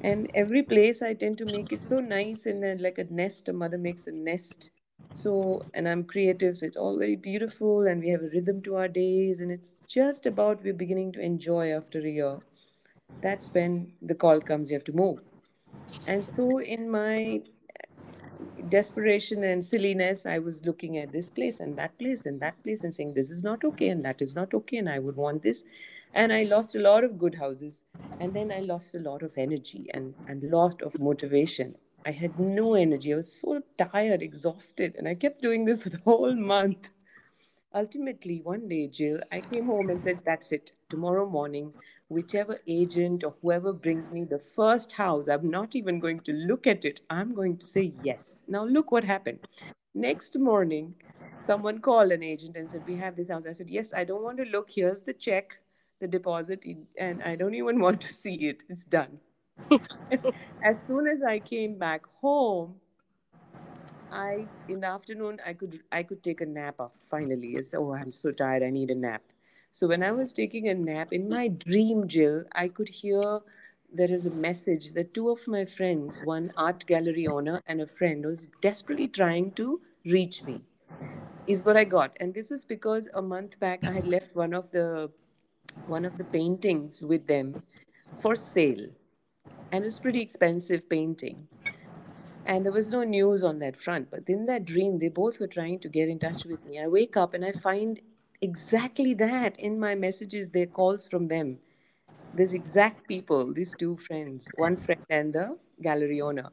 And every place I tend to make it so nice and uh, like a nest, a mother makes a nest. So, and I'm creative, so it's all very beautiful, and we have a rhythm to our days, and it's just about we're beginning to enjoy after a year. That's when the call comes you have to move. And so in my desperation and silliness i was looking at this place and that place and that place and saying this is not okay and that is not okay and i would want this and i lost a lot of good houses and then i lost a lot of energy and and lot of motivation i had no energy i was so tired exhausted and i kept doing this for the whole month ultimately one day jill i came home and said that's it tomorrow morning whichever agent or whoever brings me the first house, I'm not even going to look at it. I'm going to say yes. Now, look what happened. Next morning, someone called an agent and said, We have this house. I said, Yes, I don't want to look. Here's the check, the deposit, and I don't even want to see it. It's done. as soon as I came back home, I in the afternoon I could I could take a nap off finally. It's, oh, I'm so tired. I need a nap. So when I was taking a nap in my dream, Jill, I could hear there is a message that two of my friends, one art gallery owner and a friend, was desperately trying to reach me. Is what I got, and this was because a month back I had left one of the one of the paintings with them for sale, and it was pretty expensive painting. And there was no news on that front. But in that dream, they both were trying to get in touch with me. I wake up and I find exactly that in my messages they're calls from them these exact people these two friends one friend and the gallery owner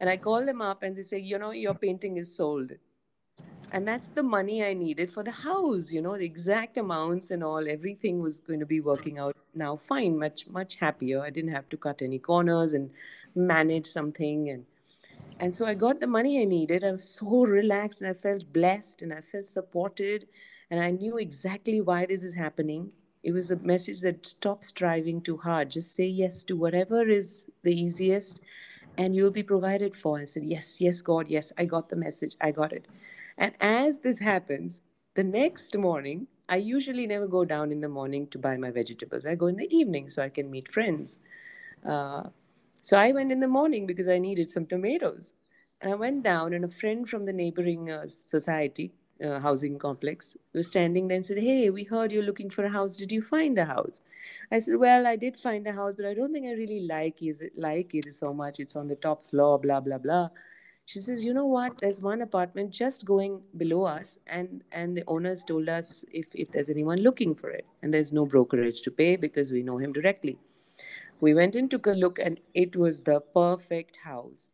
and i call them up and they say you know your painting is sold and that's the money i needed for the house you know the exact amounts and all everything was going to be working out now fine much much happier i didn't have to cut any corners and manage something and and so i got the money i needed i was so relaxed and i felt blessed and i felt supported and i knew exactly why this is happening it was a message that stop striving too hard just say yes to whatever is the easiest and you'll be provided for. I said, Yes, yes, God, yes, I got the message. I got it. And as this happens, the next morning, I usually never go down in the morning to buy my vegetables. I go in the evening so I can meet friends. Uh, so I went in the morning because I needed some tomatoes. And I went down, and a friend from the neighboring uh, society, uh, housing complex, was standing there and said, Hey, we heard you're looking for a house. Did you find a house? I said, Well, I did find a house, but I don't think I really like it, like it so much. It's on the top floor, blah, blah, blah. She says, You know what? There's one apartment just going below us, and, and the owners told us if, if there's anyone looking for it. And there's no brokerage to pay because we know him directly. We went in, took a look, and it was the perfect house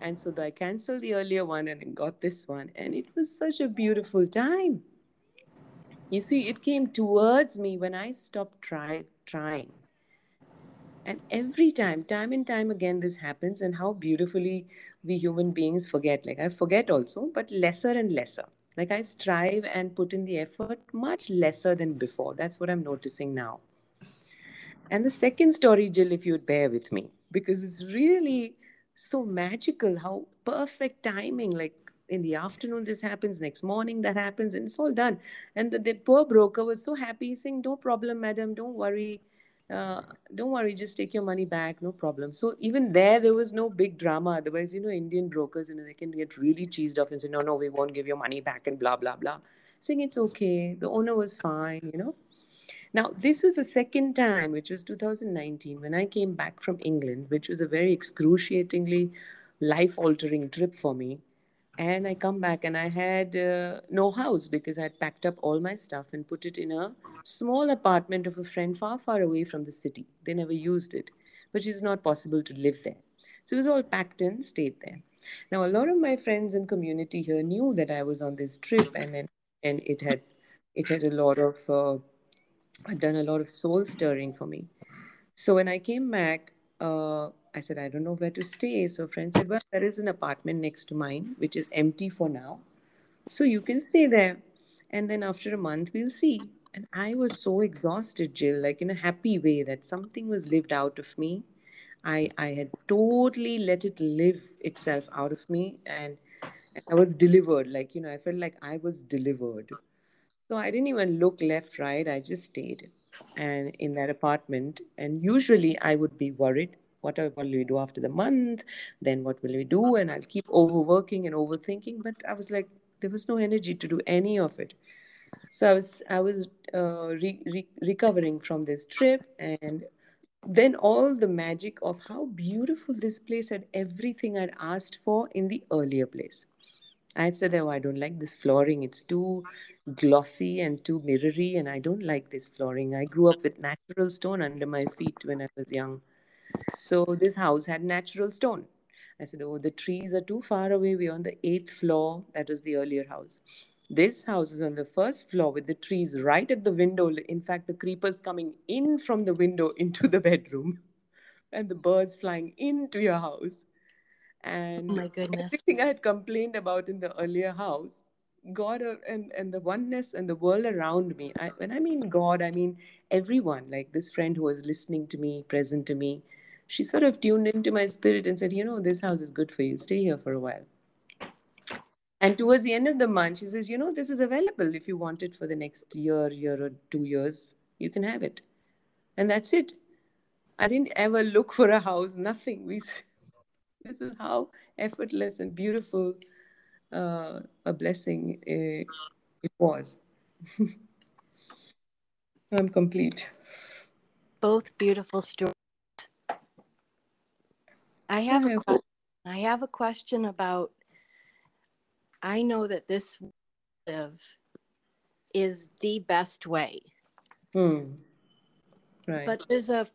and so I canceled the earlier one and got this one. And it was such a beautiful time. You see, it came towards me when I stopped try, trying. And every time, time and time again, this happens, and how beautifully we human beings forget. Like, I forget also, but lesser and lesser. Like, I strive and put in the effort much lesser than before. That's what I'm noticing now. And the second story, Jill, if you'd bear with me, because it's really so magical how perfect timing like in the afternoon this happens next morning that happens and it's all done and the, the poor broker was so happy saying no problem madam don't worry uh, don't worry just take your money back no problem. So even there there was no big drama. Otherwise you know indian brokers you know they can get really cheesed off and say no no we won't give your money back and blah blah blah. Saying it's okay the owner was fine you know. Now, this was the second time, which was 2019, when I came back from England, which was a very excruciatingly life altering trip for me. And I come back and I had uh, no house because I had packed up all my stuff and put it in a small apartment of a friend far, far away from the city. They never used it, which is not possible to live there. So it was all packed in, stayed there. Now, a lot of my friends and community here knew that I was on this trip and, then and it had it had a lot of uh, done a lot of soul stirring for me. So when I came back, uh, I said, I don't know where to stay. So friend said, Well, there is an apartment next to mine, which is empty for now. So you can stay there. And then after a month, we'll see. And I was so exhausted, Jill, like in a happy way that something was lived out of me. I, I had totally let it live itself out of me and I was delivered. Like, you know, I felt like I was delivered. So I didn't even look left, right. I just stayed and in that apartment. And usually I would be worried. What will we do after the month? Then what will we do? And I'll keep overworking and overthinking. But I was like, there was no energy to do any of it. So I was I was uh, re- re- recovering from this trip, and then all the magic of how beautiful this place had everything I'd asked for in the earlier place. I said, Oh, I don't like this flooring. It's too glossy and too mirrory, and I don't like this flooring. I grew up with natural stone under my feet when I was young. So this house had natural stone. I said, Oh, the trees are too far away. We're on the eighth floor. That was the earlier house. This house is on the first floor with the trees right at the window. In fact, the creepers coming in from the window into the bedroom and the birds flying into your house and oh my goodness everything i had complained about in the earlier house god uh, and and the oneness and the world around me I, when i mean god i mean everyone like this friend who was listening to me present to me she sort of tuned into my spirit and said you know this house is good for you stay here for a while and towards the end of the month she says you know this is available if you want it for the next year year or two years you can have it and that's it i didn't ever look for a house nothing we this is how effortless and beautiful uh, a blessing uh, it was. I'm complete. Both beautiful stories. I have a question. I have a question about. I know that this live is the best way. Hmm. Right. But there's a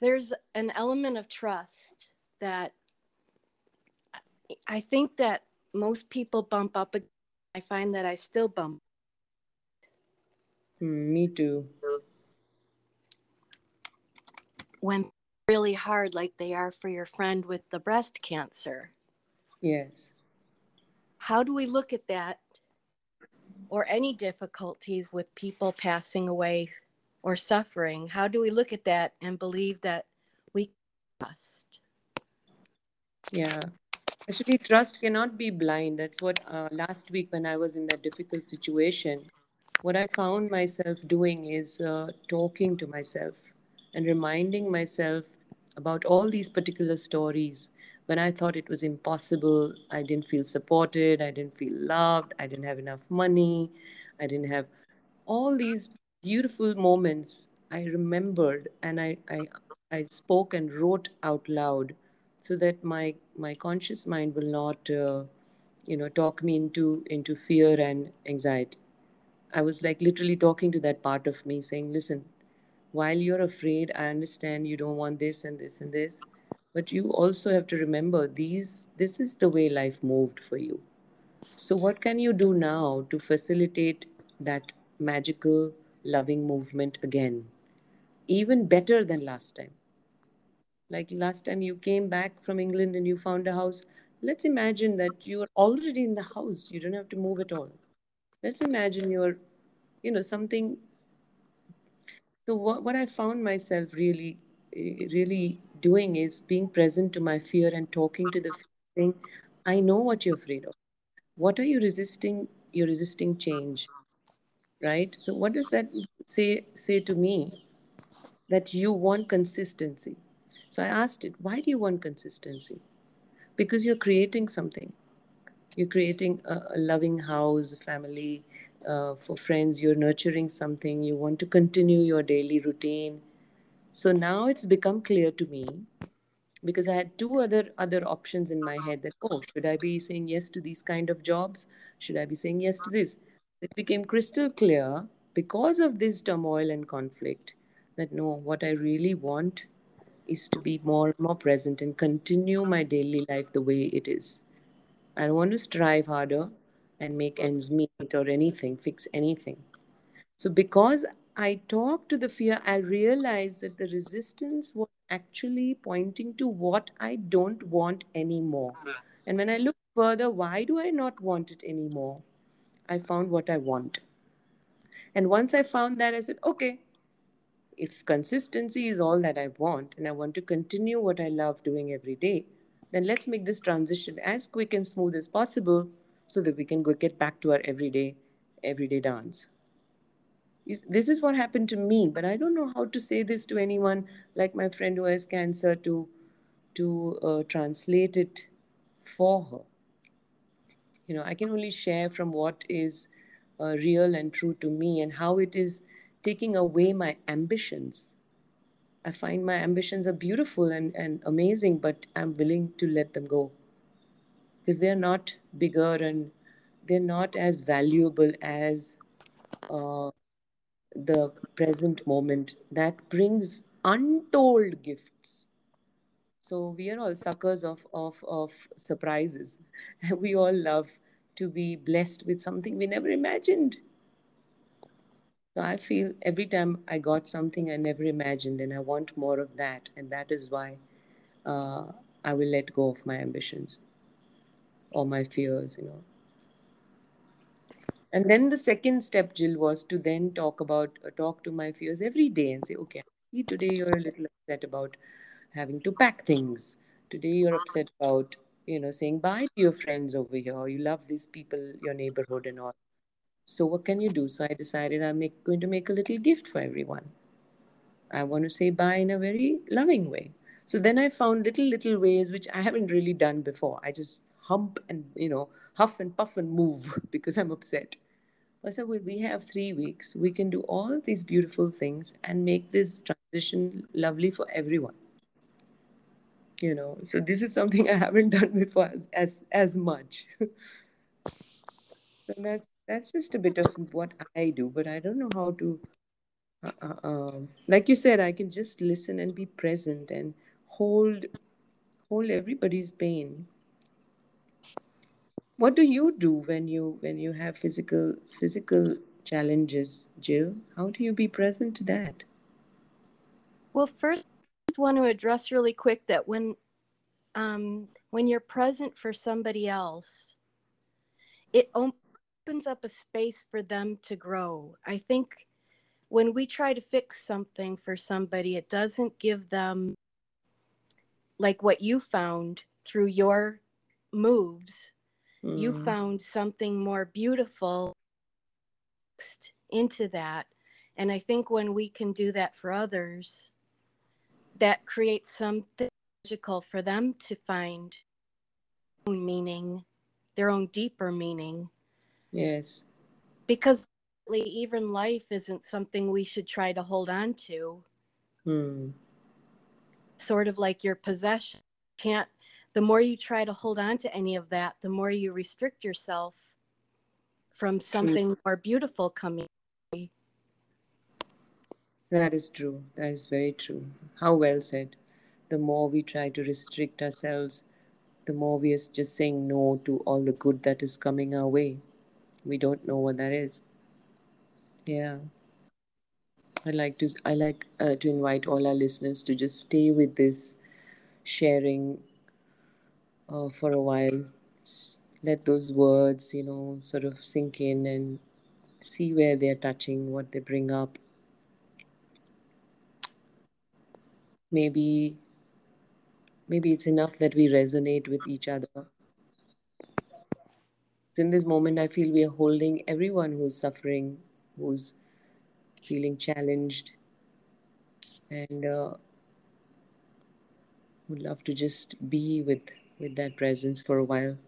there's an element of trust that I think that most people bump up. I find that I still bump. Mm, me too. When really hard, like they are for your friend with the breast cancer. Yes. How do we look at that or any difficulties with people passing away or suffering? How do we look at that and believe that we trust? Yeah. Actually, trust cannot be blind. That's what uh, last week when I was in that difficult situation, what I found myself doing is uh, talking to myself and reminding myself about all these particular stories. When I thought it was impossible, I didn't feel supported, I didn't feel loved, I didn't have enough money, I didn't have all these beautiful moments. I remembered and I, I, I spoke and wrote out loud so that my, my conscious mind will not, uh, you know, talk me into, into fear and anxiety. I was like literally talking to that part of me, saying, Listen, while you're afraid, I understand you don't want this and this and this, but you also have to remember these this is the way life moved for you. So what can you do now to facilitate that magical loving movement again? Even better than last time. Like last time you came back from England and you found a house. Let's imagine that you are already in the house. You don't have to move at all let's imagine you're you know something so what, what i found myself really eh, really doing is being present to my fear and talking to the fear i know what you're afraid of. What are you resisting? You're resisting change. Right? So what does that say say to me? That you want consistency. So i asked it why do you want consistency? Because you're creating something. You're creating a, a loving house, a family uh, for friends. You're nurturing something. You want to continue your daily routine. So now it's become clear to me because I had two other other options in my head that oh should I be saying yes to these kind of jobs? Should I be saying yes to this? It became crystal clear because of this turmoil and conflict that no, what I really want is to be more and more present and continue my daily life the way it is. I don't want to strive harder and make ends meet or anything, fix anything. So, because I talked to the fear, I realized that the resistance was actually pointing to what I don't want anymore. And when I look further, why do I not want it anymore? I found what I want. And once I found that, I said, okay, if consistency is all that I want, and I want to continue what I love doing every day, then let's make this transition as quick and smooth as possible so that we can go get back to our everyday everyday dance. This is what happened to me but i don't know how to say this to anyone like my friend who has cancer to to uh, translate it for her. You know i can only share from what is uh, real and true to me and how it is taking away my ambitions. I find my ambitions are beautiful and, and amazing, but I'm willing to let them go because they're not bigger and they're not as valuable as uh, the present moment that brings untold gifts. So we are all suckers of, of, of surprises. we all love to be blessed with something we never imagined. So I feel every time I got something I never imagined, and I want more of that, and that is why uh, I will let go of my ambitions or my fears, you know. And then the second step, Jill, was to then talk about uh, talk to my fears every day and say, okay, today you're a little upset about having to pack things. Today you're upset about you know saying bye to your friends over here. You love these people, your neighborhood, and all. So what can you do? So I decided I'm make, going to make a little gift for everyone. I want to say bye in a very loving way. So then I found little little ways which I haven't really done before. I just hump and you know huff and puff and move because I'm upset. I said, well, we have three weeks. We can do all these beautiful things and make this transition lovely for everyone. You know, so this is something I haven't done before as as, as much. so that's that's just a bit of what I do, but I don't know how to. Uh, uh, um, like you said, I can just listen and be present and hold hold everybody's pain. What do you do when you when you have physical physical challenges, Jill? How do you be present to that? Well, first, I just want to address really quick that when um, when you're present for somebody else, it opens up a space for them to grow. I think when we try to fix something for somebody, it doesn't give them like what you found through your moves. Mm. You found something more beautiful into that. And I think when we can do that for others, that creates something magical for them to find own meaning, their own deeper meaning. Yes. Because even life isn't something we should try to hold on to. Hmm. Sort of like your possession. Can't the more you try to hold on to any of that, the more you restrict yourself from something more beautiful coming. That is true. That is very true. How well said. The more we try to restrict ourselves, the more we are just saying no to all the good that is coming our way. We don't know what that is. Yeah. I like to I like uh, to invite all our listeners to just stay with this sharing uh, for a while. Let those words, you know, sort of sink in and see where they're touching, what they bring up. Maybe maybe it's enough that we resonate with each other. In this moment, I feel we are holding everyone who's suffering, who's feeling challenged, and uh, would love to just be with with that presence for a while.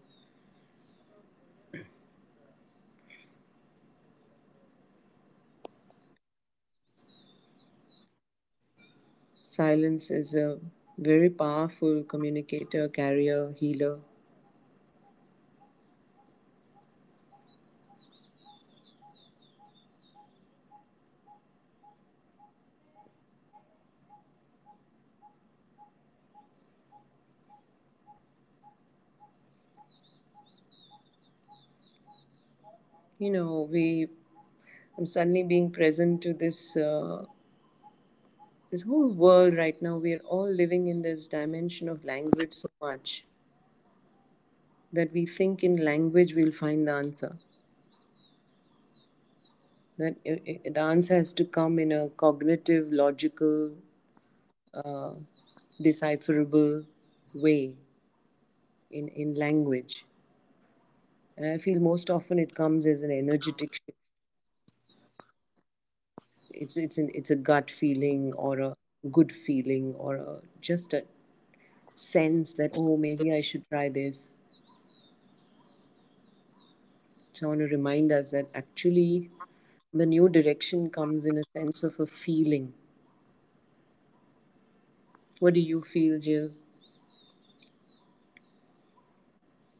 Silence is a very powerful communicator, carrier, healer. You know we i'm suddenly being present to this uh, this whole world right now. We're all living in this dimension of language so much that we think in language we'll find the answer. That the answer has to come in a cognitive logical uh, decipherable way in in language and i feel most often it comes as an energetic shift it's it's an, it's a gut feeling or a good feeling or a, just a sense that oh maybe I should try this. So I want to remind us that actually the new direction comes in a sense of a feeling. What do you feel, Jill?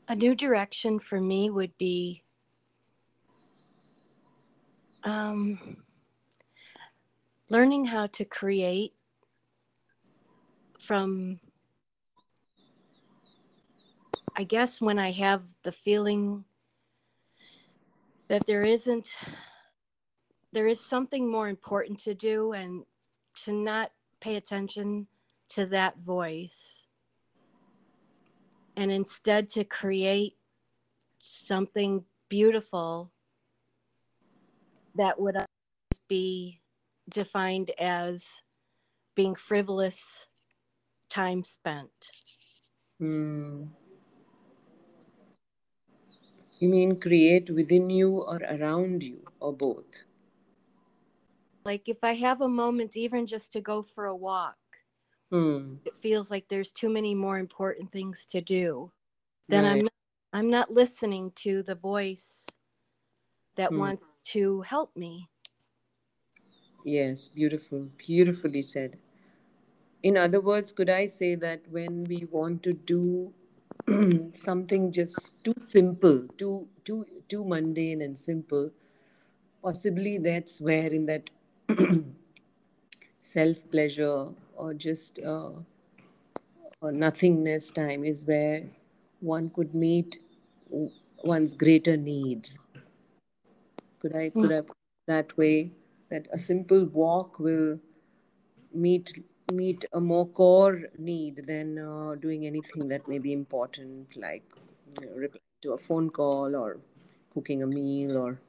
A new direction for me would be um, learning how to create from I guess when I have the feeling that there isn't there is something more important to do and to not pay attention to that voice and instead to create something beautiful that would be defined as being frivolous time spent. Hmm. You mean create within you or around you, or both? Like if I have a moment, even just to go for a walk, hmm. it feels like there's too many more important things to do. Then right. I'm not, I'm not listening to the voice that hmm. wants to help me. Yes, beautiful, beautifully said. In other words, could I say that when we want to do something just too simple, too too too mundane and simple, possibly that's where in that self pleasure or just uh, or nothingness time is where one could meet one's greater needs. Could I could I that way that a simple walk will meet meet a more core need than uh, doing anything that may be important, like you know, to a phone call or cooking a meal or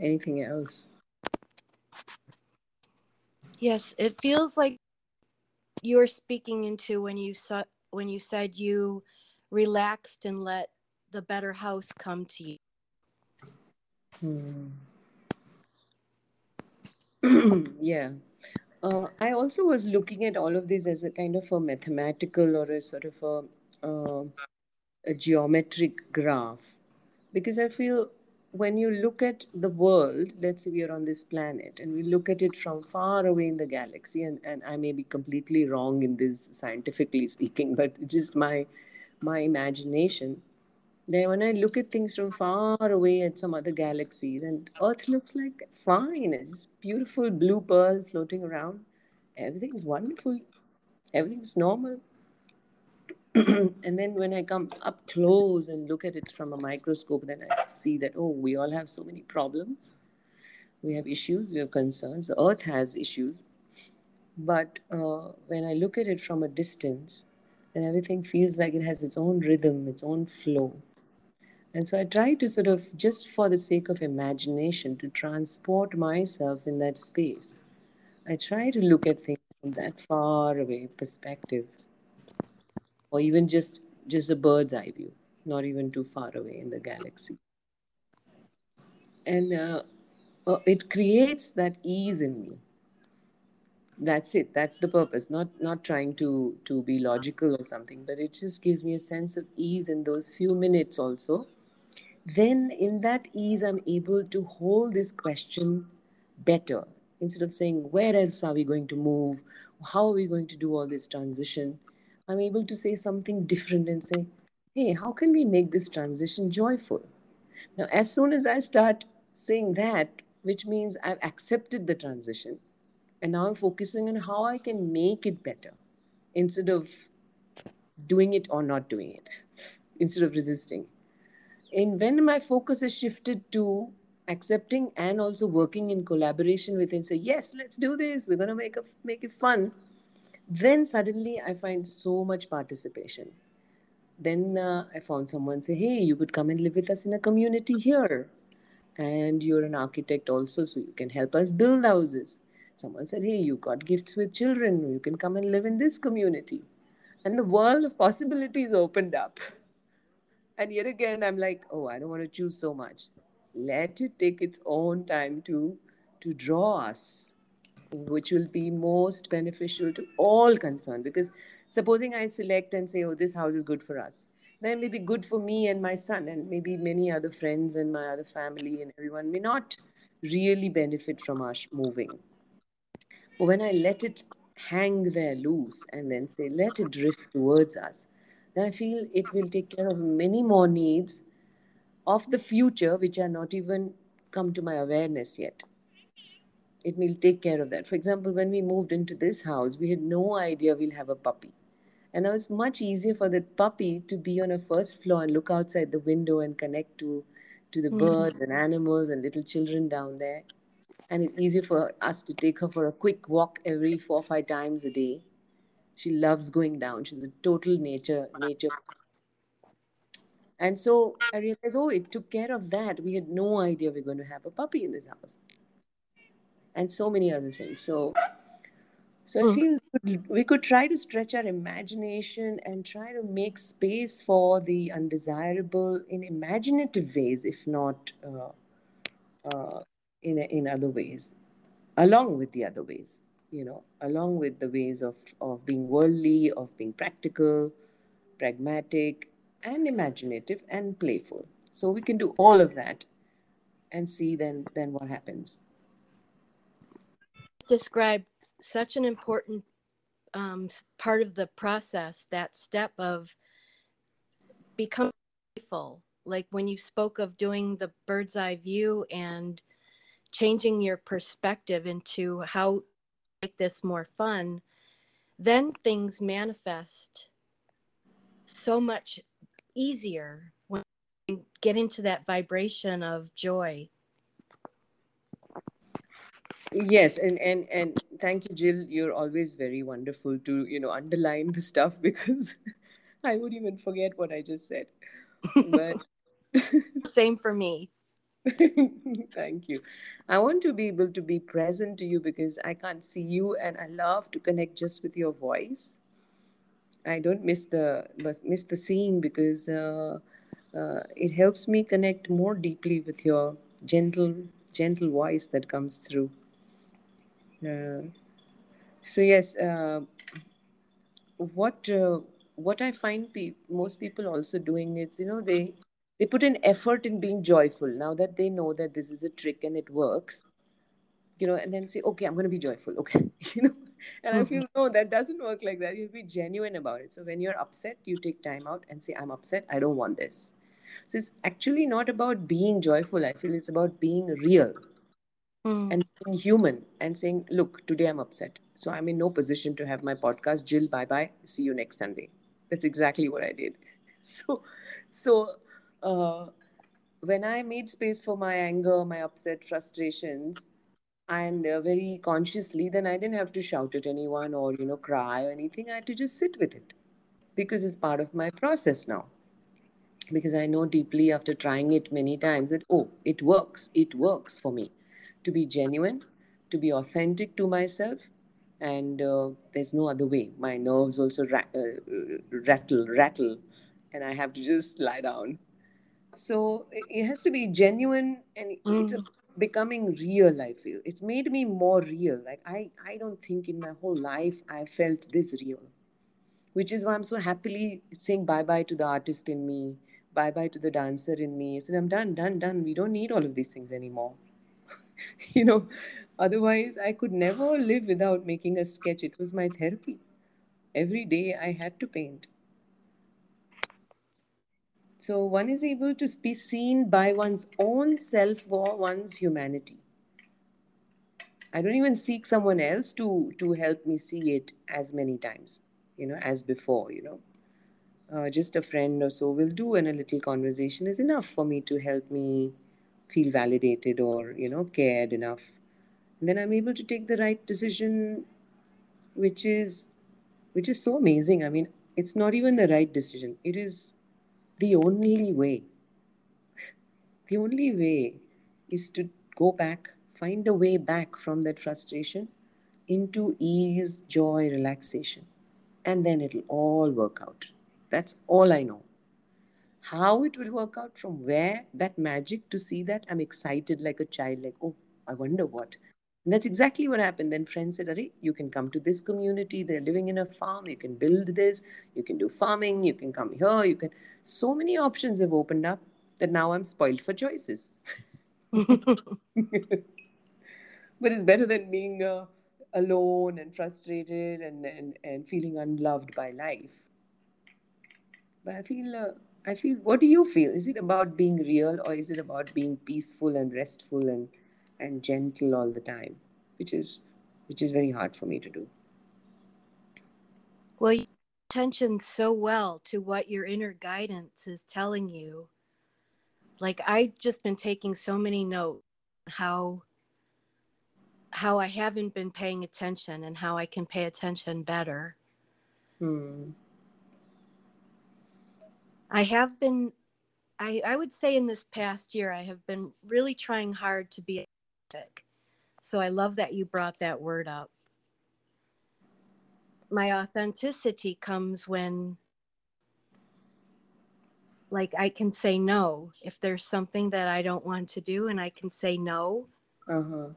anything else. Yes, it feels like you were speaking into when you saw when you said you relaxed and let the better house come to you. Hmm. yeah. Uh, I also was looking at all of this as a kind of a mathematical or a sort of a, uh, a geometric graph because I feel when you look at the world, let's say we are on this planet and we look at it from far away in the galaxy, and, and I may be completely wrong in this scientifically speaking, but just my my imagination. Then when I look at things from far away at some other galaxies, and Earth looks like fine, it's just beautiful blue pearl floating around. Everything's wonderful. Everything's normal. and then when I come up close and look at it from a microscope, then I see that, oh, we all have so many problems. We have issues, we have concerns. The earth has issues. But uh, when I look at it from a distance, then everything feels like it has its own rhythm, its own flow. And so I try to sort of, just for the sake of imagination, to transport myself in that space. I try to look at things from that far away perspective or even just just a bird's eye view, not even too far away in the galaxy. And uh, uh, it creates that ease in me. That's it. That's the purpose. Not not trying to to be logical or something, but it just gives me a sense of ease in those few minutes. Also, then in that ease, I'm able to hold this question better instead of saying where else are we going to move, how are we going to do all this transition I'm able to say something different and say, hey, how can we make this transition joyful? Now, as soon as I start saying that, which means I've accepted the transition, and now I'm focusing on how I can make it better instead of doing it or not doing it, instead of resisting. And when my focus is shifted to accepting and also working in collaboration with him, say, yes, let's do this, we're going to make, a, make it fun then suddenly I find so much participation. Then uh, I found someone say, hey, you could come and live with us in a community here. And you're an architect also, so you can help us build houses. Someone said, hey, you got gifts with children. You can come and live in this community. And the world of possibilities opened up. And yet again, I'm like, oh, I don't want to choose so much. Let it take its own time to, to draw us which will be most beneficial to all concerned. Because supposing I select and say, oh, this house is good for us, then may be good for me and my son, and maybe many other friends and my other family and everyone may not really benefit from us moving. But when I let it hang there loose and then say, let it drift towards us, then I feel it will take care of many more needs of the future which are not even come to my awareness yet it will take care of that. For example, when we moved into this house, we had no idea we'll have a puppy. And now it's much easier for the puppy to be on a first floor and look outside the window and connect to, to the mm-hmm. birds and animals and little children down there. And it's easier for us to take her for a quick walk every four or five times a day. She loves going down. She's a total nature nature. And so I realized, oh, it took care of that. We had no idea we are going to have a puppy in this house and so many other things. So, so I hmm. feel we could try to stretch our imagination and try to make space for the undesirable in imaginative ways, if not uh, uh, in in other ways, along with the other ways. You know, along with the ways of of being worldly, of being practical, pragmatic, and imaginative and playful. So we can do all of that, and see then then what happens described such an important um, part of the process, that step of becoming playful. Like when you spoke of doing the bird's eye view and changing your perspective into how make this more fun, then things manifest so much easier when get into that vibration of joy. Yes, and and and thank you, Jill. You're always very wonderful to you know underline the stuff because I would even forget what I just said. But same for me. Thank you. I want to be able to be present to you because I can't see you and I love to connect just with your voice. I don't miss the miss the seeing because uh, uh, it helps me connect more deeply with your gentle gentle voice that comes through. Uh, so yes, uh, what uh, what I find pe- most people also doing is you know they they put an effort in being joyful. Now that they know that this is a trick and it works you know and then say okay i'm going to be joyful. Okay you know? And i feel no that doesn't work like that. You be genuine about it. So when you're upset you take time out and say i'm upset. I don't want this. So it's actually not about being joyful i feel it's about being real mm. and being human and saying look today i'm upset so i'm in no position to have my podcast jill bye bye see you next sunday that's exactly what i did so so uh, when I made space for my anger, my upset, frustrations, and uh, very consciously, then I didn't have to shout at anyone or you know cry or anything. I had to just sit with it because it's part of my process now. Because I know deeply after trying it many times that oh, it works. It works for me to be genuine, to be authentic to myself, and uh, there's no other way. My nerves also ra- uh, rattle, rattle, and I have to just lie down. So it has to be genuine and it's mm. becoming real i feel. It's made me more real. Like i i don't think in my whole life i felt this real which is why i'm so happily saying bye bye to the artist in me bye bye to the dancer in me. I said i'm done done done. We don't need all of these things anymore you know otherwise i could never live without making a sketch it was my therapy every day i had to paint so one is able to be seen by one's own self or one's humanity. I don't even seek someone else to to help me see it as many times, you know, as before, you know. Uh, just a friend or so will do, and a little conversation is enough for me to help me feel validated or you know cared enough. And then I'm able to take the right decision, which is which is so amazing. I mean, it's not even the right decision. It is the only way, the only way is to go back, find a way back from that frustration into ease, joy, relaxation. And then it'll all work out. That's all I know. How it will work out, from where, that magic to see that, I'm excited like a child, like, oh, I wonder what. And that's exactly what happened. Then friends said, Are, you can come to this community. They're living in a farm. You can build this. You can do farming. You can come here. You can. So many options have opened up that now I'm spoiled for choices. but it's better than being uh, alone and frustrated and, and, and feeling unloved by life. But I feel, uh, I feel, what do you feel? Is it about being real or is it about being peaceful and restful and and gentle all the time, which is which is very hard for me to do. Well, you attention so well to what your inner guidance is telling you. Like I've just been taking so many notes how how I haven't been paying attention and how I can pay attention better. Hmm. I have been I, I would say in this past year I have been really trying hard to be authentic. So I love that you brought that word up. My authenticity comes when like I can say no if there's something that I don't want to do and I can say no. Uh-huh.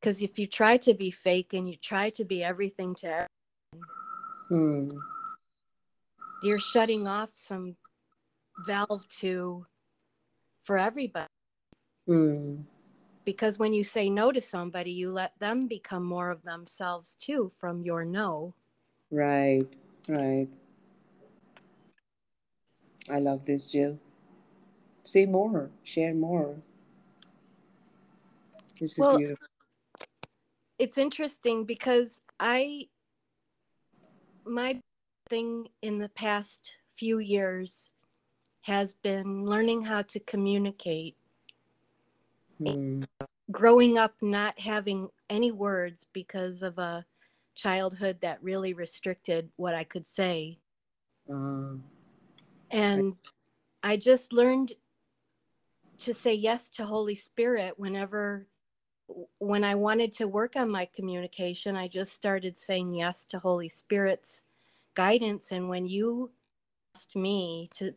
Cuz if you try to be fake and you try to be everything to everyone, hmm. you're shutting off some valve to for everybody. Mm. Because when you say no to somebody, you let them become more of themselves too from your no. Right, right. I love this, Jill. Say more, share more. This is well, beautiful. It's interesting because I, my thing in the past few years has been learning how to communicate. Hmm. Growing up not having any words because of a childhood that really restricted what I could say. Uh, And I just learned to say yes to Holy Spirit whenever when I wanted to work on my communication, I just started saying yes to Holy Spirit's guidance. And when you asked me to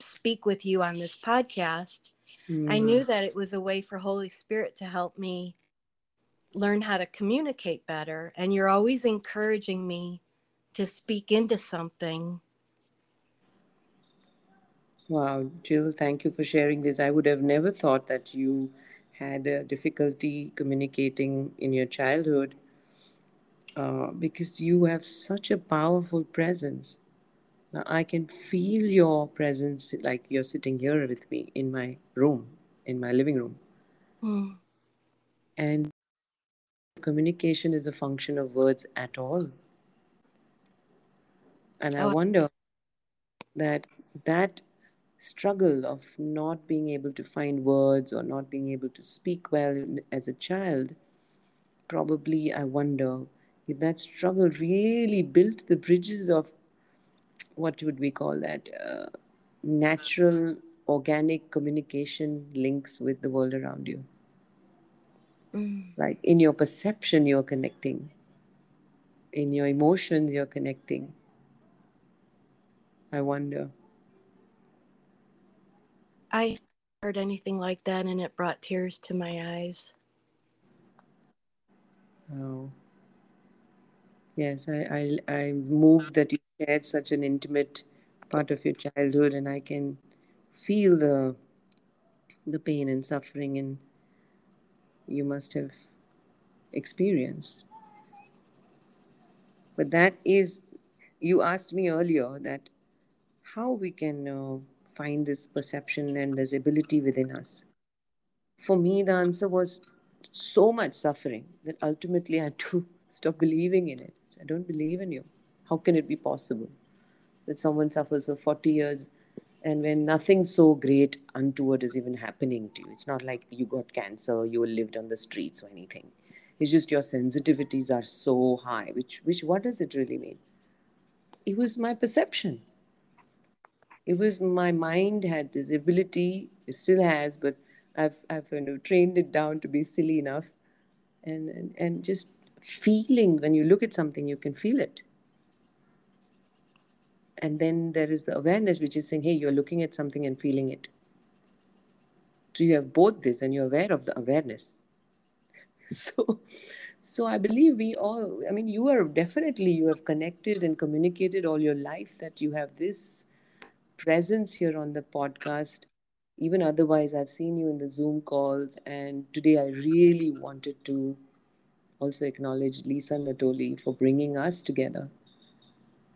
speak with you on this podcast, I hmm. knew that it was a way for Holy Spirit to help me learn how to communicate better. And you're always encouraging me to speak into something. Wow, Jill, thank you for sharing this. I would have never thought that you had a difficulty communicating in your childhood uh, because you have such a powerful presence. Now, I can feel your presence like you're sitting here with me in my room, in my living room. Mm. And communication is a function of words at all. And I Oh. wonder that that struggle of not being able to find words or not being able to speak well as a child, probably I wonder if that struggle really built the bridges of what would we call that uh, natural organic communication links with the world around you. Mm. Like in your perception, you're connecting, in your emotions, you're connecting. I wonder. I heard anything like that and it brought tears to my eyes. Oh. Yes, I, I, I'm moved that you shared such an intimate part of your childhood, and I can feel the the pain and suffering, and you must have experienced. But that is, you asked me earlier that how we can uh, find this perception and this ability within us. For me, the answer was so much suffering that ultimately I had to stop believing in it. I don't believe in you. How can it be possible that someone suffers for 40 years and when nothing so great untoward is even happening to you? It's not like you got cancer, you lived on the streets or anything. It's just your sensitivities are so high, which, which what does it really mean? It was my perception. It was my mind had this ability, it still has, but I've, I've you know, trained it down to be silly enough. And, and, and just feeling when you look at something you can feel it. And then there is the awareness which is saying hey you're looking at something and feeling it. So you have both this and you're aware of the awareness. So so i believe we all i mean you are definitely you have connected and communicated all your life that you have this presence here on the podcast even otherwise i've seen you in the zoom calls and today i really wanted to also acknowledge Lisa Natoli for bringing us together.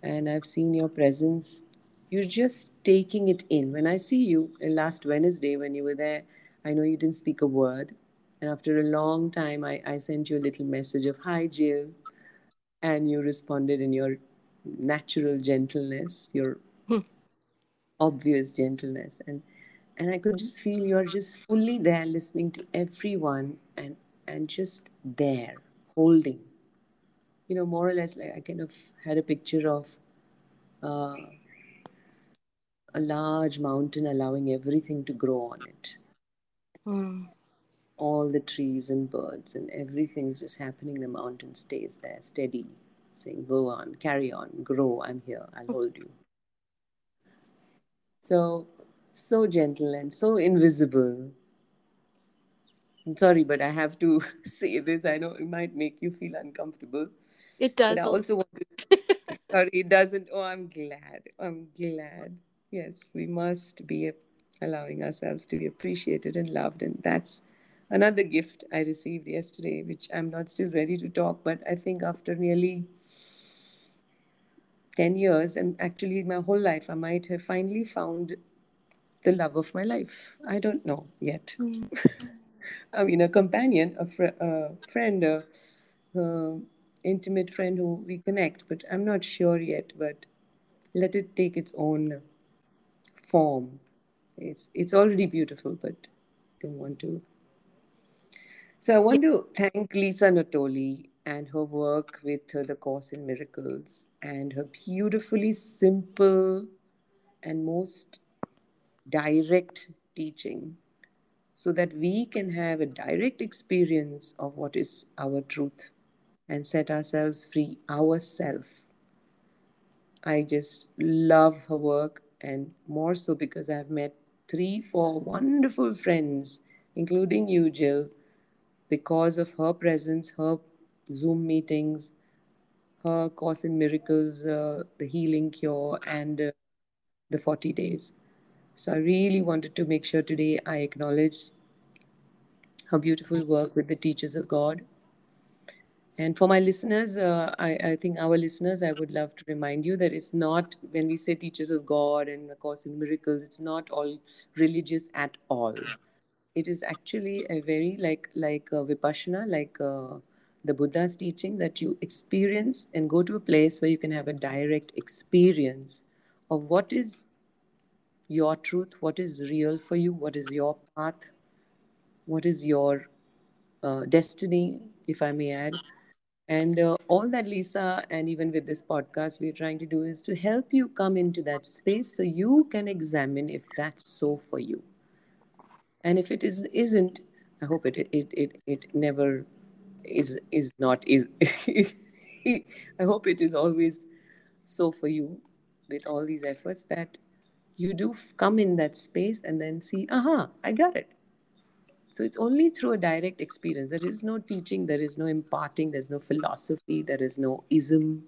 And I've seen your presence. You're just taking it in. When I see you uh, last Wednesday when you were there, I know you didn't speak a word. And after a long time, I, I sent you a little message of, Hi, Jill. And you responded in your natural gentleness, your. Obvious gentleness. And and I could just feel you're just fully there listening to everyone and and just there holding. You know more or less like i kind of had a picture of uh, a large mountain allowing everything to grow on it. Mm. all the trees and birds and everything's just happening. The mountain stays there steady saying go on carry on grow. I'm here. I'll hold you so so gentle and so invisible I'm sorry, but I have to say this. I know it might make you feel uncomfortable, It does. but I also want to. sorry, it doesn't. Oh, I'm glad. I'm glad. Yes, we must be allowing ourselves to be appreciated and loved, and that's another gift I received yesterday, which I'm not still ready to talk. But I think after nearly ten years, and actually my whole life, I might have finally found the love of my life. I don't know yet. Mm. I mean, a companion, a, fr- a friend, a, uh, intimate friend who we connect, but I'm not sure yet. But let it take its own form. It's it's already beautiful, but don't want to. So I want to thank Lisa Natoli and her work with uh, the Course in Miracles and her beautifully simple and most direct teaching so that we can have a direct experience of what is our truth and set ourselves free ourselves. I just love her work and more so because I've met three, four wonderful friends, including you, Jill, because of her presence, her Zoom meetings, her Course in Miracles, uh, the Healing Cure, and uh, the 40 days. So I really wanted to make sure today I acknowledge her beautiful work with the teachers of God. And for my listeners, uh, I, I, think our listeners, I would love to remind you that it's not, when we say teachers of God and A Course in Miracles, it's not all religious at all. It is actually a very like like uh, Vipassana, like uh, the Buddha's teaching that you experience and go to a place where you can have a direct experience of what is your truth, what is real for you, what is your path, what is your uh, destiny, if I may add. And uh, all that Lisa and even with this podcast we're trying to do is to help you come into that space so you can examine if that's so for you. And if it is isn't, I hope it it it, it never is is not is I hope it is always so for you with all these efforts that you do come in that space and then see, aha, I got it. So it's only through a direct experience. There is no teaching, there is no imparting, there's no philosophy, there is no ism.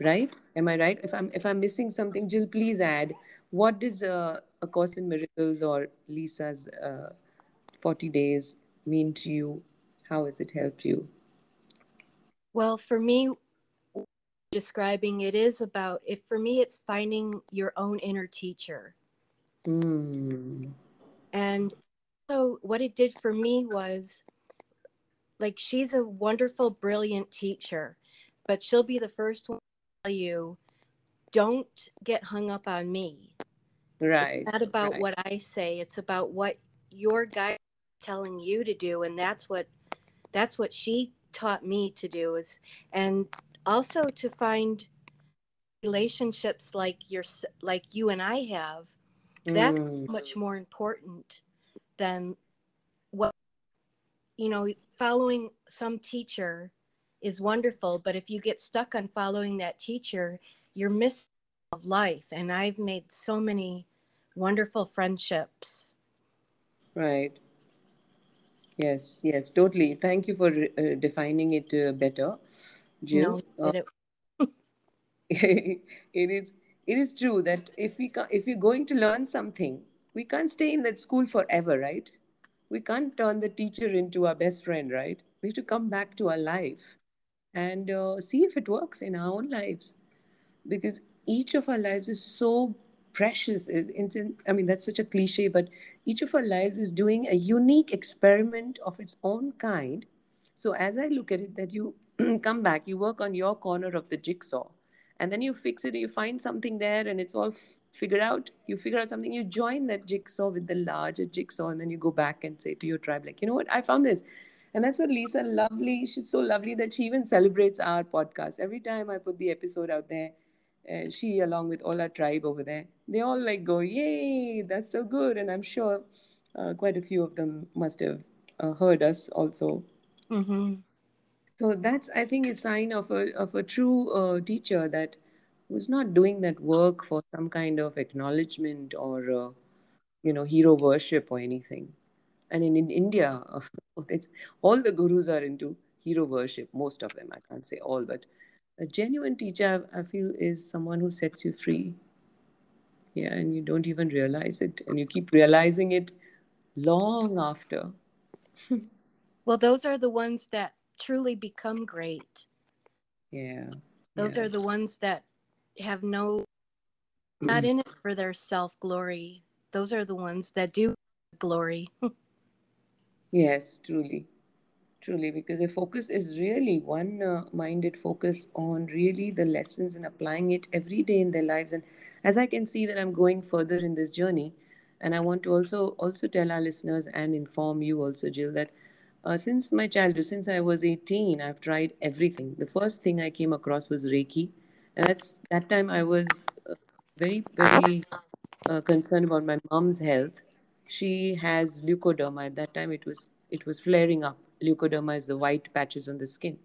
Right? Am I right? If I'm if I'm missing something, Jill, please add. What does uh, a course in miracles or Lisa's uh, 40 days mean to you? How has it helped you? Well, for me, describing it is about if for me it's finding your own inner teacher mm. and so what it did for me was like she's a wonderful brilliant teacher but she'll be the first one to tell you don't get hung up on me right it's not about right. what i say it's about what your guide is telling you to do and that's what that's what she taught me to do is and also to find relationships like your like you and I have that's mm. much more important than what you know following some teacher is wonderful but if you get stuck on following that teacher you're missing of life. And I've made so many wonderful friendships. Right yes yes totally thank you for uh, defining it uh, better Jill. No, uh, it is it is true that if we if we're going to learn something, we can't stay in that school forever, right? We can't turn the teacher into our best friend, right? We have to come back to our life and uh, see if it works in our own lives, because each of our lives is so precious. I mean, that's such a cliche, but each of our lives is doing a unique experiment of its own kind. So as I look at it, that you come back, you work on your corner of the jigsaw, and then you fix it, you find something there, and it's all f- figured out. You figure out something, you join that jigsaw with the larger jigsaw, and then you go back and say to your tribe, like, you know what, I found this. And that's what Lisa lovely, she's so lovely that she even celebrates our podcast. Every time I put the episode out there, uh, she along with all our tribe over there, they all like go, yay, that's so good. And I'm sure uh, quite a few of them must have uh, heard us also. Mm-hmm. So that's, I think, a sign of a of a true uh, teacher that was not doing that work for some kind of acknowledgement or uh, you know hero worship or anything. And in, in India, it's, all the gurus are into hero worship. Most of them, I can't say all, but a genuine teacher, I feel, is someone who sets you free. Yeah, and you don't even realize it, and you keep realizing it long after. well, those are the ones that truly become great. Yeah. Those yeah. are the ones that have no not in it for their self glory. Those are the ones that do glory. yes, truly. Truly, because the focus is really one uh, minded focus on really the lessons and applying it every day in their lives. And as I can see that I'm going further in this journey, and I want to also also tell our listeners and inform you also, Jill, that uh, since my childhood, since I was 18, I've tried everything. The first thing I came across was Reiki, and that's that time I was uh, very very uh, concerned about my mom's health. She has leukoderma. At that time, it was it was flaring up. Leukoderma is the white patches on the skin,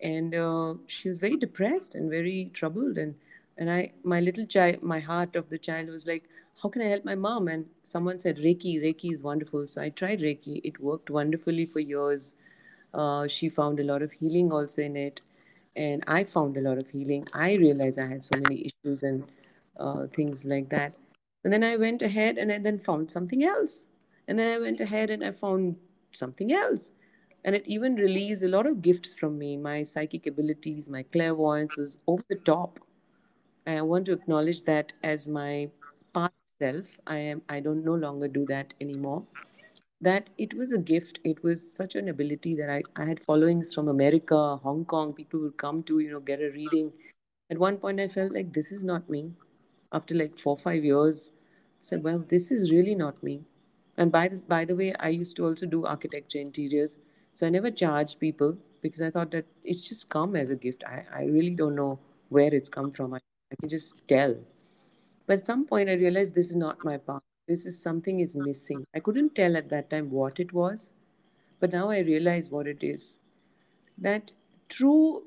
and uh, she was very depressed and very troubled. And and I, my little child, my heart of the child was like, how can I help my mom? And someone said Reiki. Reiki is wonderful. So I tried Reiki. It worked wonderfully for years. Uh, she found a lot of healing also in it, and I found a lot of healing. I realized I had so many issues and uh, things like that. And then I went ahead and I then found something else. And then I went ahead and I found something else. And it even released a lot of gifts from me. My psychic abilities, my clairvoyance was over the top. And I want to acknowledge that as my past self. I am I don't no longer do that anymore. That it was a gift. It was such an ability that I, I had followings from America, Hong Kong. People would come to, you know, get a reading. At one point I felt like this is not me after like four five years I said well this is really not me and by the, by the way i used to also do architecture interiors. So i never charged people because i thought that it's just come as a gift. I, I really don't know where it's come from. I, I can just tell. But at some point i realized this is not my path. This is something is missing. I couldn't tell at that time what it was but now i realize what it is. That true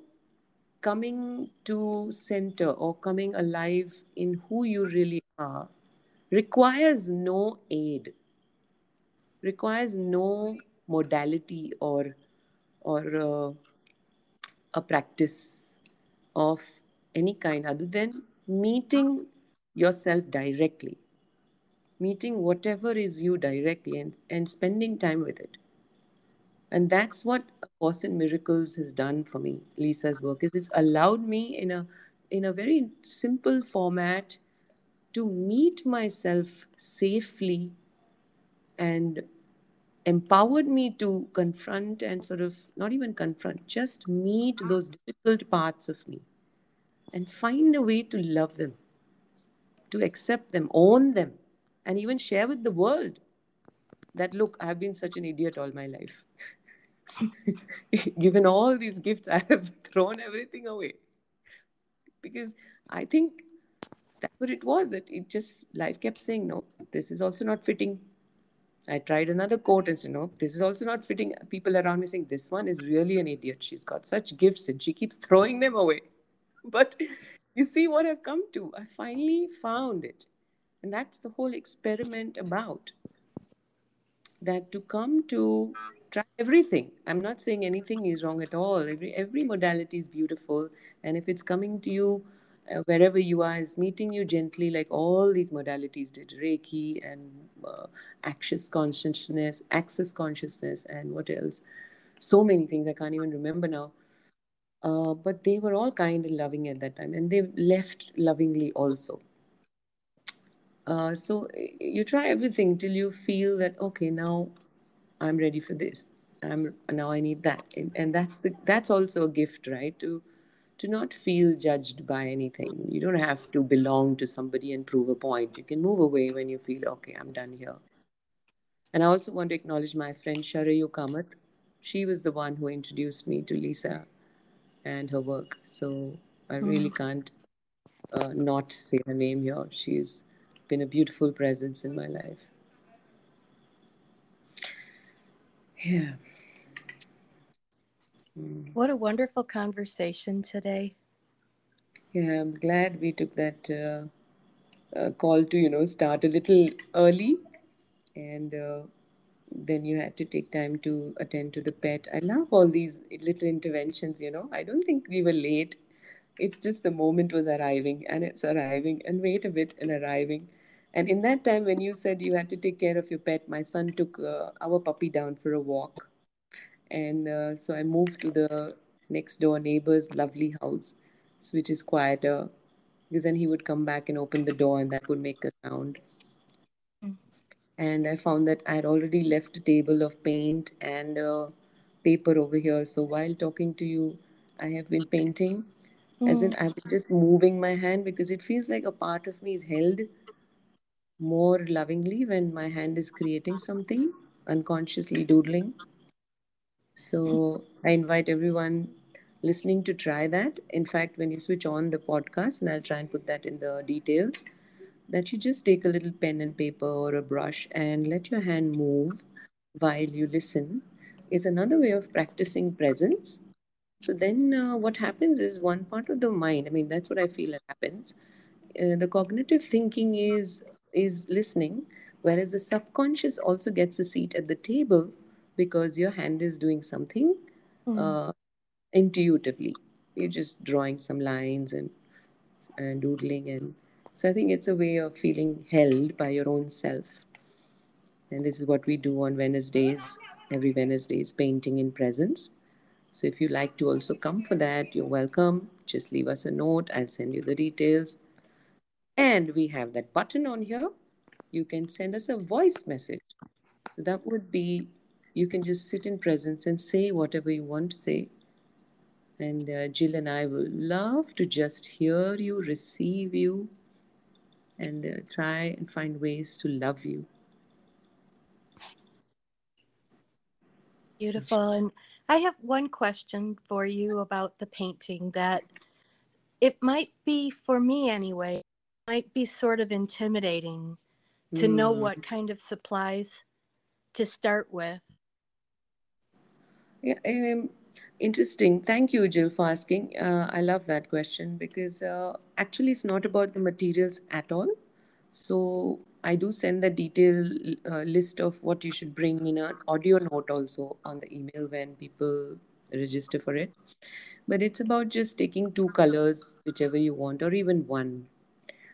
coming to center or coming alive in who you really are requires no aid requires no modality or or uh, a practice of any kind other than meeting yourself directly. Meeting whatever is you directly and, and spending time with it. And that's what a course in miracles has done for me lisa's work is it's allowed me in a in a very simple format to meet myself safely and empowered me to confront and sort of not even confront just meet those difficult parts of me and find a way to love them to accept them own them and even share with the world that look i've been such an idiot all my life. Given all these gifts i have thrown everything away. Because i think that's what it was it, it just life kept saying no this is also not fitting i tried another quote and said no this is also not fitting people around me. Saying this one is really an idiot. She's got such gifts and she keeps throwing them away. But you see what i've come to? I finally found it. And that's the whole experiment about that to come to try everything. I'm not saying anything is wrong at all. Every every modality is beautiful. And if it's coming to you wherever you are is meeting you gently like all these modalities did reiki and uh, access consciousness access consciousness and what else? So many things i can't even remember now. Uh, but they were all kind and loving at that time and they left lovingly also. Uh, so you try everything till you feel that okay now i'm ready for this. I'm now i need that. And, and that's the that's also a gift right to to not feel judged by anything. You don't have to belong to somebody and prove a point. You can move away when you feel, okay, I'm done here. And I also want to acknowledge my friend Sharayu Kamath. She was the one who introduced me to Lisa and her work. So I really mm. can't uh, not say her name here. She's been a beautiful presence in my life. Yeah. Mm. What a wonderful conversation today. Yeah, I'm glad we took that uh, uh, call to, you know, start a little early. And uh, then you had to take time to attend to the pet. I love all these little interventions, you know. I don't think we were late. It's just the moment was arriving and it's arriving and wait a bit and arriving. And in that time, when you said you had to take care of your pet, my son took uh, our puppy down for a walk and uh, so I moved to the next door neighbor's lovely house, which is quieter, because then he would come back and open the door, and that would make a sound. Mm. And I found that I had already left a table of paint and uh, paper over here. So while talking to you, I have been painting, as in Mm. I've just moving my hand because it feels like a part of me is held more lovingly when my hand is creating something, unconsciously doodling. So I invite everyone listening to try that. In fact, when you switch on the podcast, and I'll try and put that in the details, that you just take a little pen and paper or a brush and let your hand move while you listen is another way of practicing presence. So then uh, what happens is one part of the mind, I mean, that's what I feel that happens. Uh, the cognitive thinking is is listening, whereas the subconscious also gets a seat at the table because your hand is doing something Mm. uh, intuitively. You're just drawing some lines and, and doodling, and so I think it's a way of feeling held by your own self. And this is what we do on Wednesdays. Every Wednesday is painting in presence. So if you like to also come for that, you're welcome. Just leave us a note. I'll send you the details. And we have that button on here. You can send us a voice message. So that would be you can just sit in presence and say whatever you want to say. And uh, Jill and I will love to just hear you, receive you, and uh, try and find ways to love you. Beautiful. And I have one question for you about the painting that it might be, for me anyway, might be sort of intimidating to know Hmm. what kind of supplies to start with. Yeah, um, interesting. Thank you, Jill, for asking. Uh, I love that question because uh, actually it's not about the materials at all. So I do send the detailed uh, list of what you should bring in an audio note also on the email when people register for it. But it's about just taking two colors, whichever you want, or even one.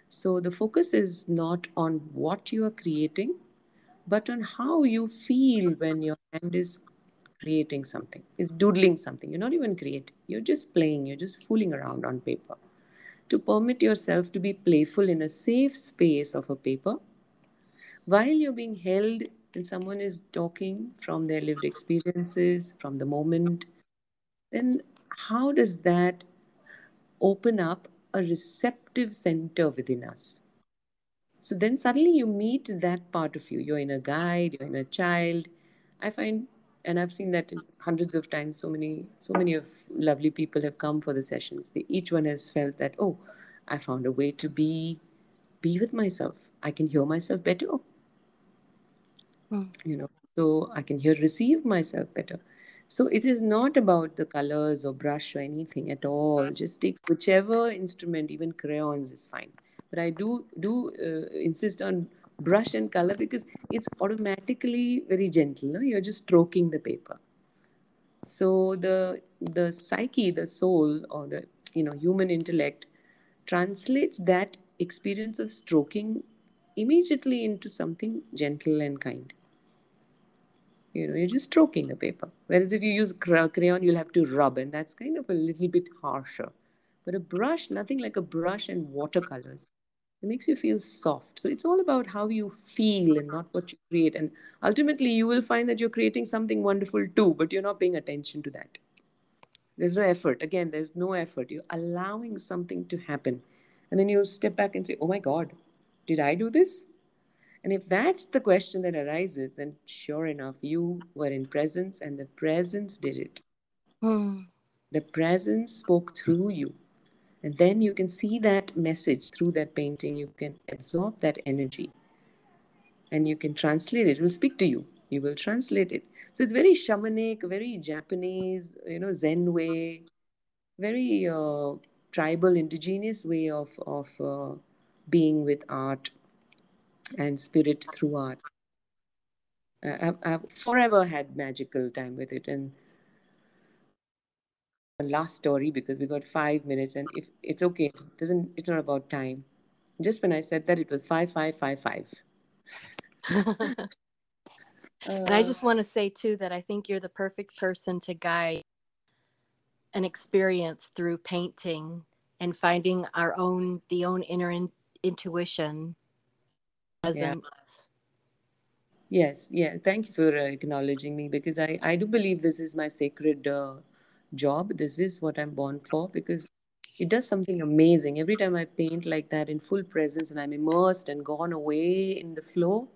So the focus is not on what you are creating, but on how you feel when your hand is creating something, is doodling something. You're not even creating, you're just playing, you're just fooling around on paper. To permit yourself to be playful in a safe space of a paper while you're being held and someone is talking from their lived experiences, from the moment, then how does that open up a receptive center within us? So then suddenly you meet that part of you. You're in a guide, you're in a child. I find, and I've seen that hundreds of times. So many, so many of lovely people have come for the sessions. They, each one has felt that, oh, I found a way to be, be with myself. I can hear myself better. Hmm. You know, so I can hear, receive myself better. So it is not about the colors or brush or anything at all. Just take whichever instrument, even crayons is fine. But I do do uh, insist on brush and color because it's automatically very gentle. No? You're just stroking the paper. So the the psyche, the soul, or the you know human intellect translates that experience of stroking immediately into something gentle and kind you know you're just stroking the paper whereas if you use crayon you'll have to rub and that's kind of a little bit harsher but a brush nothing like a brush and watercolors it makes you feel soft. So it's all about how you feel and not what you create. And ultimately you will find that you're creating something wonderful too but you're not paying attention to that. There's no effort. Again there's no effort. You're allowing something to happen. And then you step back and say oh my god did i do this? And if that's the question that arises, then sure enough, you were in presence and the presence did it. Hmm. The presence spoke through you. And then you can see that message through that painting. You can absorb that energy and you can translate it. It will speak to you. You will translate it. So it's very shamanic, very Japanese, you know, Zen way, very uh, tribal, indigenous way of, of uh, being with art and spirit through art. I've, I've forever had magical time with it. And last story because we got five minutes, and if it's okay, it doesn't. It's not about time. Just when I said that, it was five, five, five, five. and I Uh, just want to say too that I think you're the perfect person to guide an experience through painting and finding our own the own inner in, intuition yeah. Yes, yes. Thank you for uh, acknowledging me because I, I do believe this is my sacred uh, job. This is what I'm born for because it does something amazing. Every time I paint like that in full presence and I'm immersed and gone away in the flow,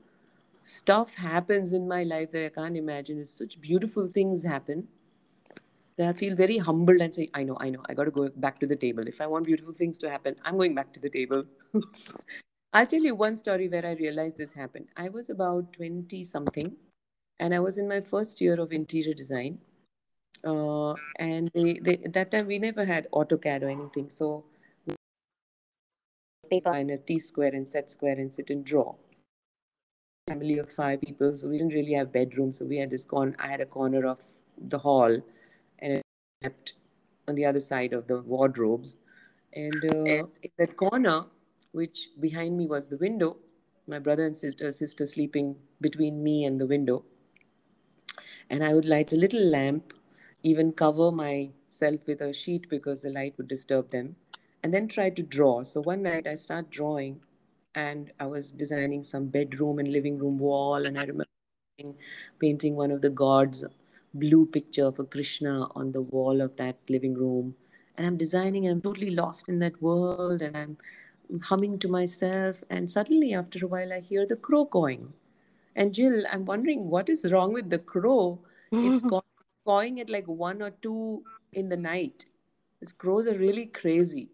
stuff happens in my life that I can't imagine. It's such beautiful things happen that I feel very humbled and say, I know, I know, I got to go back to the table. If I want beautiful things to happen, I'm going back to the table. I'll tell you one story where I realized this happened. I was about 20 something and I was in my first year of interior design. Uh, and they, they, that time we never had AutoCAD or anything. So paper and a T square and set square and sit and draw. Family of five people, so we didn't really have bedrooms. So we had this corner. I had a corner of the hall, and slept on the other side of the wardrobes. And uh, in that corner, which behind me was the window, my brother and sister, sister sleeping between me and the window. And I would light a little lamp, even cover myself with a sheet because the light would disturb them, and then try to draw. So one night I start drawing, and I was designing some bedroom and living room wall, and I remember painting one of the gods blue picture of a Krishna on the wall of that living room. And I'm designing, and I'm totally lost in that world, and I'm humming to myself. And suddenly, after a while, I hear the crow cawing. And Jill, I'm wondering what is wrong with the crow? It's It's cawing at like one or two in the night. These crows are really crazy.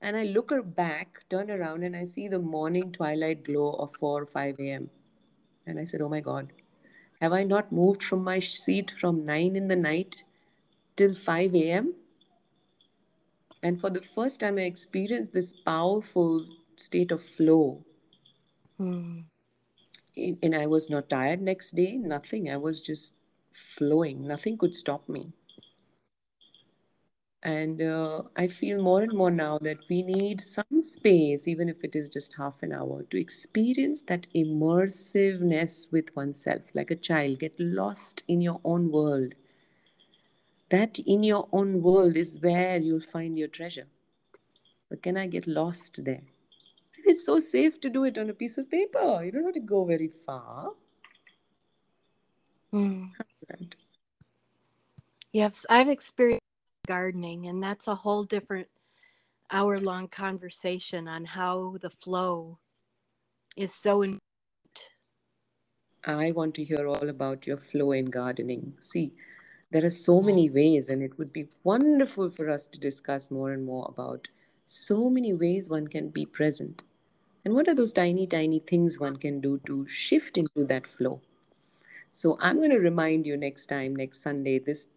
And I look her back, turn around, and I see the morning twilight glow of 4 or 5 a.m. And I said, Oh my God, have I not moved from my seat from 9 in the night till 5 a.m.? And for the first time, I experienced this powerful state of flow. Mm. And I was not tired next day, nothing. I was just flowing. Nothing could stop me. And uh, I feel more and more now that we need some space, even if it is just half an hour, to experience that immersiveness with oneself, like a child. Get lost in your own world. That in your own world is where you'll find your treasure. But can I get lost there? And it's so safe to do it on a piece of paper. You don't have to go very far. Mm. Yes, I've experienced gardening, and that's a whole different hour long conversation on how the flow is so important. I want to hear all about your flow in gardening. See, there are so mm. many ways, and it would be wonderful for us to discuss more and more about so many ways one can be present. And what are those tiny, tiny things one can do to shift into that flow? So I'm going to remind you next time, next Sunday, this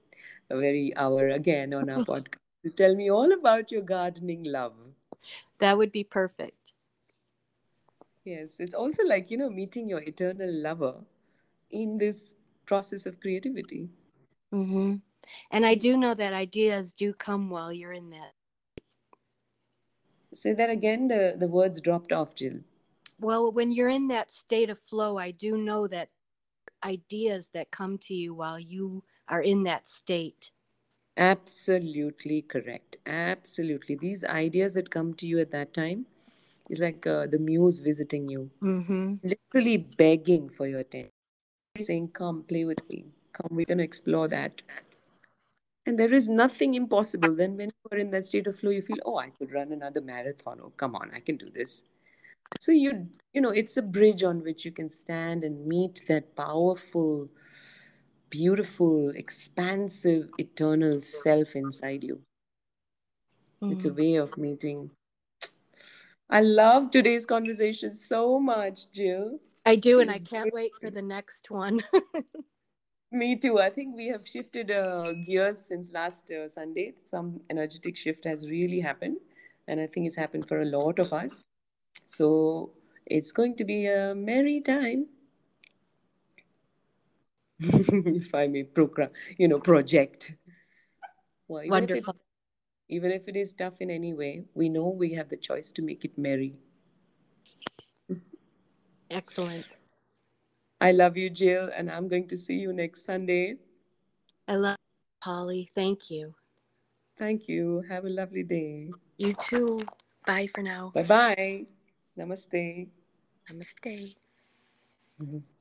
very hour again on our podcast, to tell me all about your gardening love. That would be perfect. Yes, it's also like, you know, meeting your eternal lover in this process of creativity. Mm-hmm. And I do know that ideas do come while you're in that. Say that again, the, the words dropped off, Jill. Well, when you're in that state of flow, I do know that ideas that come to you while you are in that state. Absolutely correct. Absolutely. These ideas that come to you at that time is like uh, the muse visiting you, Mm-hmm. literally begging for your attention, saying, Come, play with me. Come, we're going to explore that. And there is nothing impossible. Then, when you are in that state of flow, you feel, Oh, I could run another marathon. Oh, come on, I can do this. So, you, you know, it's a bridge on which you can stand and meet that powerful, beautiful, expansive, eternal self inside you. It's a Mm. way of meeting. I love today's conversation so much, Jill. I do, and I can't wait for the next one. Me too. I think we have shifted uh, gears since last uh, Sunday. Some energetic shift has really happened, and I think it's happened for a lot of us. So it's going to be a merry time. if I may program, you know, project. Well, even if Wonderful. even if it is tough in any way, we know we have the choice to make it merry. Excellent. I love you, Jill, and I'm going to see you next Sunday. I love you, Polly. Thank you. Thank you. Have a lovely day. You too. Bye for now. Bye bye. Namaste. Namaste. Mhm.